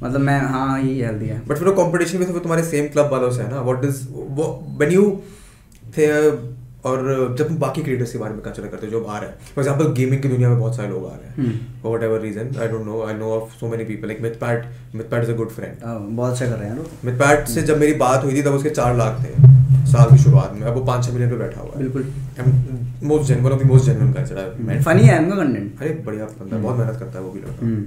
मतलब मैं हाँ यही हेल्दी है। बट फिर वो कंपटीशन भी तो तुम्हारे सेम क्लब वालों से है ना? व्हाट इज़ वो व्हेन यू और जब हम बाकी क्रिएटर्स के बारे में कल्चर करते हैं जो आ रहे हैं। फॉर एग्ज़ाम्पल गेमिंग की दुनिया में बहुत सारे लोग आ रहे हम्म। हैं। For whatever reason I don't know I know of so many people like Mythpat Mythpat is a good friend हाँ, बहुत अच्छा कर रहे हैं मिथ पैट से जब मेरी बात हुई थी तब उसके चार लाख थे साल की शुरुआत में। अब वो पाँच छः मिलियन पे बैठा हुआ है। बिल्कुल। Most gen one of the most genuine culture funny है उनका कंटेंट अरे बढ़िया बंदा बहुत मेहनत करता है वो भी लड़का। हम्म।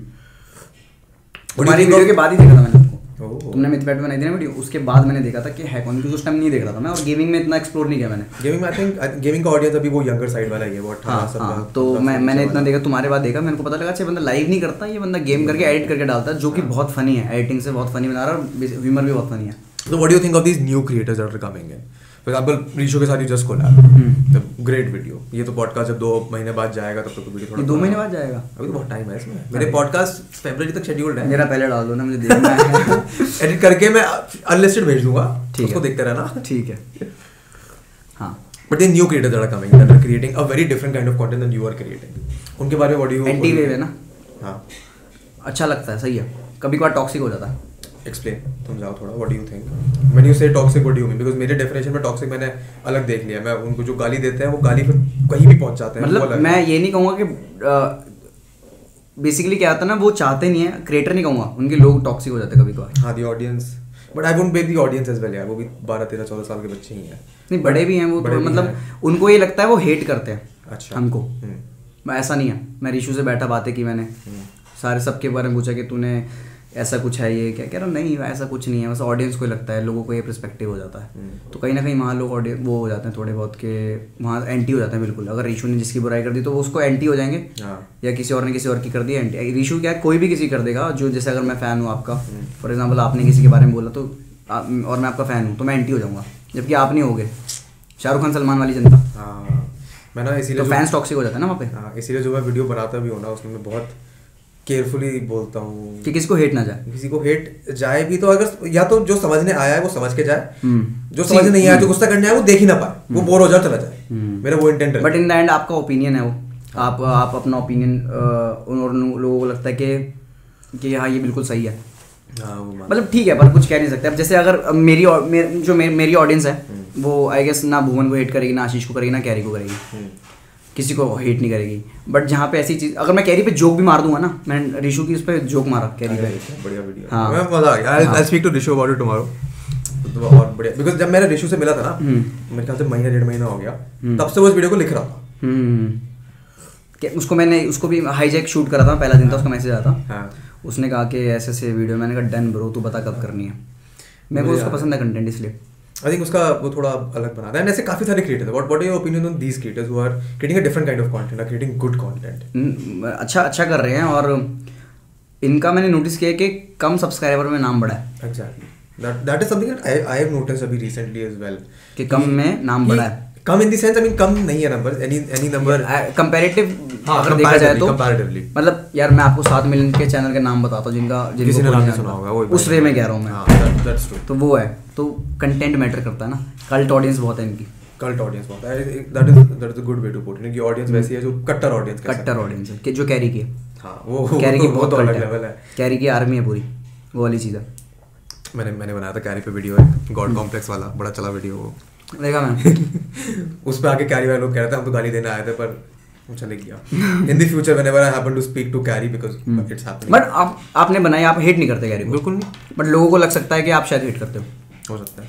तुम्हारी think वीडियो के बाद ही देखा था मैंने। तुमने मिथ पैट बनाई थी ना वीडियो? उसके बाद मैंने देखा था कि है कौन क्योंकि उस टाइम नहीं देख रहा था मैं और गेमिंग में इतना एक्सप्लोर नहीं किया मैंने। गेमिंग में आई थिंक गेमिंग का ऑडियंस अभी वो यंगर साइड वाला ही है वो हाँ सत्रह हाँ तो मैं मैंने इतना देखा तुम्हारे बाद देखा मेरे को पता लगा अच्छा बंदा लाइव नहीं करता ये बंदा गेम करके एडिट करके डालता है जो कि बहुत फनी है एडिटिंग से बहुत फनी बना रहा है और ह्यूमर भी बहुत फनी है। तो what you think of this new creators are coming are in? For के साथ just collab. Hmm. The great video. ये तो podcast जब दो महीने बाद जाएगा तब तक तो वीडियो थोड़ा दो महीने बाद जाएगा। अभी तो बहुत टाइम है इसमें। मेरे पॉडकास्ट फरवरी तक शेड्यूल्ड है। मेरा पहले डाल दो ना मुझे देखना है। एडिट करके मैं अनलिस्टेड भेज दूँगा। उसको देखते रहना। ठीक है। हाँ। But the new creators are coming that are creating a very different kind of content than you are creating उनके बारे में what do you anti wave है ना? हाँ। अच्छा लगता है सही है। कभी कभार टॉक्सिक हो जाता है। एक्सप्लेन तुम जाओ थोड़ा what do you think when you say toxic what do you mean because मेरे डेफिनेशन में टॉक्सिक मैंने अलग देख लिया मैं उनको जो गाली देते हैं वो गाली फिर कहीं भी पहुँच जाते हैं मतलब मैं ये नहीं कहूँगा कि बेसिकली क्या आता है ना वो चाहते नहीं है क्रिएटर नहीं कहूँगा उनके लोग टॉक्सिक हो जाते हैं कभी कभार हाँ the audience but I won't bake the audience as well यार वो भी 12 13 14 साल के बच्चे ही हैं। नहीं बड़े भी हैं वो बड़े तो भी मतलब हैं। उनको ये लगता है वो हेट करते हैं अच्छा। हमको। हम्म, ऐसा नहीं है। मैं रिशू से बैठा बातें की मैंने। हम्म। सारे सबके बारे में पूछा कि तूने ऐसा कुछ है ये क्या कह रहा हूँ, नहीं ऐसा कुछ नहीं है बस ऑडियंस को ही लगता है लोगों को ये पर्सपेक्टिव हो जाता है। हम्म। तो कहीं ना कहीं वहाँ लोग ऑडियंस वो हो जाते हैं थोड़े बहुत के वहाँ एंटी हो जाते हैं बिल्कुल। अगर रिशु ने जिसकी बुराई कर दी तो वो उसको एंटी हो जाएँगे। हाँ। या किसी और ने किसी और की कर दी एंटी रीशू क्या कोई भी किसी कर देगा जो जैसे अगर मैं फ़ैन हूँ आपका। हम्म। फॉर एग्ज़ाम्पल आपने किसी के बारे में बोला तो और मैं आपका फ़ैन हूँ तो मैं एंटी हो जाऊँगा। जबकि आप नहीं होगे। शाहरुख खान सलमान वाली जनता। हाँ। मैं ना इसीलिए तो फैंस टॉक्सिक हो जाता है ना वहाँ पे। हाँ इसीलिए जो मैं वीडियो बनाता भी हूँ ना उसमें बहुत केयरफुली बोलता हूँ। कि किसी को हेट ना जाए। किसी को हेट जाए भी तो अगर या तो जो समझने आया है वो समझ के जाए। हम्म। जो समझ नहीं आया जो गुस्सा करने आया वो देख ही ना पाए। वो बोर हो जाए चला जाए। हम्म। मेरा वो इंटेंट है। बट इन द एंड आपका ओपिनियन है वो। आप आप अपना ओपिनियन उन और लोगों को लगता है कि कि हाँ ये बिल्कुल सही है। हाँ मतलब ठीक है पर कुछ कह नहीं सकते। अब जैसे अगर मेरी जो मेरी ऑडियंस है वो आई गेस ना भुवन को हेट करेगी ना आशीष को करेगी ना कैरी को करेगी। हम्म। किसी को हेट नहीं करेगी। बट जहाँ पे ऐसी चीज़ अगर मैं कैरी पे जोक भी मार दूँगा ना मैं रिशु की उस पर जोक मारा कैरी पे। बढ़िया वीडियो हाँ। मैं मज़ा आ गया। आई हाँ। Speak to Rishu about it tomorrow तो और बढ़िया। बिकॉज़ जब मैंने रिशु से मिला था ना हम्म। मेरे ख्याल से महीना डेढ़ महीना हो गया। हम्म। तब से वो इस वीडियो को लिख रहा था। हम्म। उसको मैंने उसको भी हाईजैक शूट करा था पहला दिन था उसका मैसेज आया था। हाँ। उसने कहा कि ऐसे ऐसे वीडियो मैंने कहा डन ब्रो तू बता कब करनी है? मेरे को उसका पसंद है कंटेंट इसलिए। आई थिंक उसका वो थोड़ा अलग बनाता है एंड ऐसे काफ़ी सारे creators what what are your opinion on these creators who are creating a different kind of content are creating good content अच्छा अच्छा कर रहे हैं और इनका मैंने नोटिस किया कि कम सब्सक्राइबर में नाम बढ़ा है। Exactly that that is something that I I have notice अभी रिसेंटली एज वेल कि कम में नाम बढ़ा है। कम in the sense I mean कम नहीं है number any any number comparative हाँ, अगर देखा जाए तो comparatively. मतलब यार मैं आपको सात मिलियन के चैनल के नाम बताता हूँ जिनका जिनको किसी ने नाम सुना होगा वो उस वे में कह रहा हूँ मैं। हाँ दैट्स ट्रू तो वो है तो कंटेंट मैटर करता है ना। कल्ट ऑडियंस बहुत है इनकी। कल्ट ऑडियंस बहुत है। That is that is a good way to put it कि ऑडियंस वैसी है जो कट्टर ऑडियंस कट्टर ऑडियंस है। कि जो कैरी की है। हाँ वो कैरी की बहुत तो अलग लेवल है है। कैरी की आर्मी है पूरी वो वाली चीज़ है। मैंने मैंने बनाया था कैरी पे वीडियो एक गॉड कॉम्प्लेक्स वाला बड़ा चला वीडियो वो। देखा मैं उस पर आके कैरी वाले लोग कह रहे थे हम तो गाली देने आए थे पर वो चले गया in the future whenever I happen to speak to Carry because it's happening but आप आपने बनाई आप हेट नहीं करते कैरी को। बिल्कुल नहीं। बट लोगों को लग सकता है कि आप शायद हेट करते हो। हो सकता है।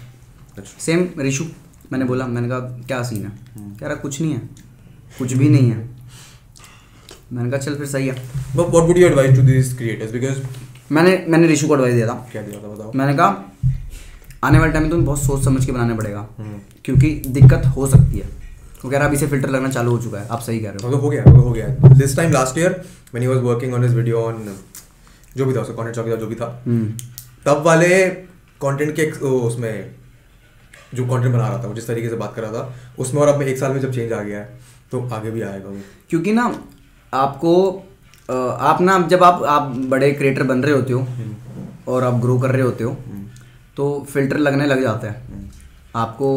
सेम रिशु मैंने बोला मैंने कहा क्या सीन है? कह रहा कुछ नहीं है। कुछ भी नहीं है। मैंने कहा चल फिर सही है। But what would you advise to these creators? Because मैंने मैंने रिशु को एडवाइस दिया था। क्या दिया था बताओ। मैंने कहा आने वाले टाइम में तुम्हें बहुत सोच समझ के बनाना पड़ेगा। हम्म। क्योंकि दिक्कत हो सकती है। वो कह रहा अभी से फ़िल्टर लगना चालू हो चुका है। आप सही कह रहे हो। तो हो गया तो हो गया। This time last year when he was working on his video on जो भी था उसका कंटेंट चौकी था जो भी था हम्म, तब वाले कंटेंट के उसमें जो कंटेंट बना रहा था वो जिस तरीके से बात कर रहा था उसमें और अब एक साल में जब चेंज आ गया है तो आगे भी आएगा वो। क्योंकि ना आपको आप ना जब आप आप बड़े क्रिएटर बन रहे होते हो और आप ग्रो कर रहे होते हो तो फ़िल्टर लगने लग जाता है। आपको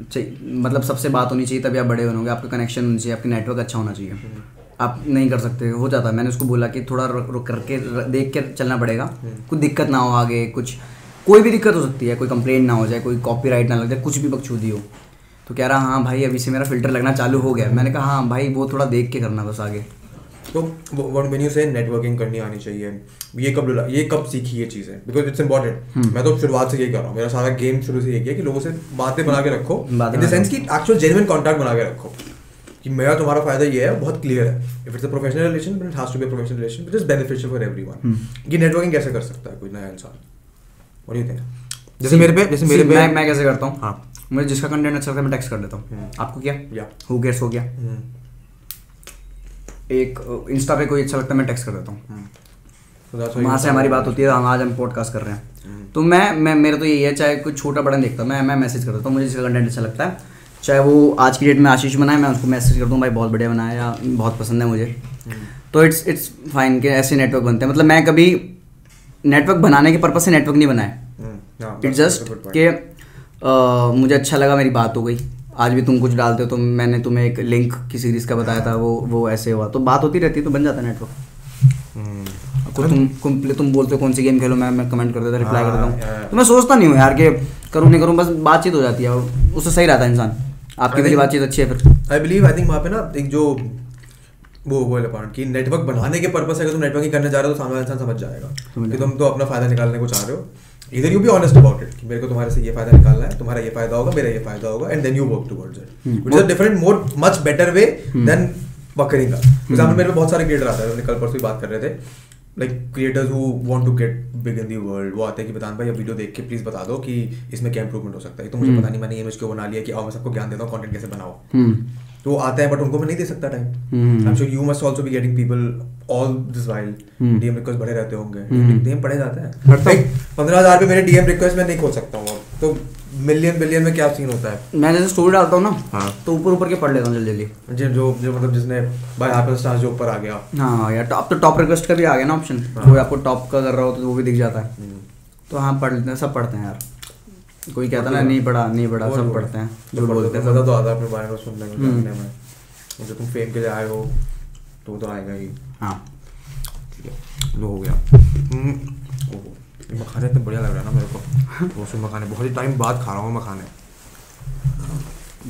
मतलब सबसे बात होनी चाहिए तभी आप बड़े बनोगे आपका कनेक्शन होना चाहिए आपकी नेटवर्क अच्छा होना चाहिए। आप नहीं कर सकते हो जाता है। मैंने उसको बोला कि थोड़ा रुक रुक करके देख के चलना पड़ेगा। कुछ दिक्कत ना हो आगे कुछ कोई भी दिक्कत हो सकती है कोई कंप्लेंट ना हो जाए कोई कॉपीराइट ना लग जाए कुछ भी बकचोदी हो। तो कह रहा हाँ भाई अभी से मेरा फ़िल्टर लगना चालू हो गया मैंने कहा हाँ भाई वो थोड़ा देख के करना बस आगे। तो व्हेन यू से नेटवर्किंग करनी आनी चाहिए। ये कब ये कब सीखी ये चीज़? है बिकॉज़ इट्स इंपॉर्टेंट मैं तो शुरुआत से यही कर रहा हूँ। मेरा सारा गेम शुरू से यही किया कि लोगों से बातें बना के रखो। इन द सेंस कि एक्चुअल जेन्युइन कॉन्टैक्ट बना के रखो। कि मेरा तुम्हारा फ़ायदा ये है बहुत क्लियर है। If it's a professional relation but it has to be professional relation which is beneficial for everyone ये नेटवर्किंग कैसे कर सकता है कोई नया इंसान? डू यू जैसे मेरे पे जैसे मेरे पे मैं मैं कैसे करता हूँ? हाँ। मुझे जिसका कंटेंट अच्छा लगता है मैं टेक्स्ट कर देता हम्म। हूँ आपको क्या? या हु गेट्स हो गया। हम्म। एक इंस्टा पे कोई अच्छा लगता है मैं टेक्स्ट कर देता हूँ। हम्म। you- वहाँ से हमारी बात होती है हम आज हम पॉडकास्ट कर रहे हैं। तो मैं मैं मेरा तो यही है चाहे कोई छोटा बड़ा देखता मैं मैं मैसेज कर देता हूँ मुझे जिसका कंटेंट अच्छा लगता है। चाहे वो आज की डेट में आशीष बनाए मैं उसको मैसेज करता हूँ भाई बहुत बढ़िया बनाया या बहुत पसंद है मुझे। तो इट्स इट्स फाइन कि ऐसे नेटवर्क बनते हैं। मतलब मैं कभी नेटवर्क बनाने के पर्पज से नेटवर्क नहीं बनाया। हम्म, इट्स जस्ट. कि मुझे अच्छा लगा मेरी बात हो गई। आज भी तुम कुछ डालते हो तो मैंने तुम्हें एक लिंक की सीरीज़ का बताया था वो वो ऐसे हुआ। तो बात होती रहती है तो बन जाता है नेटवर्क हम्म। कुछ तुम तुम तुम बोलते हो कौन सी गेम खेलो मैं मैं कमेंट कर देता रिप्लाई कर हाँ. हूँ तो मैं सोचता नहीं हूँ यार कि करूँ नहीं करूँ बस बातचीत हो जाती है और उससे सही रहता है इंसान। आपकी मेरी बातचीत अच्छी है फिर। आई बिलीव आई थिंक वहाँ पे ना एक जो वो वो वाला पॉइंट कि नेटवर्क बनाने के पर्पस से अगर तुम नेटवर्किंग करने जा रहे हो तो सामने इंसान समझ जाएगा। कि तुम तो अपना फ़ायदा निकालने को चाह रहे हो। इधर you be honest about it कि मेरे को तुम्हारे से ये फ़ायदा निकालना है तुम्हारा ये फ़ायदा होगा मेरा ये फ़ायदा होगा and then you work towards it Hmm. Is a different more much better way than bickering का. एग्जांपल मेरे पे बहुत सारे क्रिएटर आते हैं कल परसों बात कर रहे थे like creators who want to get big in the world वो आते हैं कि बतान भाई अब वीडियो देख के प्लीज़ बता दो कि इसमें क्या इंप्रूवमेंट हो सकता है. तो मुझे Hmm. पता नहीं मैंने इमेज क्यों बना लिया कि आओ मैं सबको ज्ञान देता हूँ कंटेंट कैसे बनाओ. हम्म तो वो आते हैं बट उनको मैं नहीं दे सकता time. I am sure you must also be getting people all this while hmm. DM request बढ़े रहते होंगे। हम्म। डीएम पढ़े जाते हैं। पढ़ता हूँ। पंद्रह हज़ार पे मेरे डीएम रिक्वेस्ट मैं नहीं खोल सकता हूँ अब। तो मिलियन बिलियन में क्या सीन होता है? मैं जैसे स्टोरी डालता हूँ ना हाँ। तो ऊपर ऊपर के पढ़ लेता हूँ जल्दी जल्दी। जिन जो जो मतलब जिसने भाई एप्पल स्टार्स जो ऊपर आ गया। हाँ यार अब तो टॉप रिक्वेस्ट का भी आ गया ना ऑप्शन हाँ। कोई आपको टॉप का कर रहा हो तो वो भी दिख जाता है। तो हाँ पढ़ लेते हैं सब पढ़ते हैं यार। कोई कहता ना नहीं पढ़ा नहीं पढ़ा सब पढ़ते हैं जो जो बोलते हैं। मज़ा तो आता है अपने बारे में सुनने में हम्म। जो तुम फेम के लिए आए हो तो तो आएगा ही। हाँ। ठीक है लो हो गया। हम्म, मखाने इतने बढ़िया लग रहा है ना मेरे को। वो सुन मखाने बहुत ही टाइम बाद खा रहा हूँ मखाने।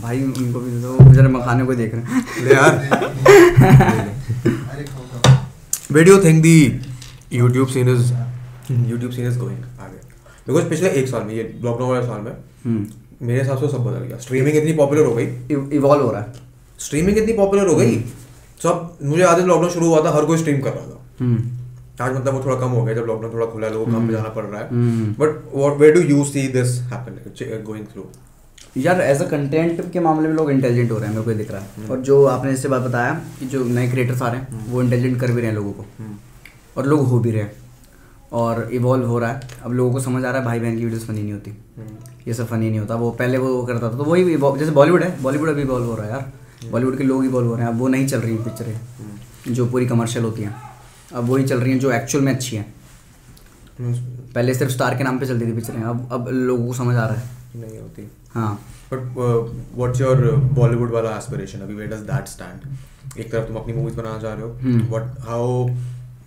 भाई उनको भी दे दो बेचारे मखाने को देख रहे हैं। यार। You think the YouTube scene is? YouTube scene is going आगे। बिकॉज़ पिछले एक साल में ये लॉकडाउन वाले साल में हम्म। मेरे हिसाब से सब बदल गया। स्ट्रीमिंग इतनी पॉपुलर हो गई। इवॉल्व हो रहा है। स्ट्रीमिंग इतनी पॉपुलर हो गई। सब मुझे याद है लॉकडाउन शुरू हुआ था हर कोई स्ट्रीम कर रहा था। हम्म। आज मतलब वो थोड़ा कम हो गया जब लॉकडाउन थोड़ा खुला है लोगों को काम पे जाना पड़ रहा है। हम्म। But what where do you see this happen going through यार एज अ कंटेंट के मामले में लोग इंटेलिजेंट हो रहे हैं मेरे को दिख रहा है। और जो आपने इससे बात बताया कि जो नए क्रिएटर्स आ रहे हैं वो इंटेलिजेंट कर भी रहे हैं लोगों को। और लोग हो भी रहे हैं। और इवॉल्व हो रहा है। अब लोगों को समझ आ रहा है भाई बहन की वीडियोस फनी नहीं होती। ये सब फनी नहीं होता। वो पहले वो करता था तो वही जैसे बॉलीवुड है बॉलीवुड अभी इवॉल्व हो रहा है यार। बॉलीवुड के लोग इवॉल्व हो रहे हैं। अब वो नहीं चल रही पिक्चरें जो पूरी कमर्शियल होती हैं। अब वही चल रही हैं जो एक्चुअल में अच्छी हैं। पहले सिर्फ़ स्टार के नाम पे चलती थी पिक्चरें अब अब लोगों को समझ आ रहा है। नहीं होती। हाँ। बट व्हाट्स योर बॉलीवुड वाला एस्पिरेशन अभी वेयर डज दैट स्टैंड एक तरफ़ तुम अपनी मूवीज़ बनाना चाह रहे हो। What how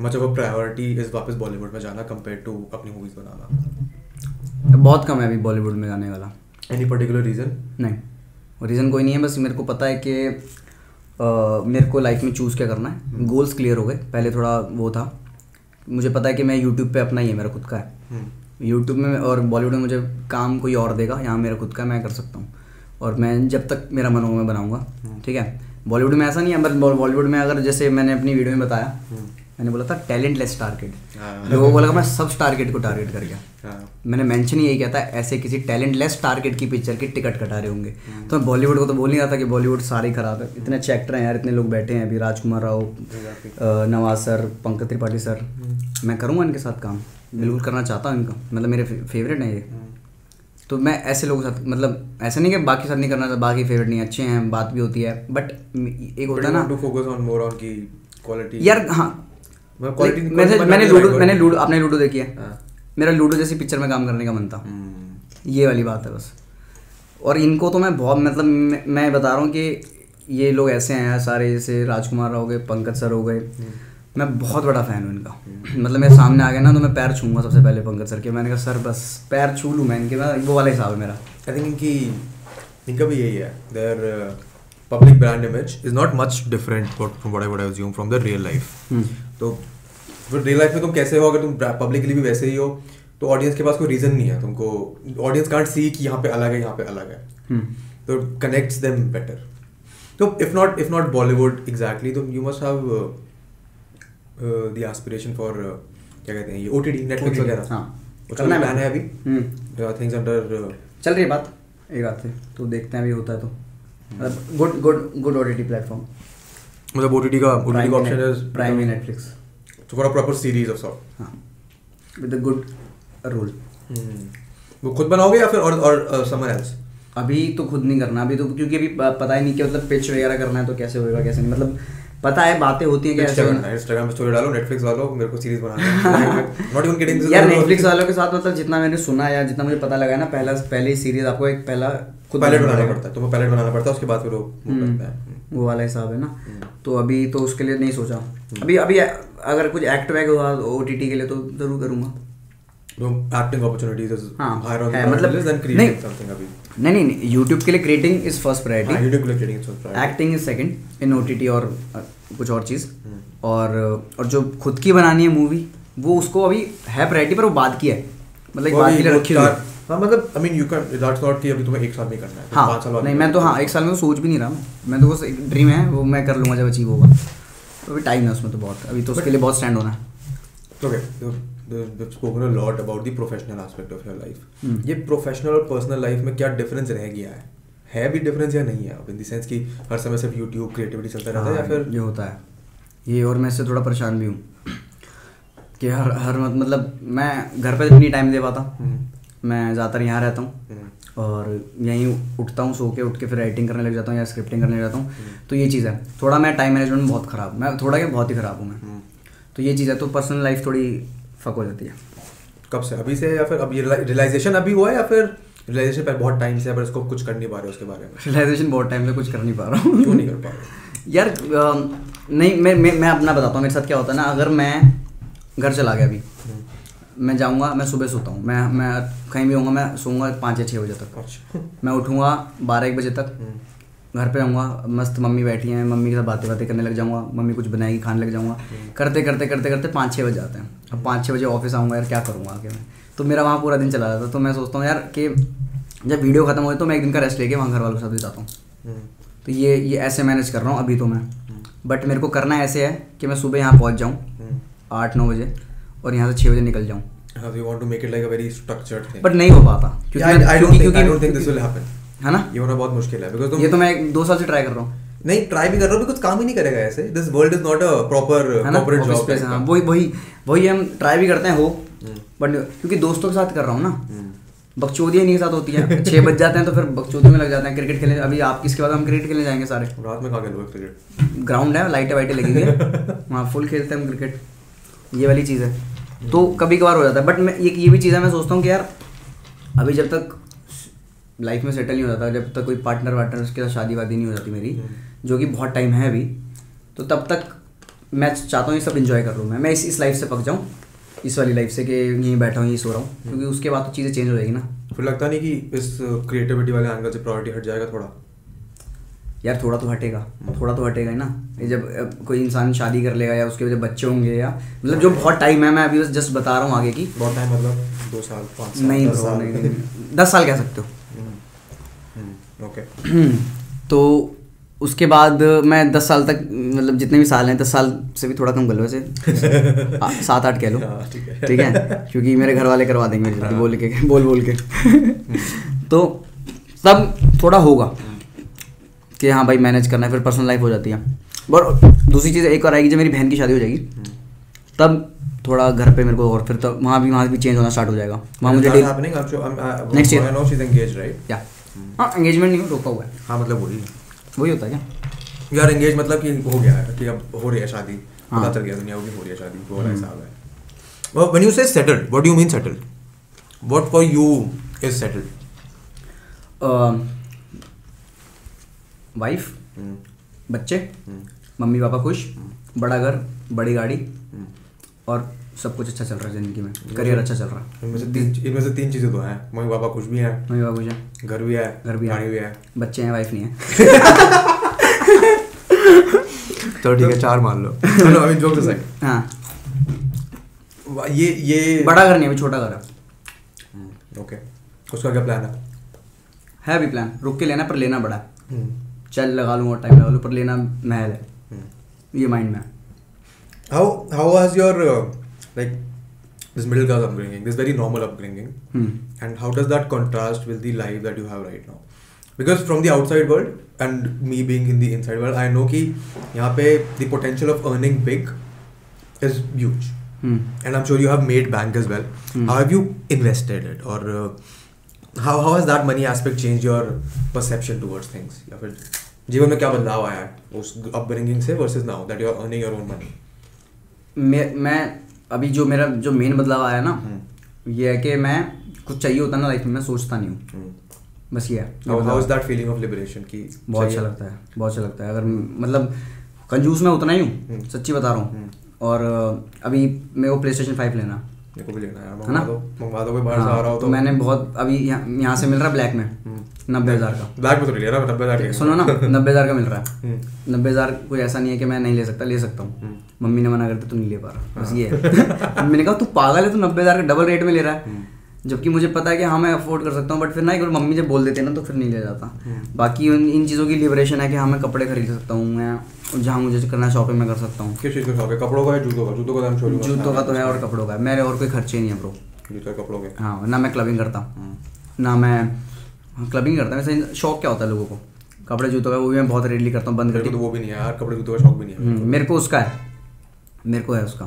much of a priority is वापस बॉलीवुड में जाना कंपेयर टू अपनी मूवीज़ बनाना? बहुत कम है अभी बॉलीवुड में जाने वाला। एनी पर्टिकुलर रीजन नहीं। रीज़न कोई नहीं है बस मेरे को पता है कि मेरे को लाइफ में चूज़ क्या करना है। गोल्स क्लियर हो गए। पहले थोड़ा वो था। मुझे पता है कि मैं यूट्यूब पे अपना ही है मेरा खुद का है। यूट्यूब में और बॉलीवुड में मुझे काम कोई और देगा। यहाँ मेरा खुद का है, मैं कर सकता हूँ। और मैं जब तक मेरा मन होगा मैं बनाऊँगा। ठीक है? बॉलीवुड में ऐसा नहीं है बट बॉलीवुड में अगर जैसे मैंने अपनी वीडियो में बताया मैंने बोला था टैलेंट लेस टारगेट हाँ। लोगों को बोला मैं सब टारगेट को टारगेट कर गया। हाँ। मैंने मेंशन यही किया था ऐसे किसी टैलेंट लेस टारगेट की पिक्चर की टिकट कटा रहे होंगे तो मैं बॉलीवुड को तो बोल नहीं रहा था कि बॉलीवुड सारे खराब है। इतने अच्छे एक्टर हैं यार इतने लोग बैठे हैं अभी राजकुमार राव नवाज़ सर पंकज त्रिपाठी सर। मैं करूँगा इनके साथ काम? बिल्कुल करना चाहता हूँ इनका। मतलब मेरे फेवरेट हैं ये। तो मैं ऐसे लोगों के साथ मतलब ऐसा नहीं कि बाकी साथ नहीं करना चाहता बाकी फेवरेट नहीं अच्छे हैं बात भी होती है। बट एक होता है ना फोकस ऑन मोर ऑन की क्वालिटी यार हाँ मैंने मैंने लूडो मैंने लूडो आपने लूडो देखी है। हाँ। मेरा लूडो जैसी पिक्चर में काम करने का मन था। हम्म। ये वाली बात है बस। और इनको तो मैं बहुत मतलब मैं, बता रहा हूँ कि ये लोग ऐसे हैं सारे जैसे राजकुमार हो गए पंकज सर हो गए। मैं बहुत बड़ा फ़ैन हूँ इनका। मतलब मेरे सामने आ गए ना तो मैं पैर छूँगा सबसे पहले पंकज सर के। मैंने कहा सर बस पैर छू लूँ मैं इनके मैं वो वाला हिसाब है मेरा। आई थिंक इनकी इनका भी यही है। Their public brand image is not much different from what I would assume from the real life hmm, तो रियल लाइफ में तुम कैसे हो? अगर तुम पब्लिकली भी वैसे ही हो तो ऑडियंस के पास कोई रीजन नहीं है तुमको। ऑडियंस कांट सी कि यहाँ पे अलग है यहाँ पे अलग है। हम्म, तो कनेक्ट्स देम बेटर तो if not if not Bollywood exactly तो you must have the aspiration for क्या कहते हैं ये ओटीटी नेटफ्लिक्स वगैरह। हाँ। करना है है अभी। थिंग्स अंडर चल रही है बात एक बात से तो देखते हैं अभी होता है तो। मतलब good good good OTT platform मतलब ओटीटी का ओटीटी का ऑप्शन इज़ प्राइम नेटफ्लिक्स तो for a proper series of sort हाँ. विद अ गुड रोल वो खुद बनाओगे या फिर और और समर एल्स अभी तो खुद नहीं करना अभी तो क्योंकि अभी पता ही नहीं कि मतलब पिच वगैरह करना है तो कैसे होएगा कैसे नहीं। मतलब पता है बातें होती हैं इंस्टाग्राम पे स्टोरी डालो नेटफ्लिक्स वालों मेरे को सीरीज़ बनाना नॉट इवन किडिंग यार नेटफ्लिक्स वालों के साथ मतलब जितना मैंने सुना या जितना मुझे पता लगा है ना पहला पहली सीरीज़ आपको एक पहला खुद पायलट बनाना पड़ता है। तुम्हें पायलट बनाना पड़ता है उसके बाद फिर वो हम्म, करता है। वो वाला हिसाब है ना। तो अभी तो उसके लिए नहीं सोचा। अभी अभी अगर कुछ एक्ट वैक हुआ ओ टी टी के लिए तो ज़रूर करूँगा। तो एक्टिंग अपॉर्चुनिटीज़ इज़ हाँ, हायर ऑन मतलब- देन नहीं। क्रिएटिंग समथिंग अभी। नहीं नहीं नहीं के लिए क्रिएटिंग इज़ फ़र्स्ट हाँ प्रायोरिटी के लिए creating is priority acting is second in OTT और कुछ और चीज़। हम्म। और और जो खुद की बनानी है मूवी वो उसको अभी है प्रायोरिटी पर वो बाद की है। मतलब एक बाद के रखी हुई हाँ। मतलब I mean you can that's not कि अभी तुम्हें एक साल में करना है। हाँ पाँच साल नहीं मैं तो हाँ एक साल में तो सोच भी नहीं रहा मैं तो बस एक ड्रीम है वो मैं कर लूँगा जब अचीव होगा। तो अभी टाइम है उसमें तो बहुत अभी तो उसके लिए बहुत स्टैंड होना है। Okay, you've spoken a lot about the professional aspect of your life. Hmm. ये प्रोफेशनल और पर्सनल लाइफ में क्या डिफरेंस रह गया है? है भी डिफरेंस या नहीं है? अब इन द सेंस कि हर समय सिर्फ़ यूट्यूब क्रिएटिविटी चलता रहता है या हाँ, फिर ये होता है। ये और मैं इससे थोड़ा परेशान भी हूँ कि हर हर मत- मतलब मैं घर पे नहीं टाइम दे पाता। हम्म, मैं ज़्यादातर यहाँ रहता हूँ। हम्म, और यहीं उठता हूँ सो के उठ के फिर राइटिंग करने लग जाता हूँ या स्क्रिप्टिंग करने लग जाता हूँ। तो ये चीज़ है। थोड़ा मैं टाइम मैनेजमेंट में बहुत ख़राब मैं थोड़ा क्या बहुत ही ख़राब हूँ मैं। तो ये चीज़ है तो पर्सनल लाइफ थोड़ी फक हो जाती है। कब से? अभी से या फिर अब ये रियलाइजेशन अभी हुआ है या फिर रियलाइजेशन पर बहुत टाइम से है, पर इसको कुछ कर नहीं पा रहे उसके बारे में? रियलाइजेशन बहुत टाइम से कुछ कर नहीं पा रहा हूँ। क्यों नहीं कर पा रहा? यार नहीं मैं मैं मैं अपना बताता हूँ मेरे साथ क्या होता है ना अगर मैं घर चला गया अभी हम्म, मैं जाऊँगा मैं सुबह सोता हूँ मैं मैं कहीं भी होऊँगा मैं सोऊँगा पाँच या छः बजे तक। अच्छा। मैं उठूँगा बारह एक बजे तक। हम्म, घर पे आऊँगा मस्त मम्मी बैठी हैं मम्मी के साथ बातें बातें करने लग जाऊँगा मम्मी कुछ बनाएगी खाने लग जाऊँगा। करते करते करते करते पाँच छः बजे जाते हैं। अब पाँच छः बजे ऑफ़िस आऊँगा यार क्या करूँगा आके मैं? तो मेरा वहाँ पूरा दिन चला जाता है तो मैं सोचता हूँ यार कि जब वीडियो खत्म हो तो मैं एक दिन का रेस्ट लेके वहाँ घर वालों के साथ भी जाता हूँ। हम्म, तो ये ये ऐसे मैनेज कर रहा हूँ अभी तो मैं। बट मेरे को करना ऐसे है कि मैं सुबह यहाँ पहुँच जाऊँ हम्म। आठ नौ बजे और यहाँ से छः बजे निकल जाऊँ। हाँ. बट नहीं हो पाता क्योंकि- है ना? ये होना बहुत मुश्किल है बिकॉज़ तुम ये तो मैं दो साल से ट्राई कर रहा हूँ। नहीं ट्राई भी कर रहे हो कुछ काम ही नहीं करेगा ऐसे। This world is not a proper corporate job space हाँ। वही वही वही हम ट्राई भी करते हैं हो बट क्योंकि दोस्तों के साथ कर रहा हूँ ना। हम्म। बकचोदियाँ इन्हीं के साथ होती है। छः बज जाते हैं तो फिर बकचोदी में लग जाते हैं। क्रिकेट खेलने अभी आप इसके बाद हम क्रिकेट खेलने जाएँगे सारे। रात में कहाँ खेलोगे क्रिकेट ग्राउंड है लाइटें वाइटें लगी हुई है। वहाँ फुल खेलते हैं हम क्रिकेट ये वाली चीज़ है। तो कभी कभार हो जाता है। बट मैं ये ये भी चीज़ है मैं सोचता हूँ कि यार अभी जब तक लाइफ में सेटल नहीं हो जाता जब तक कोई पार्टनर वार्टनर उसके साथ शादी वादी नहीं हो जाती मेरी जो कि बहुत टाइम है अभी तो तब तक मैं चाहता हूँ ये सब इन्जॉय कर लूँ मैं। मैं इस इस लाइफ से पक जाऊँ इस वाली लाइफ से कि यहीं बैठा हूँ यहीं सो रहा हूँ क्योंकि उसके बाद तो चीज़ें चेंज हो जाएगी ना। फिर लगता नहीं कि इस क्रिएटिविटी वाले एंगल से प्रायोरिटी हट जाएगा थोड़ा? यार थोड़ा तो हटेगा थोड़ा तो हटेगा ही ना। ये जब कोई इंसान शादी कर लेगा या उसके जब बच्चे होंगे या मतलब जो बहुत टाइम है मैं अभी बस जस्ट बता रहा हूँ आगे की। बहुत टाइम मतलब दो साल पाँच नहीं। दस साल कह सकते हो। हम्म, हम्म, ओके तो उसके बाद मैं दस साल तक मतलब जितने भी साल हैं दस साल से भी थोड़ा कम कर लो वैसे। सात आठ कह लो। हाँ, ठीक है। क्योंकि मेरे घर वाले करवा देंगे मेरी बोल के बोल बोल के। तो तब थोड़ा होगा कि हाँ भाई मैनेज करना है फिर पर्सनल लाइफ हो जाती है। और दूसरी चीज़ एक और आएगी जब मेरी बहन की शादी हो जाएगी तब थोड़ा घर पे मेरे को और फिर तो वहाँ भी वहाँ भी चेंज होना स्टार्ट हो जाएगा। वहाँ मुझे That's डेली हाँ एंगेजमेंट नहीं हो रोका हुआ है। हाँ मतलब वही। वही होता है क्या? यार एंगेज मतलब कि हो गया है कि अब हो रही है शादी हाँ। पता चल गया दुनिया की हो रही है शादी वो वाला हिसाब है। When you say settled what do you mean settled what for you is settled wife hmm, बच्चे मम्मी पापा खुश बड़ा घर बड़ी गाड़ी और सब कुछ अच्छा चल रहा है ज़िंदगी में। करियर अच्छा चल रहा है। इनमें से तीन इनमें से तीन चीज़ें तो हैं। मम्मी पापा खुश भी है। मम्मी बाबू जी घर भी है घर भी है। गाड़ी भी है। बच्चे हैं वाइफ नहीं है। तो ठीक है चार मान लो। चलो अभी जोक साइड हाँ। ये ये बड़ा घर नहीं अभी छोटा घर है। ओके उसका क्या प्लान है? है अभी प्लान रुक के लेना पर लेना बड़ा हम्म, चल लगा लूँ और टाइम लगा लूँ पर लेना महल है। हम्म। ये माइंड में है। How was your uh, like this middle class upbringing, this very normal upbringing, hmm and how does that contrast with the life that you have right now? Because from the outside world and me being in the inside world, I know कि यहाँ पे the potential of earning big is huge, hmm and I'm sure you have made bank as well. Hmm. How have you invested it, or uh, how how has that money aspect changed your perception towards things? या फिर जीवन में क्या बदलाव आया है उस upbringing से versus now that you are earning your own money? मैं मैं अभी जो मेरा जो मेन बदलाव आया ना हम्म। ये है कि मैं कुछ चाहिए होता ना लाइफ में मैं सोचता नहीं हूँ। Hmm. बस ये how is that feeling of liberation की बहुत अच्छा लगता है बहुत अच्छा लगता है। अगर मतलब कंजूस मैं उतना ही हूँ हम्म। सच्ची बता रहा हूँ। और अभी मेरे को प्ले स्टेशन फाइव लेना मेरे को भी लेना है यार ना? मंगवा दो मंगवा दो कोई बाहर से आ रहा हो तो। मैंने बहुत अभी यहाँ से मिल रहा है ब्लैक में हम्म। नब्बे हज़ार का। ब्लैक में तो नहीं ले रहा नब्बे हज़ार सुनो ना नब्बे हज़ार का मिल रहा है। हम्म। नब्बे हज़ार कोई ऐसा नहीं है कि मैं नहीं ले सकता ले सकता हूँ। हम्म। मम्मी ने मना कर तू नहीं ले पा रहा। बस ये है। मैंने कहा तू पागल है तू नब्बे हज़ार का डबल रेट में ले रहा है। जबकि मुझे पता है कि हाँ मैं अफोर्ड कर सकता हूँ बट फिर ना एक बार मम्मी जब बोल देते ना तो फिर नहीं ले जाता। बाकी उन इन चीज़ों की लिबरेशन है कि हाँ मैं कपड़े खरीद सकता हूँ मैं जहाँ मुझे करना शॉपिंग मैं कर सकता हूँ। किस चीज़ का है? कपड़ों का है जूतों का? जूतों का छोड़ो जूतों का तो है और कपड़ों का है। मेरे और कोई खर्चे नहीं है ब्रो जूतों कपड़ों के? हाँ ना मैं क्लबिंग करता हूँ। ना मैं क्लबिंग करता हूँ। वैसे शौक क्या होता है लोगों को? कपड़े जूतों का वो भी मैं बहुत रेडली करता हूँ बंद करके। तो वो भी नहीं है यार। कपड़े जूतों का शौक भी नहीं है। हम्म, मेरे को उसका है। मेरे को है उसका।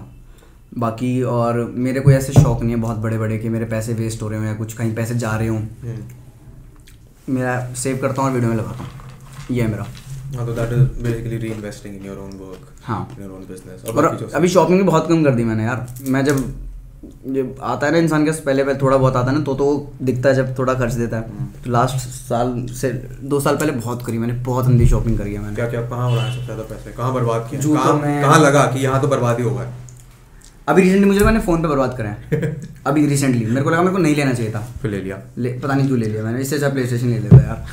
बाकी और मेरे कोई ऐसे शौक नहीं है बहुत बड़े बड़े कि मेरे पैसे वेस्ट हो रहे हो या कुछ कहीं पैसे जा रहे हों। हम्म। मेरा सेव करता हूँ और वीडियो में लगाता हूँ। ये है मेरा। हाँ तो that is basically reinvesting in your own work हाँ। इन योर ओन बिज़नेस और अभी शॉपिंग भी बहुत कम कर दी मैंने यार। मैं जब जब आता है ना इंसान के पहले पहले थोड़ा बहुत आता है ना तो तो दिखता है जब थोड़ा खर्च देता है। तो लास्ट साल से दो साल पहले बहुत करी मैंने बहुत अंधी शॉपिंग करी है मैंने। क्या क्या कहाँ उड़ाया सबसे ज़्यादा पैसे? कहाँ बर्बाद किया? कहाँ कहाँ लगा कि यहाँ तो बर्बाद ही होगा? अभी रिसेंटली मुझे मैंने फ़ोन पे बर्बाद करा है। अभी रिसेंटली मेरे को लगा मेरे को नहीं लेना चाहिए था। फिर ले लिया। ले पता नहीं क्यों ले लिया मैंने। इससे अच्छा प्ले स्टेशन ले लेता यार।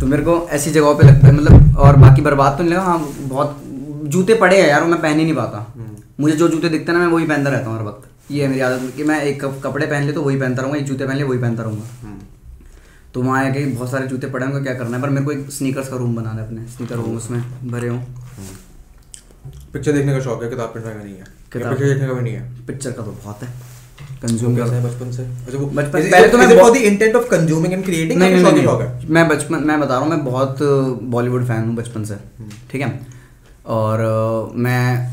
तो मेरे को ऐसी जगहों पे लगता है मतलब और बाकी बर्बाद तो नहीं लगा। हाँ बहुत जूते पड़े हैं यार वो मैं पहन ही नहीं पाता। मुझे जो जूते दिखते हैं ना मैं वही पहनता रहता हूँ हर वक्त। ये है मेरी आदत कि मैं एक कप- कपड़े पहन ले तो वही पहनता रहूँगा एक जूते पहन ले वही पहनता रहूँगा। तो वहाँ आके बहुत सारे जूते पड़े हैं उनको क्या करना है? पर मेरे को एक स्नीकर्स का रूम बनाना है अपने। स्नीकर रूम उसमें भरे हूँ। पिक्चर देखने का शौक है किताब पढ़ने का नहीं है। किताब- पिक्चर देखने का भी नहीं है। पिक्चर का तो बहुत है। कंज्यूम कैसा कर है बचपन से? अच्छा वो बचपन- पहले तो मैं बहुत- of consuming and creating नहीं नहीं नहीं, शौक ही। है मैं बचपन मैं बता रहा हूँ मैं बहुत बॉलीवुड फ़ैन हूँ बचपन से। ठीक है? और मैं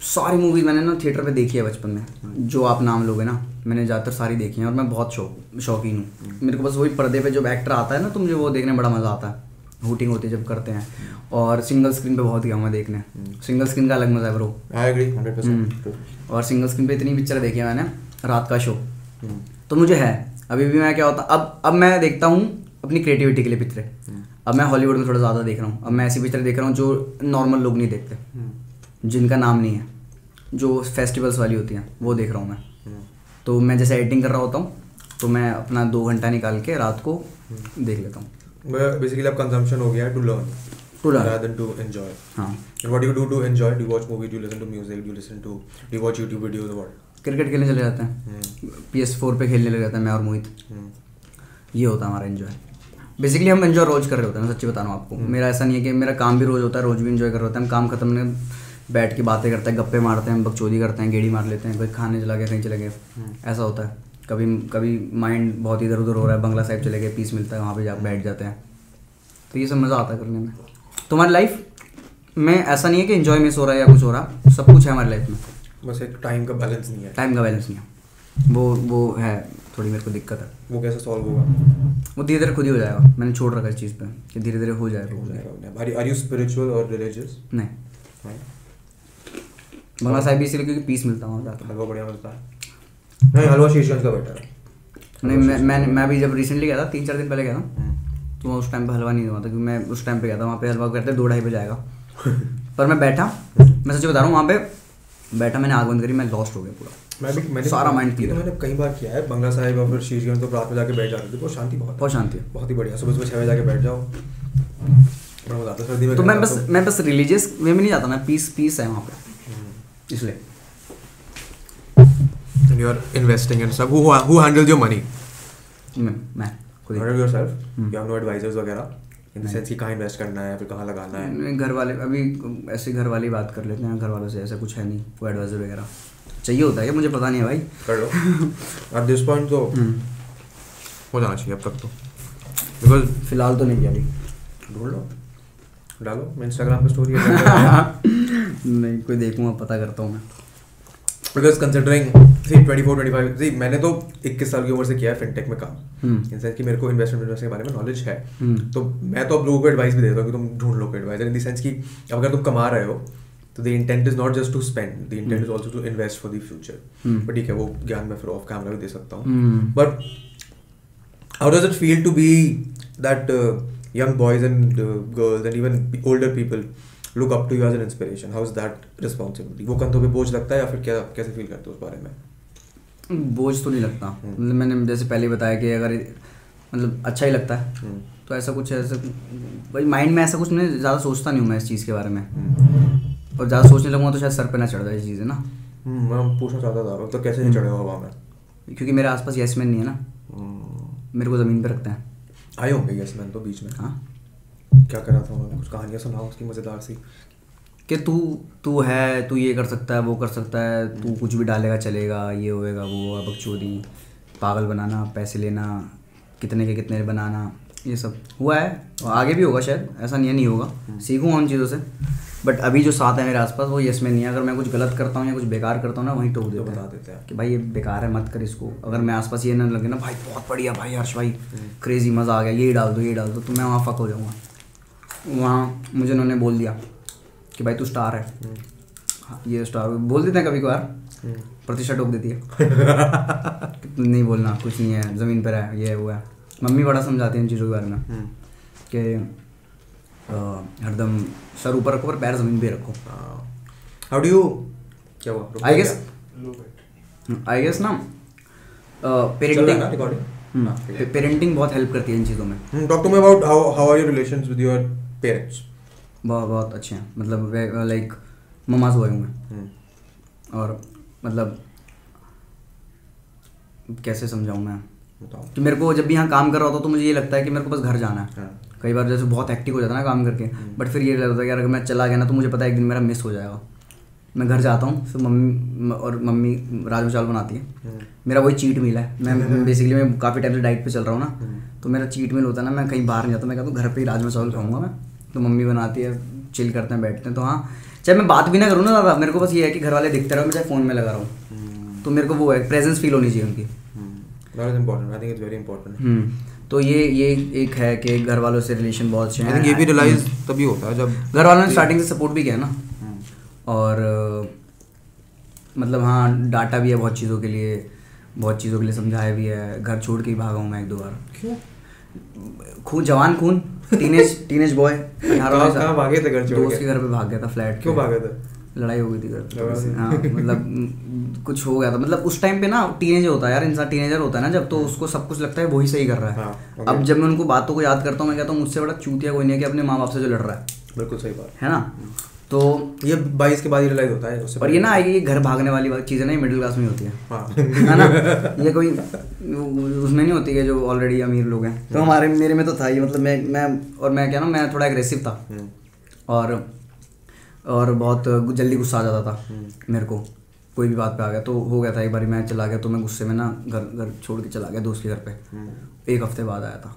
सारी मूवीज़ मैंने ना थिएटर पे देखी है बचपन में। जो आप नाम लोगे ना मैंने ज़्यादातर सारी देखी हैं और मैं बहुत शौक शौकीन हूँ। मेरे को बस वही पर्दे पे जब एक्टर आता है ना तो मुझे वो देखने में बड़ा मज़ा आता है। हुटिंग होती है जब करते हैं। और सिंगल स्क्रीन पे बहुत गया हूँ मैं देखने। सिंगल स्क्रीन का अलग मज़ा है ब्रो आई एग्री 100% हम्म। और सिंगल स्क्रीन पे इतनी पिक्चर देखी है मैंने रात का शो तो मुझे है। अभी भी मैं क्या होता अब अब मैं देखता हूँ अपनी क्रिएटिविटी के लिए पिक्चरें अब मैं हॉलीवुड में थोड़ा ज़्यादा देख रहा हूँ। अब मैं ऐसी पिक्चर देख रहा हूँ जो नॉर्मल लोग नहीं देखते। जिनका नाम नहीं है। जो फेस्टिवल्स वाली होती हैं वो देख रहा हूँ मैं। तो मैं जैसे एडिटिंग कर रहा होता हूँ तो मैं अपना दो घंटा निकाल के रात को देख लेता हूँ। बेसिकली अब कंजम्पशन हो गया है to learn To learn. rather than to enjoy. हाँ. And what do you do to enjoy? Do you watch movies? Do you listen to music? Do you listen to do you watch youtube videos what? Cricket खेलने चले जाते हैं. P S four पर खेलने लग जाते हैं मैं और मोहित. Hmm. ये होता है हमारा एंजॉय बेसिकली हम एंजॉय रोज कर रहे होते हैं सच्ची बता रहा हूँ आपको मेरा ऐसा नहीं है कि मेरा काम भी रोज होता है रोज भी एंजॉय कर रहे होते हैं. हम काम खत्म में बैठ के बातें करते हैं गप्पे मारते हैं बकचोदी करते हैं गेड़ी मार लेते हैं कोई खाने चला गया कहीं चले गए. ऐसा होता है. कभी कभी माइंड बहुत इधर उधर हो रहा है बंगला साहिब चले गए पीस मिलता है वहाँ पे जा बैठ जाते हैं। तो ये सब मज़ा आता है करने में। तुम्हारी लाइफ में ऐसा नहीं है कि एंजॉय मिस हो रहा है या कुछ हो रहा सब कुछ है हमारी लाइफ में। बस एक टाइम का बैलेंस नहीं है। टाइम का बैलेंस नहीं है। वो वो है थोड़ी मेरे को दिक्कत है। वो कैसे सॉल्व होगा? वो धीरे धीरे खुद ही हो जाएगा। मैंने छोड़ रखा इस चीज़ पे कि धीरे धीरे हो जाएगा हो are you spiritual or religious? नहीं। बंगला साहिब भी इसलिए क्योंकि पीस मिलता है वहाँ जाकर बढ़िया मिलता है। नहीं हलवा शीशगंज का बेटर। है नहीं मैं मैं मैं भी जब रिसेंटली गया था तीन चार दिन पहले गया था तो मैं उस टाइम पे हलवा नहीं हुआ था क्योंकि मैं उस टाइम पे गया था वहाँ पे हलवा करते दो ढाई बजे आएगा। पर मैं बैठा मैं सच्ची बता रहा हूँ वहाँ पे बैठा मैंने आग बंद करी मैं लॉस्ट हो गया पूरा। मैं भी मैंने सारा clear। तो मैंने कई बार किया है बंगला साहिब और फिर शीशगंज तो रात में जाके बैठ जाते थे बहुत शांति बहुत बहुत शांति है। बहुत ही बढ़िया सुबह सुबह छः बजे जाके बैठ जाओ। तो मैं बस मैं बस रिलीजियस वे में नहीं जाता मैं पीस पीस है वहाँ पे इसलिए। And you're investing and stuff. Who who handles your money? मैं खुद ही. Hmm. You have no advisors वगैरह. In the नहीं। कि कहाँ invest करना है फिर कहाँ लगाना है. घर वाले अभी ऐसे घर वाले बात कर लेते हैं घर वालों से ऐसा कुछ है नहीं कोई एडवाइजर वगैरह चाहिए होता है क्या मुझे पता नहीं है भाई कर लो. At this point तो हम्म, हो जाना चाहिए अब तक तो. Because फ़िलहाल तो नहीं किया अभी ढूंढ लो. डालो मैं इंस्टाग्राम पे स्टोरी नहीं कोई देखूँगा पता करता हूँ मैं बिकॉज़ कंसिडरिंग सी 24 25 सी मैंने तो 21 साल की उम्र से किया है फिनटेक में काम। इन सेंस कि मेरे को इन्वेस्टमेंट इन्वेस्टिंग के बारे में नॉलेज है हम्म। तो मैं तो अब लोगों को एडवाइस भी देता हूँ कि तुम ढूंढ लो एडवाइजर इन द सेंस कि अब अगर तुम कमा रहे हो तो the intent is not just to spend the intent is also to invest for the future. But ठीक है वो ज्ञान मैं फिर ऑफ़ कैमरा भी दे सकता हूँ। But how does it feel to be that uh, young boys and uh, girls and even look up to you as an inspiration. How is that responsibility? वो कंधों पे बोझ लगता है या फिर क्या कैसे फील करते हो उस बारे में? बोझ तो नहीं लगता। हम्म। मतलब मैंने जैसे पहले बताया कि अगर मतलब अच्छा ही लगता है हम्म, तो ऐसा कुछ ऐसा भाई माइंड में ऐसा कुछ नहीं ज़्यादा सोचता नहीं हूँ मैं इस चीज़ के बारे में। हम्म, और ज़्यादा सोचने लगूँगा तो शायद सर पे ना चढ़ जाए ये चीज़ें ना। मैं पूछना चाहता था तो कैसे नहीं चढ़े हो हवा में? क्योंकि मेरे आसपास यस मैन नहीं है ना। मेरे को ज़मीन पर रखते हैं। आए होंगे यस मैन तो बीच में। हाँ। क्या करा था उन्होंने? कुछ कहानियाँ सुनाओ उसकी मज़ेदार सी। कि तू तू है तू ये कर सकता है वो कर सकता है तू कुछ भी डालेगा चलेगा ये होएगा वो होगा बकचोदी पागल बनाना पैसे लेना कितने के कितने बनाना ये सब। हुआ है और आगे भी होगा शायद ऐसा नहीं नहीं होगा। सीखूँगा उन चीज़ों से। बट अभी जो साथ है मेरे आसपास वो यस में नहीं है। अगर मैं कुछ गलत करता हूँ या कुछ बेकार करता हूँ ना वहीं टोक तो देते बता देते हैं। कि भाई ये बेकार है मत कर इसको। अगर मैं आसपास ये ना लगे ना भाई बहुत बढ़िया भाई हर्ष भाई क्रेजी मज़ा आ गया ये डाल दो ये डाल दो तो मैं वहाँ फक हो जाऊँगा। वहाँ मुझे उन्होंने बोल दिया कि भाई तू स्टार है। हम्म, हाँ, ये स्टार बोल देते हैं कभी कभार। हम्म, प्रतिष्ठा टोक देती है। नहीं बोलना कुछ नहीं है ज़मीन पर है ये है वो है। मम्मी बड़ा समझाती है इन चीज़ों के बारे में हम्म, कि हरदम सर ऊपर रखो पर पैर ज़मीन पे रखो। हाउ डू यू क्या हुआ? आई गेस आई गेस ना चल रहा है। पेरेंटिंग बहुत हेल्प करती है इन चीज़ों में। Hmm, talk to me about how how are your relations parents? बहुत बहुत अच्छे हैं। मतलब लाइक ममाज हुए हुए हैं Hmm, और मतलब कैसे समझाऊँ मैं? कि मेरे को जब भी यहाँ काम कर रहा होता तो मुझे ये लगता है कि मेरे को बस घर जाना है। हाँ, कई बार जैसे बहुत एक्टिव हो जाता है ना काम करके हम्म। बट फिर ये लगता है कि अगर मैं चला गया ना तो मुझे पता है एक दिन मेरा मिस हो जाएगा। मैं घर जाता हूँ फिर मम्मी और मम्मी राजमा चावल बनाती है। हम्म, मेरा वही चीट मील है। मैं बेसिकली मैं काफ़ी टाइम से डाइट पे चल रहा हूँ ना हम्म। तो मेरा चीट मील होता है ना मैं कहीं बाहर नहीं जाता मैं कहता हूँ घर पे ही राजमा चावल खाऊँगा मैं। तो मम्मी बनाती है चिल करते हैं बैठते हैं। तो हाँ चाहे मैं बात भी ना करूँ ना ज़्यादा मेरे को बस ये है कि घर वाले दिखते रहो मैं चाहे फ़ोन में लगा रहा। हूँ हम्म, तो मेरे को वो है प्रेजेंस फील होनी चाहिए उनकी। हम्म. हम्म, तो ये ये एक है कि घर वालों से रिलेशन बहुत अच्छे हैं। ये भी realize तभी होता है जब घर वालों ने स्टार्टिंग से सपोर्ट भी किया ना। और मतलब हाँ डाटा भी है बहुत चीज़ों के लिए बहुत चीज़ों के लिए समझाया भी है। घर छोड़ के ही भागा हूँ मैं एक दो बार। क्यों? खून जवान खून टीनेज टीनेज बॉय कहाँ भागे थे घर दोस्त के? घर पे भाग गया था फ्लैट क्यों। भागे थे? लड़ाई हो गई थी घर? हाँ मतलब कुछ हो गया था। मतलब उस टाइम पे ना टीनेजर होता है यार इंसान टीनेजर होता है ना जब तो उसको सब कुछ लगता है वही सही कर रहा है। हाँ, अब जब मैं उनको बातों को याद करता हूँ मैं कहता हूँ मुझसे बड़ा चूतिया कोई नहीं है कि अपने माँ बाप से जो लड़ रहा है। बिल्कुल सही बात। है ना? तो ये बाईस के बाद ही रियलाइज़ होता है उससे और ये ना ये घर भागने वाली बात चीज़ ना ये मिडिल क्लास में होती है। हाँ। है ना? ये कोई उसमें नहीं होती है जो ऑलरेडी अमीर लोग हैं। तो हमारे मेरे में तो था ही मतलब मैं मैं और मैं क्या ना मैं थोड़ा एग्रेसिव था। हम्म, और और बहुत जल्दी गुस्सा आ जाता था हम्म। मेरे को कोई भी बात पे आ गया। तो हो गया था एक बार मैं चला गया तो मैं गुस्से में ना घर घर छोड़ के चला गया दोस्त के घर पे। हम्म, एक हफ़्ते बाद आया था।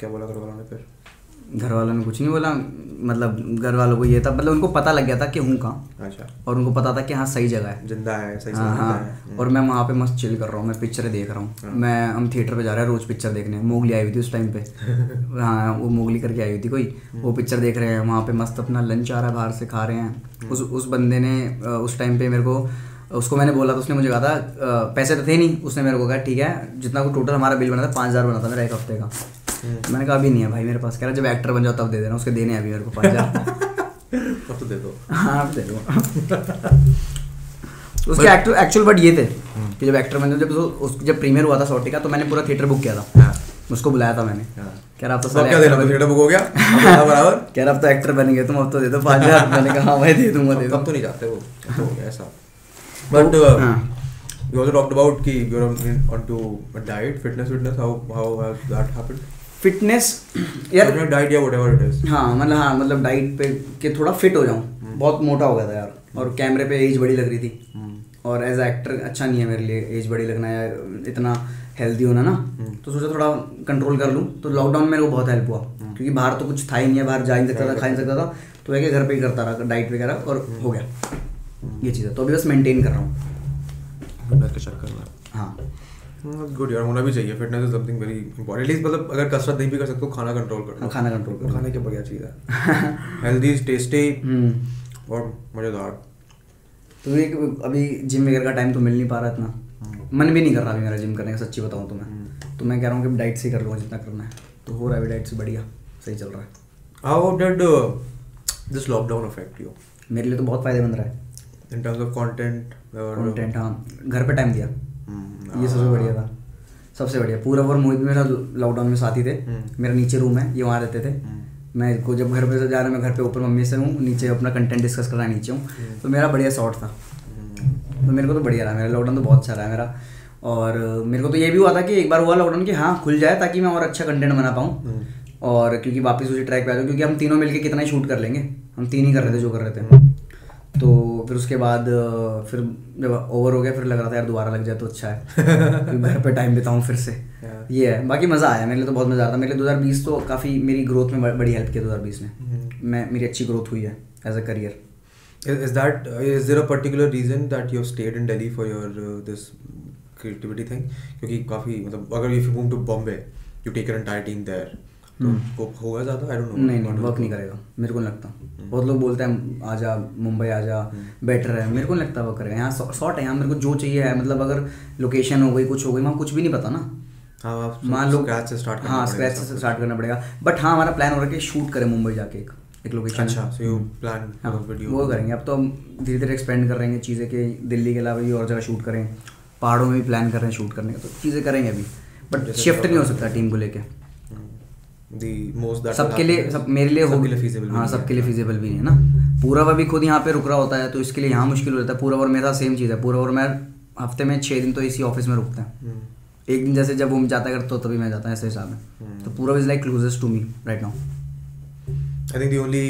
क्या बोला घर वालों ने फिर? घर वालों ने कुछ नहीं बोला मतलब घर वालों को ये था मतलब उनको पता लग गया था कि हूँ कहाँ। अच्छा। और उनको पता था कि हाँ सही जगह है। ज़िंदा है सही हाँ हाँ। है। और मैं वहाँ पे मस्त चिल कर रहा हूँ मैं पिक्चरें देख रहा हूँ। मैं हम थिएटर पे जा रहे हैं रोज पिक्चर देखने। मोगली आई हुई थी उस टाइम पे। हाँ वो मोगली करके आई हुई थी कोई। वो पिक्चर देख रहे हैं वहाँ पे मस्त अपना लंच आ रहा है बाहर से खा रहे हैं। उस उस बंदे ने उस टाइम पे मेरे को उसको मैंने बोला तो उसने मुझे कहा था पैसे तो थे नहीं। उसने मेरे को कहा ठीक है जितना को टोटल हमारा बिल बना था पाँच हज़ार बना था मेरा एक हफ़्ते का। मैंने कहा अभी नहीं है भाई मेरे पास। कह रहा जब एक्टर बन जाओ तब दे देना उसके देने अभी मेरे को पाँच हज़ार। तो दे दो। हाँ दे दो उसके एक्टर एक्चुअल वर्ड ये थे हम्म। कि जब एक्टर मैंने जब उस जब प्रीमियर हुआ था सॉटी का तो मैंने पूरा थिएटर बुक किया था। हाँ। उसको बुलाया था मैंने। हाँ। कह रहा अब तो तो सारे थिएटर बुक हो गया? बराबर? कह रहा अब तो एक्टर बनेंगे तुम अब तो दे दो पाँच हज़ार। मैंने कहा हाँ भाई दे दूँगा दे दो तो नहीं जाते वो तो हो गया ऐसा। बट हाँ। you also talked about कि you're on, onto a diet fitness fitness how how has that happened? Fitness यार diet या whatever it is. हाँ मतलब हाँ मतलब डाइट पे के थोड़ा फिट हो जाऊँ। हम्म। बहुत मोटा हो गया था यार। और कैमरे पे एज बड़ी लग रही थी। हम्म। और एज एक्टर अच्छा नहीं है मेरे लिए एज बड़ी लगना या इतना हेल्दी होना ना। हम्म। तो सोचा थोड़ा कंट्रोल कर लूँ। तो लॉकडाउन में मेरे को बहुत हेल्प हुआ। क्योंकि बाहर तो कुछ था ही नहीं है बाहर जा ही नहीं सकता था खा ही नहीं सकता था। तो है कि घर पे ही करता रहा डाइट वगैरह और। हो गया। ये चीज़ है। तो अभी बस मेंटेन कर रहा हूँ। हाँ। गुड यार होना भी चाहिए। Fitness is something very important at least मतलब अगर कसरत नहीं भी कर सकते हो खाना कंट्रोल कर हाँ, खाना कंट्रोल करो। खाने की बढ़िया चीज़ है। हेल्दी टेस्टी हम्म। और मज़ेदार। तो एक अभी जिम वगैरह का टाइम तो मिल नहीं पा रहा इतना। मन भी नहीं कर रहा अभी मेरा जिम करने का सच्ची बताऊँ तो मैं। तो मैं कह रहा हूँ कि डाइट से कर लूँगा जितना करना है। तो हो रहा है डाइट से बढ़िया। सही चल रहा है। How did this lockdown affect you मेरे लिए तो बहुत फ़ायदेमंद रहा है। In terms of content content हाँ। घर पे टाइम दिया। हम्म, ये सबसे बढ़िया था। सबसे बढ़िया। पूरा और मोहित मेरा लॉकडाउन में साथ ही थे। हम्म। मेरा नीचे रूम है ये वहाँ रहते थे। हम्म। मैं को जब घर पे से जा रहा मैं घर पे ऊपर मम्मी से हूँ नीचे अपना कंटेंट डिस्कस कर रहा है नीचे हूँ। हम्म। तो मेरा बढ़िया शॉर्ट था। तो मेरे को तो बढ़िया रहा। मेरा लॉकडाउन तो बहुत अच्छा रहा मेरा। और मेरे को तो ये भी हुआ था कि एक बार हुआ लॉकडाउन कि हाँ खुल जाए ताकि मैं और अच्छा कंटेंट बना पाऊँ। हम्म। और क्योंकि वापस उसी ट्रैक पे आ जाऊँ क्योंकि हम तीनों मिलके कितना ही शूट कर लेंगे। हम तीन ही कर रहे थे जो कर रहे थे। तो फिर उसके बाद फिर जब ओवर हो गया फिर लग रहा था यार दोबारा लग जाए तो अच्छा है घर पे टाइम बिताऊँ फिर से Yeah. ये है बाकी मज़ा आया मेरे लिए तो बहुत मज़ा आता मेरे लिए 2020 तो काफ़ी मेरी ग्रोथ में बड़ी हेल्प किया 2020 ने हम्म। मैं मेरी अच्छी ग्रोथ हुई है as a career Is, is that is there a particular reason that you have stayed in Delhi for your uh, this creativity thing? क्योंकि काफ़ी मतलब अगर you move to Bombay, you take your entire team there. तो हम्म। होगा ज़्यादा? I don't know नहीं नहीं वर्क नहीं करेगा। मेरे को नहीं लगता। बहुत लोग बोलते हैं आजा मुंबई आजा हम्म। बेटर है। मेरे को नहीं लगता वर्क करेगा। यहाँ शॉर्ट है यहाँ मेरे को जो चाहिए है मतलब अगर लोकेशन हो गई कुछ हो गई वहाँ कुछ भी नहीं पता ना। हाँ मान लो स्क्रैच से स्टार्ट हाँ स्क्रैच से स्टार्ट करना पड़ेगा। बट हाँ हमारा प्लान हो रहा है कि शूट करें मुंबई जाके एक एक लोकेशन अच्छा सो यू प्लान वीडियो वो करेंगे। अब तो हम धीरे धीरे एक्सपेंड कर रहे हैं चीज़ें कि दिल्ली के अलावा भी और जगह शूट करें। पहाड़ों में भी प्लान कर रहे हैं शूट करने का। तो चीज़ें करेंगे अभी। बट शिफ्ट नहीं हो सकता टीम को लेके। द मोस्ट दैट सबके लिए सब मेरे लिए हो सबके लिए भी हाँ है। सबके लिए फिजिबल भी नहीं है ना। पूरा अभी खुद यहाँ पे रुक रहा होता है तो इसके लिए यहाँ मुश्किल हो जाता है। पूरा और मेरे सेम चीज़ है। पूरा और मैं हफ़्ते में छः दिन तो इसी ऑफ़िस में रुकता है। हम्म, एक दिन जैसे जब वो जाता करता तो तभी मैं जाता ऐसे हिसाब में हम्म। तो पूरा is like closest to me right now I think the only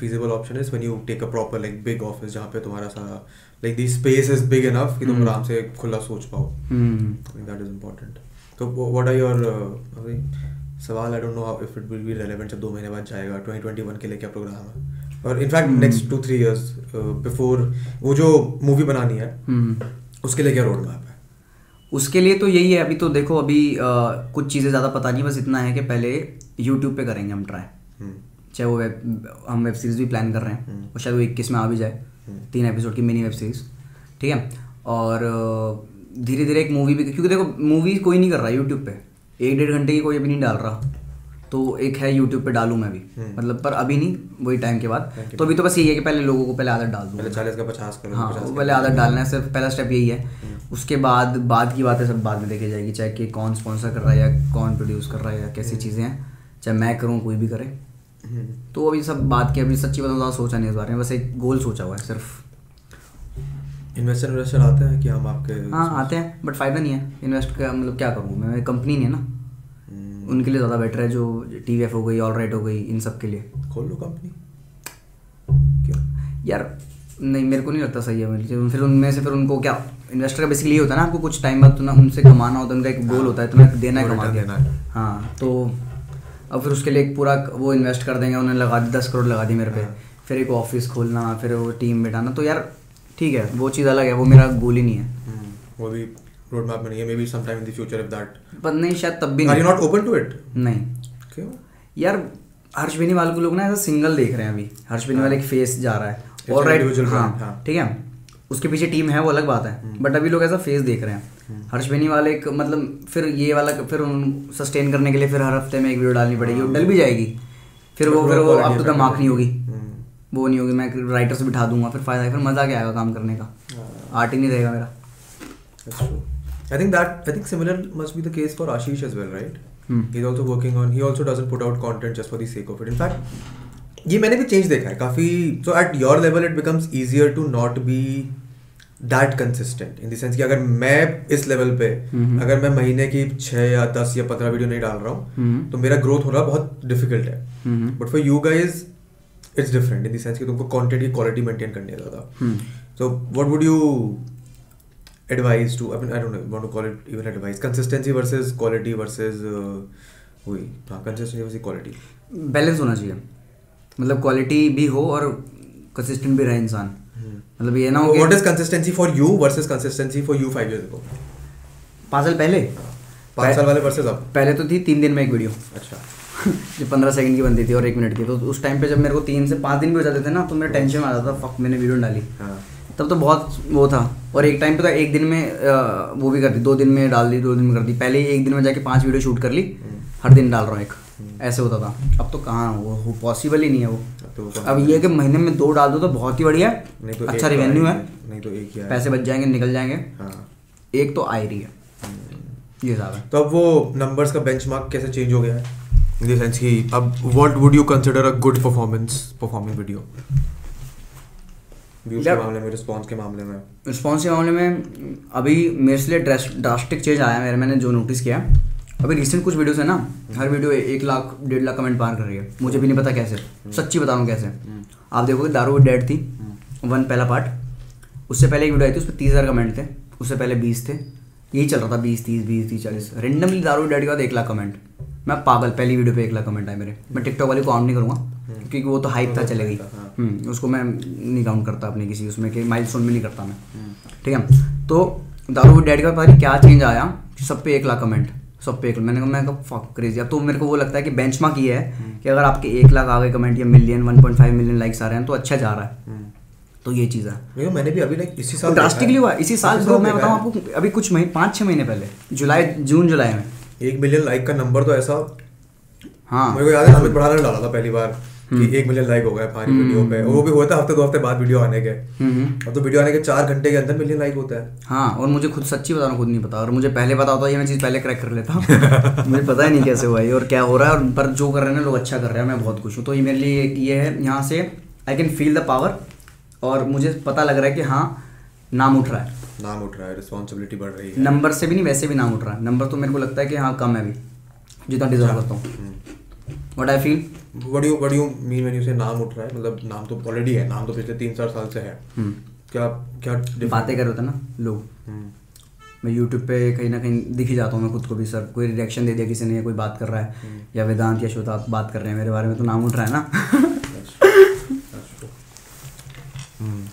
feasible option is when you take a proper like big office जहाँ पे तुम्हारा सारा like the space is big enough कि तुम हम्म। आराम से खुला सोच पाओ। हम्म। I think that is important. So uh, सवाल I don't know if it will be relevant जब दो महीने बाद जाएगा। 2021 के लिए क्या प्रोग्राम है? और in fact. Next two three years before वो जो मूवी बनानी है हम्म उसके लिए क्या रोड मैप है? उसके लिए तो यही है अभी तो देखो अभी अ, कुछ चीज़ें ज़्यादा पता नहीं बस इतना है कि पहले यूट्यूब पे करेंगे हम ट्राई हम्म, चाहे वो वेब हम वेब सीरीज़ भी प्लान कर रहे हैं हम्म। और शायद वो इक्कीस में आ भी जाए हम्म। तीन एपिसोड की मिनी वेब सीरीज़ ठीक है? और धीरे धीरे एक मूवी भी क्योंकि देखो मूवी कोई नहीं कर रहा यूट्यूब पे। एक डेढ़ घंटे की कोई अभी नहीं डाल रहा तो एक है यूट्यूब पे डालू मैं भी। हम्म। मतलब पर अभी नहीं वही टाइम के बाद। तो अभी तो बस यही है कि पहले लोगों को पहले आदत डाल दूँ। पहले चालीस का पचास करो हाँ 50 वो पहले आदत डालना है सिर्फ़ पहला स्टेप यही है। हम्म। उसके बाद बाद की बातें सब बाद में देखी जाएगी चाहे कि कौन स्पॉन्सर कर रहा है या कौन प्रोड्यूस कर रहा है या कैसी चीज़ें हैं चाहे मैं करूँ कोई भी करे। हम्म, तो अभी सब बात की अभी सच्ची बताऊँ ज़्यादा सोचा नहीं इस बारे में बस एक गोल सोचा हुआ है सिर्फ़। इन्वेस्टर इन्वेस्टर आते हैं कि हम आपके हाँ आते हैं बट फ़ायदा नहीं है। इन्वेस्ट का मतलब क्या करूँ मैं? कंपनी नहीं है ना। हम्म, उनके लिए ज़्यादा बेटर है जो टी हो गई ऑल राइट हो गई इन सब के लिए। खोल लो कंपनी क्यों? यार नहीं मेरे को नहीं लगता सही है मेरे लिए। फिर उनमें से फिर उनको क्या इन्वेस्टर का बेसिकली ये होता है ना आपको कुछ टाइम बाद तो ना उनसे कमाना होता है उनका एक गोल होता है तुम्हें देना है कमा देना है। हाँ तो अब फिर उसके लिए एक पूरा वो इन्वेस्ट कर देंगे उन्होंने लगा दी दस करोड़ लगा दी मेरे पे। हाँ। फिर एक ऑफ़िस खोलना फिर वो टीम बिठाना। तो यार ठीक है वो चीज़ अलग है वो मेरा गोल ही नहीं है। हम्म, वो भी रोड मैप में नहीं है maybe some time in the future if that पर नहीं शायद तब भी are you not open to it नहीं। क्यों? यार हर्ष बेनीवाल को लोग ना ऐसा सिंगल देख रहे हैं अभी। हर्ष बेनीवाल एक फेस जा रहा है। और राइट हाँ हाँ। ठीक है। उसके पीछे टीम है वो अलग बात है। हम्म। बट अभी लोग ऐसा फेस देख रहे हैं। हर्ष बेनीवाल एक मतलब फिर ये वाला फिर उन सस्टेन करने के लिए फिर हर हफ़्ते में एक वीडियो डालनी पड़ेगी वो डल भी जाएगी। फिर वो फिर वो अब तो मार्क नहीं होगी। हम्म। वो नहीं होगी मैं राइटर से बिठा दूँगा फिर फ़ायदा फिर मज़ा क्या आएगा काम करने का हाँ। आर्ट ही नहीं रहेगा मेरा think that I think similar must be the case for Ashish as well, right? Hmm. He's also working on. He also doesn't put out content just for the sake of it. In fact, ये मैंने भी change देखा है काफ़ी so at your level it becomes easier to not be that consistent in the sense कि अगर मैं इस लेवल पे हम्म। अगर मैं महीने की छः या दस या पंद्रह वीडियो नहीं डाल रहा हूँ हम्म। तो मेरा ग्रोथ होना बहुत डिफ़िकल्ट है। But for you guys it's different in sense कि तुमको कंटेंट की क्वालिटी मेंटेन करनी है ज़्यादा। So what would you advise to I mean I don't call it even advice consistency versus quality versus वही हाँ कंसिस्टेंसी वर्सेस क्वालिटी बैलेंस होना चाहिए। मतलब क्वालिटी भी हो और कंसिस्टेंट भी रहे इंसान। मतलब ये ना हो is consistency for you versus consistency for you 5 years ago साल पहले? पाँच साल वाले वर्सेस अब। पहले तो थी तीन दिन में एक वीडियो अच्छा। जो पंद्रह सेकंड की बनती थी और एक मिनट की तो उस टाइम पे जब मेरे को तीन से पाँच दिन भी हो जाते थे ना तो मेरा टेंशन आ जाता था फक मैंने वीडियो डाली। हाँ। तब तो बहुत वो था। और एक टाइम पे तो एक दिन में वो भी कर दी दो दिन में डाल दी दो दिन में कर दी। पहले ही एक दिन में जाके पाँच वीडियो शूट कर ली हर दिन डाल रहा हूँ एक। ऐसे होता था। अब तो कहाँ वो पॉसिबल ही नहीं है वो। अब तो अब ये कि महीने में दो डाल दो तो बहुत ही बढ़िया नहीं तो अच्छा तो रिवेन्यू है। नहीं तो एक पैसे बच जाएँगे निकल जाएँगे। हाँ। एक तो आ रही है। ये हिसाब है तो अब वो नंबर्स का बेंचमार्क कैसे चेंज हो गया? है इन द सेंस कि अब what would you consider a good performance performing video views के मामले में रिस्पांस के मामले में। रिस्पॉन्स के मामले में अभी मेरे लिए ड्रास्टिक चेंज आया मेरे मैंने जो नोटिस किया अभी रिसेंट कुछ वीडियोस है ना हर वीडियो एक लाख डेढ़ लाख कमेंट पार कर रही है। मुझे भी नहीं पता कैसे सच्ची बता रहा हूँ कैसे आप देखोगे दारू डेड थी वन पहला पार्ट उससे पहले एक वीडियो आई थी उस पर तीस हज़ार कमेंट थे उससे पहले बीस थे। यही चल रहा था बीस तीस बीस तीस चालीस। रेंडमली दारू डेड के बाद एक लाख कमेंट मैं पागल पहली वीडियो पे एक लाख कमेंट आए मेरे। मैं टिकटॉक वाली को काउंट नहीं करूँगा क्योंकि वो तो हाइप था चलेगी हाँ। हम्म, उसको मैं नहीं काउंट करता अपने किसी उसमें कि माइलस्टोन में नहीं करता मैं। ठीक है? तो दारू डैड का पता क्या चेंज आया कि सब पे एक लाख कमेंट सब पे एक मैंने कहा मैं फक क्रेजी अब तो मेरे को वो लगता है कि बेंचमार्क ये है कि अगर आपके एक लाख आ गए कमेंट या million one point five million likes आ रहे हैं तो अच्छा जा रहा है। तो ये चीज़ है। तो मैंने भी अभी लाइक इसी साल ड्रास्टिकली हुआ इसी साल मैं बताऊँ आपको अभी कुछ महीने पाँच छः महीने पहले जुलाई जून जुलाई में। एक मिलियन लाइक का नंबर तो ऐसा हाँ। मेरे को याद है अमित बढ़ाने ने डाला था पहली बार कि एक मिलियन लाइक हो गए हमारी वीडियो पे। और वो भी होता है हफ़्ते दो हफ़्ते बाद वीडियो आने के। हम्म, हम्म। अब तो वीडियो आने के चार घंटे के अंदर मिलियन लाइक होता है। हाँ और मुझे खुद सच्ची बताना खुद नहीं पता। और मुझे पहले पता होता ये मैं चीज़ पहले क्रैक कर लेता। मुझे पता ही नहीं कैसे हुआ ये और क्या हो रहा है। और पर जो कर रहे हैं ना लोग अच्छा कर रहे हैं मैं बहुत खुश हूँ। तो ये मेरे लिए ये है यहाँ से I can feel the power और मुझे पता लग रहा है कि हाँ नाम उठ रहा है। नाम उठ रहा है रिस्पॉन्सिबिलिटी बढ़ रही है। नंबर से भी नहीं वैसे भी नाम उठ रहा है। नंबर तो मेरे को लगता है कि हाँ कम है अभी जितना डिजर्व करता हम्म। हूँ। What I feel what you mean when you say नाम उठ रहा है मतलब नाम तो ऑलरेडी है नाम तो पिछले तीन चार साल से है। क्या क्या बातें कर रहे हैं ना लोग। हम्म, मैं यूट्यूब पे कहीं ना कहीं दिख ही जाता हूँ मैं खुद को भी सर कोई रिएक्शन दे दिया किसी ने कोई बात कर रहा है हम्म। या वेदांत या श्वेता बात कर रहे हैं मेरे बारे में तो नाम उठ रहा है ना. हम्म,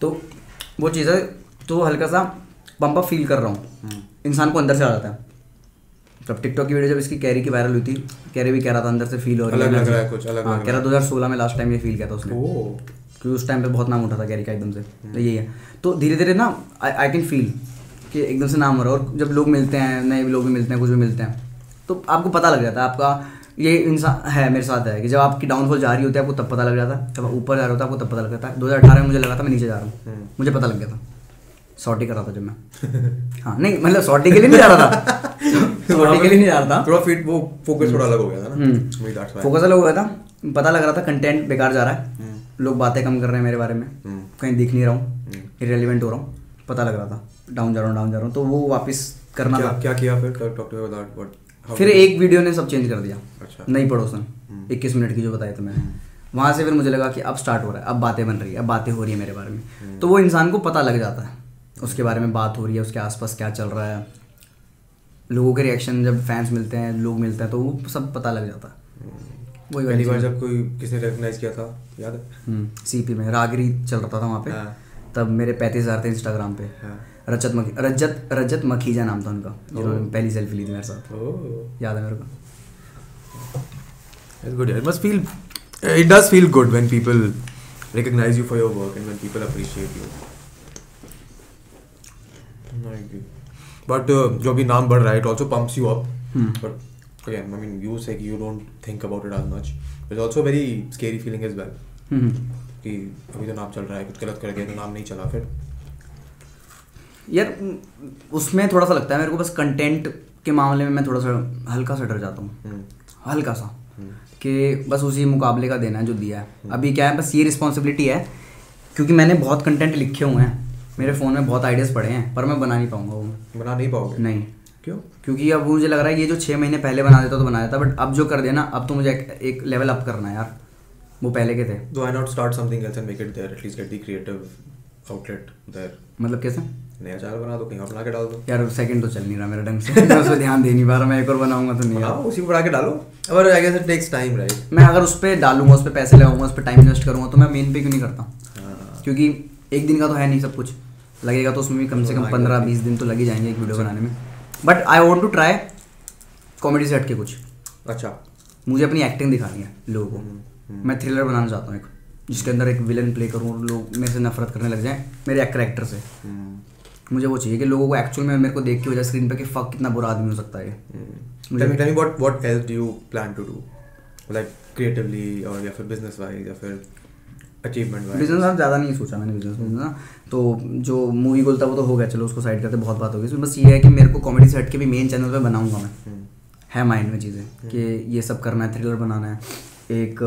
तो वो चीज़ है तो हल्का सा पंप अप फील कर रहा हम्म। हूँ इंसान को अंदर से आ जाता है। तब टिकटॉक की वीडियो जब इसकी कैरी की वायरल हुई थी कैरी भी कह रहा था अंदर से फील हो रही है रहा है कुछ, अलग हाँ कह रहा दो हज़ार सोलह में लास्ट टाइम ये फील किया था उसने। क्योंकि उस टाइम पे बहुत नाम उठा था कैरी का एकदम से। तो यही है। तो धीरे धीरे ना आई कैन फील कि एकदम से नाम हो रहा है। और जब लोग मिलते हैं नए लोग भी मिलते हैं कुछ भी मिलते हैं तो आपको पता लग जाता है आपका ये इंसान है मेरे साथ है कि जब आपकी डाउनफॉल जा रही होती है आपको तब पता लग जाता है। जब आप ऊपर जा रहा होता हैं आपको तब पता लग जाता है। दो हज़ार अठारह में मुझे लगा था मैं नीचे जा रहा हूँ। मुझे पता लग गया था। सॉर्टी कर रहा था जब मैं। हाँ नहीं मतलब सॉर्टी के लिए नहीं जा रहा था। सॉर्टी के लिए नहीं जा रहा था। थोड़ा फिट वो फोकस थोड़ा अलग हो गया था ना। हम्म। फोकस अलग हो गया था। पता लग रहा था कंटेंट बेकार जा रहा है। लोग बातें कम कर रहे हैं मेरे बारे में। हम्म। कहीं दिख नहीं रहा हूँ। इरेलीवेंट हो रहा हूँ। पता लग रहा था। डाउन जा रहा हूँ डाउन जा रहा हूँ। तो वो वापस करना क्या था। क्या किया फिर? टॉक टू अबाउट व्हाट फिर एक वीडियो ने सब चेंज कर दिया। अच्छा। नई पड़ोसन। इक्कीस मिनट की जो बताई थी मैंने। वहाँ से फिर मुझे लगा कि अब स्टार्ट हो रहा है अब बातें बन रही है अब बातें हो रही है मेरे बारे में। तो वो इंसान को पता लग जाता है उसके बारे में बात हो रही है उसके आसपास क्या चल रहा है। लोगों के रिएक्शन जब फैंस मिलते हैं लोग मिलते हैं तो वो सब पता लग जाता है। वही पहली बार जब कोई किसी ने रिकॉग्नाइज किया था याद है? सीपी में। रागरी चल रहा था वहाँ पे। हाँ। तब मेरे पैंतीस हज़ार थे इंस्टाग्राम पे। हाँ। रजत मखी रजत रजत मखीजा नाम था उनका जिन्होंने पहली सेल्फी ली थी मेरे साथ याद है मेरे को It's good. Yeah. It must feel. It does feel good when people recognize you for your work and when people appreciate you. But uh, जो भी नाम बढ़ रहा है, it also pumps you up. Hmm. But again, I mean, you say you don't think about it as much. It's also a very scary feeling as well. हम्म। कि अभी तो नाम चल रहा है कुछ गलत कर गया तो नाम नहीं चला फिर यार उसमें थोड़ा सा लगता है मेरे को बस कंटेंट के मामले में मैं थोड़ा सा हल्का सा डर जाता हूँ। हम्म, हल्का सा। कि बस उसी मुकाबले का देना है जो दिया है। अभी क्या है बस ये रिस्पॉन्सिबिलिटी है क्योंकि मैंने बहुत कंटेंट लिखे हुए हैं। मेरे फ़ोन में बहुत आइडियाज़ पड़े हैं पर मैं बना नहीं पाऊँगा वो। बना नहीं पाओगे? नहीं। क्यों? क्योंकि अब मुझे लग रहा है ये जो छः महीने पहले बना देता तो बना देता बट अब जो कर देना अब तो मुझे एक, एक लेवल अप करना है यार। वो पहले के थे। तो I not start something else and make it there at least get the creative outlet there मतलब कैसे? नया चैनल बना दो कहीं और बना के डाल दो। यार सेकंड तो चल नहीं रहा मेरा ढंग से। मैं उस पर ध्यान दे नहीं पा रहा मैं एक और बनाऊँगा तो नहीं बनाओ उसी को बढ़ा के डालो। और I guess it takes time right मैं अगर उस पर डालूँगा उस पर पैसे लगाऊँगा उस पर टाइम इन्वेस्ट करूँगा तो मैं मेन पे क्यों नहीं करता? हाँ। क्योंकि एक दिन का तो है नहीं सब कुछ। लगेगा तो उसमें भी कम से कम पंद्रह बीस दिन तो लग ही जाएँगे एक वीडियो बनाने में। But I want to try comedy से हट के कुछ। अच्छा। मुझे अपनी एक्टिंग दिखानी है लोगों हम्म, को मैं थ्रिलर बनाना चाहता हूँ एक। जिसके अंदर एक विलन प्ले करूँ और लोग मेरे से नफरत करने लग जाएँ मेरे एक करेक्टर से। हम्म, मुझे वो चाहिए कि लोगों को एक्चुअल में मेरे को देख के वजह स्क्रीन पे कि फक कितना बुरा आदमी हो सकता है ये। हम्म। Tell me what what else do you plan to do, like creatively or या फिर business wise या फिर achievement wise. बिज़नेस ज़्यादा नहीं सोचा मैंने बिज़नेस में ना? तो जो मूवी गोल था वो तो हो गया चलो उसको साइड करते बहुत बात हो गई। इसमें बस ये है कि मेरे को कॉमेडी से हट के भी मेन चैनल पे बनाऊँगा मैं। हम्म, है माइंड में चीज़ें कि ये सब करना है थ्रिलर बनाना है। एक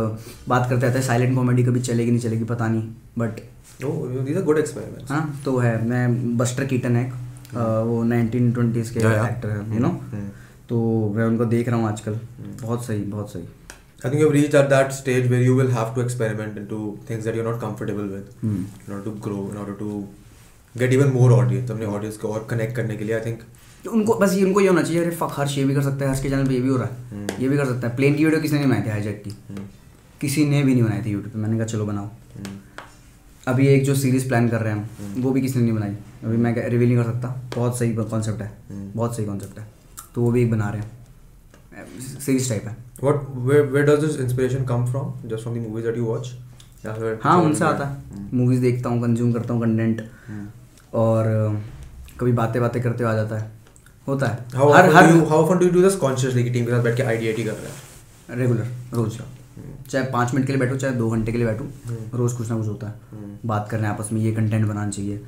बात करते रहते हैं साइलेंट कॉमेडी कभी चलेगी नहीं चलेगी पता नहीं। But Oh, these are good experiments. हाँ तो है मैं बस्टर कीटन है वो नाइनटीन ट्वेंटीज़ के. एक्टर है यू नो हम्म, तो मैं उनको देख रहा हूँ आजकल बहुत सही बहुत सही I think you've reached at that stage where you will have to experiment into things that you're not comfortable with hmm. in order to grow, in order to get even more audience. अपने audience को और connect करने के लिए I think तो उनको बस ये उनको ये होना चाहिए अरे फक हर्ष ये भी कर सकता है हर्ष के चैनल पे ये भी हो रहा है हम्म। ये भी कर सकता है प्लेन की वीडियो किसी ने नहीं बनाई थी हाईजेक की हम्म, किसी ने भी नहीं बनाई थी यूट्यूब पे मैंने कहा चलो बनाओ हम्म, अभी एक जो सीरीज़ प्लान कर रहे हैं हम वो भी किसी ने नहीं बनाई। अभी मैं रिवील नहीं कर सकता। बहुत सही कॉन्सेप्ट है। हम्म। बहुत सही कॉन्सेप्ट है। तो वो भी एक बना रहे हैं। सीरीज़ टाइप है। Does this inspiration come from? Just from the movies that you watch? या फिर हाँ उनसे आता है? मूवीज़ देखता हूँ कंज्यूम करता हूँ कंटेंट हम्म। और कभी बातें बातें करते हुए आ जाता है। होता है। हर हर you how often do you do कि टीम के साथ बैठ के आइडिएटी कर रहे हैं? रेगुलर रोज। चाहे पाँच मिनट के लिए बैठूँ चाहे दो घंटे के लिए बैठूँ हम्म। रोज कुछ ना कुछ होता है। हम्म। बात करने आपस में ये कंटेंट बनाना चाहिए।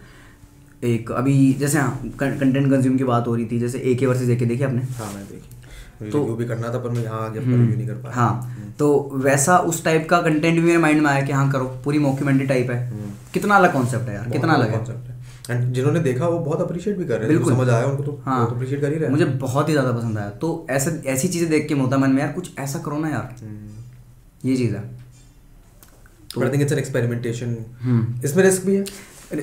एक अभी जैसे हाँ कंटेंट कंज्यूम की बात हो रही थी जैसे ए के वर्सेज ए के देखिए आपने? हाँ मैं देखी। तो- रिव्यू भी करना था पर मैं यहाँ आगे हम्म, रिव्यू नहीं कर पाया। हाँ तो वैसा उस टाइप का कंटेंट भी मेरे माइंड में आया कि हाँ करो पूरी मॉक्यूमेंट्री टाइप है। कितना अलग कॉन्सेप्ट है यार कितना अलग है। एंड जिन्होंने देखा वो बहुत अप्रिशिएट भी कर रहे हैं। बिल्कुल। समझ आया उनको तो हाँ। बहुत अप्रिशिएट कर ही रहे मुझे बहुत ही ज़्यादा पसंद आया। तो ऐसा ऐसी चीज़ें देख के होता मन में यार कुछ ऐसा करो ना यार। ये चीज़ है। But I think it's an experimentation. हम्म। इसमें रिस्क भी है?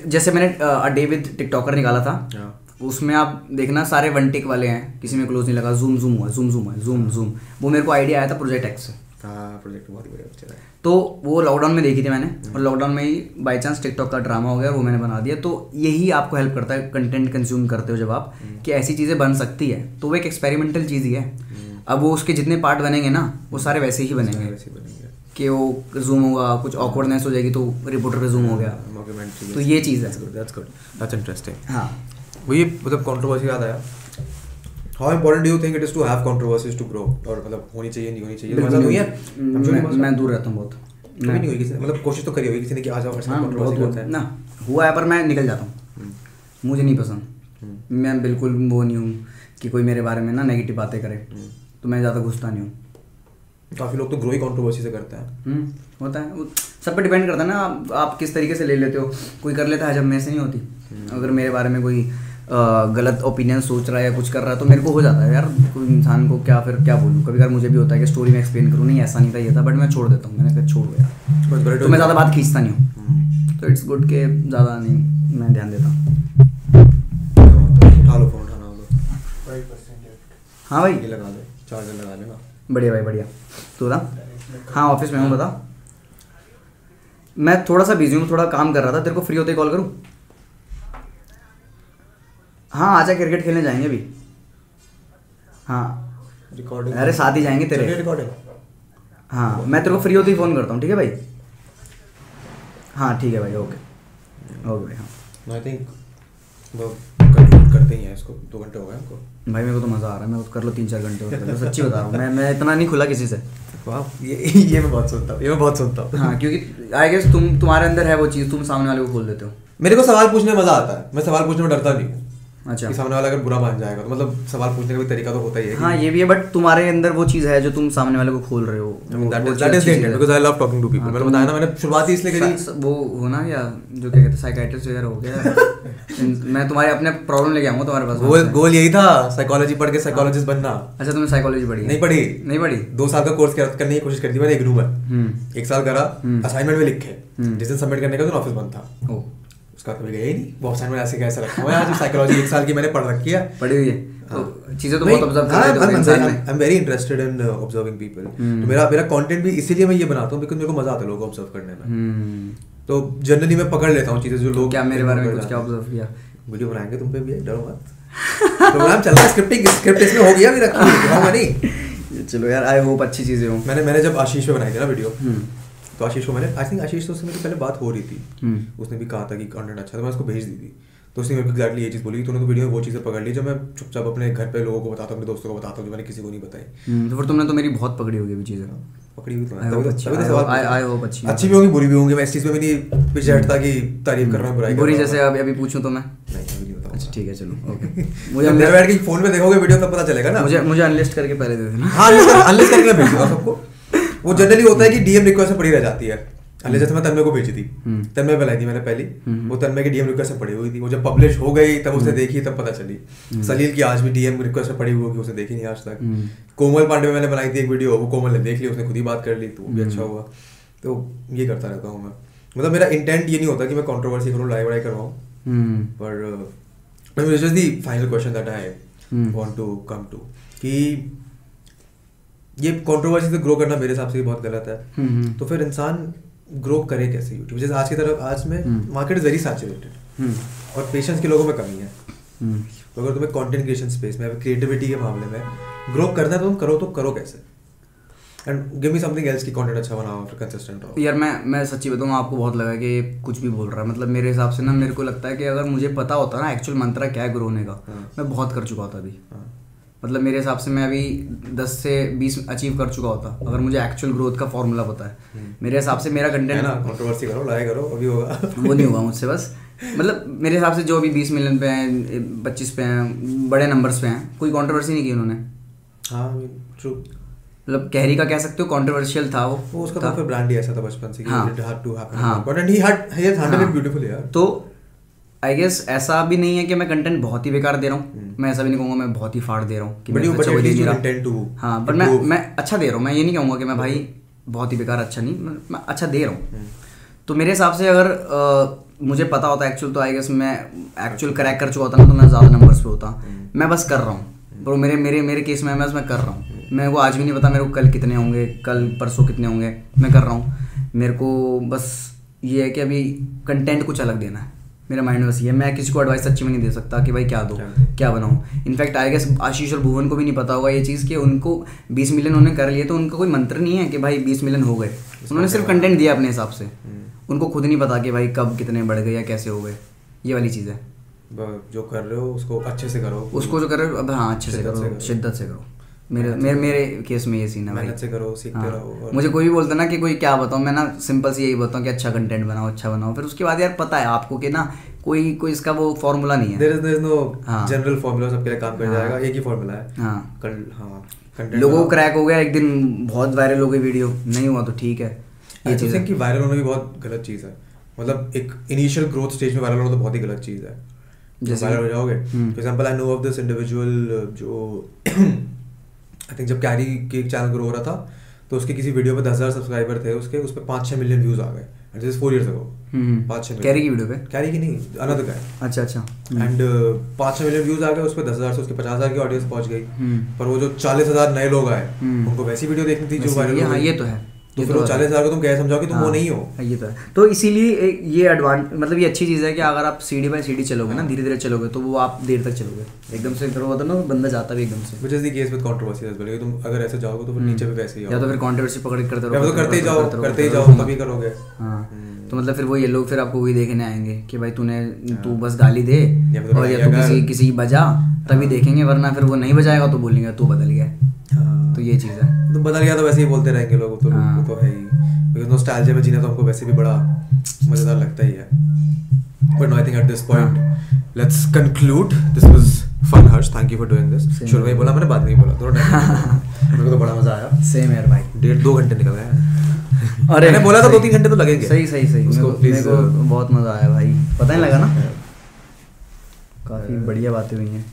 जैसे मैंने अ डे विद टिकटॉकर निकाला था हाँ। उसमें आप देखना सारे वन टिक वाले हैं किसी में क्लोज नहीं लगा जूम जूम हुआ जूम जूम हुआ जूम जूम वो मेरे को आइडिया आया था प्रोजेक्ट एक्स से। हाँ प्रोजेक्ट बहुत ही बढ़िया पिक्चर तो वो लॉकडाउन में देखी थी मैंने और लॉकडाउन में ही बाई चांस टिकटॉक का ड्रामा हो गया वो मैंने बना दिया। तो यही आपको हेल्प करता है कंटेंट कंज्यूम करते हो जब आप कि ऐसी चीज़ें बन सकती है। तो वो एक एक्सपेरिमेंटल चीज़ ही है। अब वो उसके जितने पार्ट बनेंगे ना वो सारे वैसे ही बनेंगे। वैसे ही बनेंगे। कि वो जूम होगा कुछ ऑकवर्डनेस हो जाएगी तो रिपोर्टर पे जूम हो गया। तो ये चीज़ है. That's good. That's interesting. हाँ। वही मतलब कंट्रोवर्सी याद आया? How important do you think it is to have controversies to grow और मतलब होनी चाहिए नहीं होनी चाहिए? मतलब नहीं। है? मैं, मैं दूर रहता हूँ बहुत। नहीं हुई किसी ने मतलब कोशिश तो करी होगी किसी ने कि आ जाओ ऐसा हाँ कंट्रोवर्सी ना हुआ है पर मैं निकल जाता हूँ। हम्म, मुझे नहीं पसंद। हम्म, मैं बिल्कुल वो नहीं हूँ कि कोई मेरे बारे में ना नेगेटिव बातें करे। हम्म। तो मैं ज़्यादा घुसता नहीं हूँ। काफ़ी लोग तो ग्रो ही कंट्रोवर्सी से करते हैं। हम्म, होता है। सब पे डिपेंड करता है ना आप, आप किस तरीके से ले लेते हो। कोई कर लेता है जब मैं से नहीं होती। अगर मेरे बारे में कोई गलत ओपिनियन सोच रहा है या कुछ कर रहा है तो मेरे को हो जाता है यार कोई इंसान को क्या फिर क्या बोलूँ? कभी कभी मुझे भी होता है कि स्टोरी में एक्सप्लेन करूँ नहीं ऐसा नहीं था ये था बट मैं छोड़ देता हूँ। मैंने कहा छोड़ to- तो मैं ज़्यादा बात खींचता नहीं हूँ। हम्म। तो इट्स गुड के ज़्यादा नहीं मैं ध्यान देता हूँ। हाँ। भाई। लगा दो। चार्जर लगा लेना। बढ़िया भाई बढ़िया। तो बता। हाँ ऑफ़िस में हूँ बता। मैं थोड़ा सा बिज़ी हूँ थोड़ा काम कर रहा था तेरे को फ्री होते ही कॉल करूँ? हाँ आजा क्रिकेट खेलने जाएँगे अभी। हाँ। रिकॉर्डिंग अरे साथ ही जाएँगे तेरे। रिकॉर्डिंग हाँ मैं तेरे को फ्री होते ही फ़ोन करता हूँ ठीक है भाई? हाँ ठीक है भाई ओके ओके भाई हाँ। आई थिंक करते ही हैं इसको दो घंटे हो गए हमको। भाई मेरे को तो मज़ा आ रहा है मैं कर लो तीन चार घंटे सच्ची बता रहा हूँ मैं मैं इतना नहीं खुला किसी से। वाह ये ये मैं बहुत सुनता हूँ ये मैं बहुत सुनता हूँ। हाँ क्योंकि आई गेस तुम तुम्हारे अंदर है वो चीज़ तुम सामने वाले को खोल देते हो। मेरे को सवाल पूछने में मज़ा आता है मैं सवाल पूछने में डरता नहीं हूँ। अच्छा। कि सामने वाला अगर बुरा मान जाएगा तो मतलब सवाल पूछने का भी तरीका तो होता ही है हाँ ये भी है बट तुम्हारे अंदर वो चीज़ है जो तुम सामने वाले को खोल रहे हो। दैट इज़ है। Because I love talking to people मैंने बताया ना मैंने शुरुआत ही इसलिए करी। वो हो ना या जो क्या कहते हैं साइकाइट्रिस्ट वगैरह हो गया। मैं तुम्हारे अपने प्रॉब्लम लेके आऊँगा तुम्हारे पास गोल गोल यही था साइकोलॉजी पढ़ के साइकोलॉजिस्ट बनना। अच्छा तुमने साइकोलॉजी पढ़ी नहीं पढ़ी। नहीं पढ़ी? दो साल का कोर्स करने की कोशिश करी थी मैंने इग्नू में। हम्म। एक साल करा हम्म। असाइनमेंट में लिखे। हम्म। जिस दिन सबमिट करने का दिन ऑफ़िस बंद था। उसका कभी गया ही नहीं। वो असाइनमेंट ऐसे कैसे रखा हुआ है? आज साइकोलॉजी एक साल की मैंने पढ़ रखी है। पढ़ी हुई है। तो चीज़ें तो बहुत ऑब्ज़र्व हाँ, हो uh. हम्म। तो मेरा मेरा कंटेंट भी इसीलिए मैं ये बनाता हूँ बिकॉज़ मेरे को मज़ा आता है लोगों ऑब्ज़र्व करने में। हम्म। तो जनरली मैं पकड़ लेता हूँ चीज़ें जो लोग क्या मेरे बारे में कुछ क्या ऑब्ज़र्व किया? वीडियो बनाएँगे तुम पे भी है डरो मत। प्रोग्राम चल रहा है स्क्रिप्टिंग स्क्रिप्ट इसमें हो गया मेरा दिखाऊँगा नहीं। चलो यार आई होप अच्छी चीज़ें हो। मैंने मैंने जब आशीष पे बनाई थी ना वीडियो हम्म। तो आशीष को मैंने आई थिंक आशीष तो उससे मेरी पहले बात हो रही थी। हम्म। उसने भी कहा था कि कंटेंट अच्छा था मैं उसको भेज दी थी। तो उसने मेरे एग्जैक्टली ये चीज़ बोली तूने तो वीडियो में वो चीज़ें पकड़ ली जो मैं चुपचाप अपने घर पे लोगों को बताता हूँ अपने दोस्तों को बताता हूँ जो मैंने किसी को नहीं बताई। हम्म, तो फिर तुमने तो मेरी बहुत पकड़ी होगी चीज़ें। पकड़ी हुई तो I है। तो- अच्छी- तो अच्छी अच्छी भी होंगी बुरी भी होंगी मैं इस चीज़ में भी नहीं पीछे हटता कि तारीफ़ कर रहा हूँ बुराई बुरी जैसे अभी अभी पूछूँ तो मैं। अच्छा ठीक है चलो ओके मुझे बैठ के फ़ोन में देखोगे वीडियो तब पता चलेगा ना। मुझे मुझे अनलिस्ट करके पहले दे देना। हाँ अनलेस करके भेज दूँगा सबको। वो जनरली होता है कि डीएम रिक्वेस्ट में पड़ी रह जाती है। अनलेस जैसे मैं तन्मय को भेजी थी। हम्म। तन्मय लाई थी मैंने पहली। हम्म। वो तन्मय की डीएम रिक्वेस्ट में पड़ी हुई थी। वो जब पब्लिश हो गई तब उसे देखी तब पता चली। सलील की आज भी डीएम रिक्वेस्ट में पड़ी हुई होगी उसे देखी नहीं आज तक। हम्म। कोमल पांडे मैंने बनाई थी एक वीडियो वो कोमल ने देख ली उसने खुद ही बात कर ली तो वो भी अच्छा हम्म। हुआ। तो ये करता रहता हूँ मैं। मतलब मेरा इंटेंट ये नहीं होता कि मैं कंट्रोवर्सी करूँ लड़ाई वड़ाई करवाऊँ। हम्म। पर question that I Hmm. want to come to कि ये कंट्रोवर्सी से ग्रो करना मेरे हिसाब से बहुत गलत है। हम्म, हम्म। तो फिर इंसान ग्रो करे कैसे यूट्यूब जैसे आज की तरफ़ आज में। मार्केट इज़ वेरी सैचुरेटेड और पेशेंस के लोगों में कमी है। हम्म। तो अगर तुम्हें कंटेंट क्रिएशन स्पेस में क्रिएटिविटी के मामले में ग्रो करना है तो तुम करो तो करो कैसे? And give me something else की कंटेंट अच्छा बनाओ फिर कंसिस्टेंट रहो। यार मैं मैं सच्ची बताऊँ आपको बहुत लगा कि कुछ भी बोल रहा है। मतलब मेरे हिसाब से ना मेरे को लगता है कि अगर मुझे पता होता ना एक्चुअल मंत्रा क्या है ग्रो होने का हाँ। मैं बहुत कर चुका होता अभी। हाँ। मतलब मेरे हिसाब से मैं अभी 10 से 20 अचीव कर चुका होता अगर मुझे एक्चुअल ग्रोथ का फॉर्मूला पता है मेरे हिसाब से मेरा हम्म। कंटेंट ना कंट्रोवर्सी करो लड़ाई करो अभी होगा वो नहीं होगा मुझसे बस मतलब मेरे हिसाब से जो अभी बीस मिलियन पे हैं पच्चीस पे हैं बड़े नंबर्स पे हैं कोई कंट्रोवर्सी नहीं की उन्होंने हाँ ट्रू मतलब कैरी का कह सकते हो कंट्रोवर्शियल था वो वो उसका। तो फिर ब्रांड ही ऐसा था बचपन से कि हाँ। हाँ। and he had he has हाँ। यार तो आई गेस ऐसा भी नहीं है कि मैं कंटेंट बहुत ही बेकार दे रहा हूँ। हम्म। मैं ऐसा भी नहीं कहूँगा मैं बहुत ही फाड़ दे रहा हूँ कि But मैं you- अच्छा but वो at दे नहीं रहा। हाँ बट मैं मैं अच्छा दे रहा हूँ मैं ये नहीं कहूँगा कि मैं भाई बहुत ही बेकार अच्छा नहीं मैं, मैं अच्छा दे रहा हम्म। हूँ तो मेरे हिसाब से अगर अ, मुझे पता होता एक्चुअल तो आई गेस मैं एक्चुअल क्रैक कर चुका होता ना तो मैं ज़्यादा नंबर्स पे होता। हम्म। मैं बस कर रहा हूँ। ब्रो मेरे मेरे मेरे केस में मैं बस मैं कर रहा हूँ। मेरे को आज भी नहीं पता मेरे को कल कितने होंगे कल परसों कितने होंगे। मैं कर रहा हूँ। मेरे को बस ये है कि अभी कंटेंट कुछ अलग देना है। मेरे माइंड में बस ये है। मैं किसी को एडवाइस सच्ची में नहीं दे सकता कि भाई क्या दो क्या? क्या बनाऊँ। इनफैक्ट आई गेस आशीष और भुवन को भी नहीं पता होगा ये चीज़ कि उनको 20 मिलियन उन्होंने कर लिए तो उनका कोई मंत्र नहीं है कि भाई 20 मिलियन हो गए। उन्होंने सिर्फ़ कंटेंट दिया अपने हिसाब से। हम्म। उनको खुद नहीं पता कि भाई कब कितने बढ़ गए या कैसे हो गए। ये वाली चीज़ है। जो कर रहे हो उसको अच्छे से करो। उसको जो कर रहे हो अब हाँ अच्छे से करो। शिद्दत से करो। मेरे मेरे मेरे केस में ये सीन है भाई। मेहनत से करो सीखते हाँ। रहो और- मुझे कोई भी बोलता ना कि कोई क्या बताऊँ मैं ना सिंपल से यही बताऊँ कि अच्छा कंटेंट बनाओ अच्छा बनाओ। फिर उसके बाद यार पता है आपको कि ना कोई कोई इसका वो फॉर्मूला नहीं है। There is there is no. General formula सबके लिए काम कर हाँ। जाएगा एक ही फार्मूला है। हाँ। कल हाँ कंटेंट लोगों को क्रैक हो गया एक दिन बहुत वायरल हो गई वीडियो नहीं हुआ तो ठीक है ये चीज़ है। कि वायरल होना भी बहुत गलत चीज़ है। मतलब एक इनिशियल ग्रोथ स्टेज में वायरल होना तो बहुत ही गलत चीज़ है। जैसे वायरल हो जाओगे। For example I know of this individual जो आई थिंक जब कैरी के एक चैनल ग्रो हो रहा था तो उसके किसी वीडियो पे दस हज़ार सब्सक्राइबर थे उसके उस पर पाँच छः मिलियन व्यूज़ आ गए। And this four years ago hmm पाँच छः कैरी की वीडियो पे? कैरी की नहीं अनदर गाय अच्छा अच्छा। एंड पाँच छः मिलियन व्यूज़ आ गए उस पर दस हज़ार से उसके पचास हज़ार की ऑडियंस पहुँच गई। हम्म। पर वो जो चालीस हज़ार नए लोग आए हम्म। उनको वैसी वीडियो देखनी थी जो वायरल ये- हो। ये तो है। तो फिर वो चालीस हज़ार को तुम कैसे समझाओ कि तुम वो हाँ, नहीं हो? ये तो है। तो इसीलिए ये एडवांस मतलब ये अच्छी चीज़ है कि अगर आप सीढ़ी बाई सीढ़ी चलोगे हाँ। ना धीरे धीरे चलोगे तो वो आप देर तक चलोगे। एकदम से फिर होता ना बंदा जाता भी एकदम से। Which is the case with controversy as well तुम अगर ऐसे जाओगे तो फिर नीचे भी वैसे ही हम्म। या तो फिर कंट्रोवर्सी पकड़ करते रहो तो करते ही जाओ करते ही जाओ तभी करोगे। हाँ। हम्म। तो मतलब फिर वो ये लोग फिर आपको वही देखने आएँगे कि भाई तूने तू बस गाली दे और या तू किसी किसी बजा तभी देखेंगे वरना फिर वो नहीं बजाएगा तो बोलेंगे तू बदल गया। हाँ। तो ये चीज़ है। तो बदल गया तो वैसे ही बोलते रहेंगे लोग तो हाँ। तो है ही। बिकॉज़ नॉस्टैल्जिया में जीना तो हमको वैसे भी बड़ा मज़ेदार लगता ही है। No, I think at this point, let's conclude. This was fun, Harsh. Thank you for doing this. शुरू में ही बोला मैंने बाद में ही बोला थोड़ा मेरे को तो बड़ा मज़ा आया। सेम यार भाई डेढ़ दो घंटे निकल गए। अरे मैंने बोला था दो तीन घंटे तो लगेंगे। सही सही सही। उसको मेरे को uh, बहुत मज़ा आया भाई। पता नहीं लगा ना? काफ़ी बढ़िया बातें हुई हैं।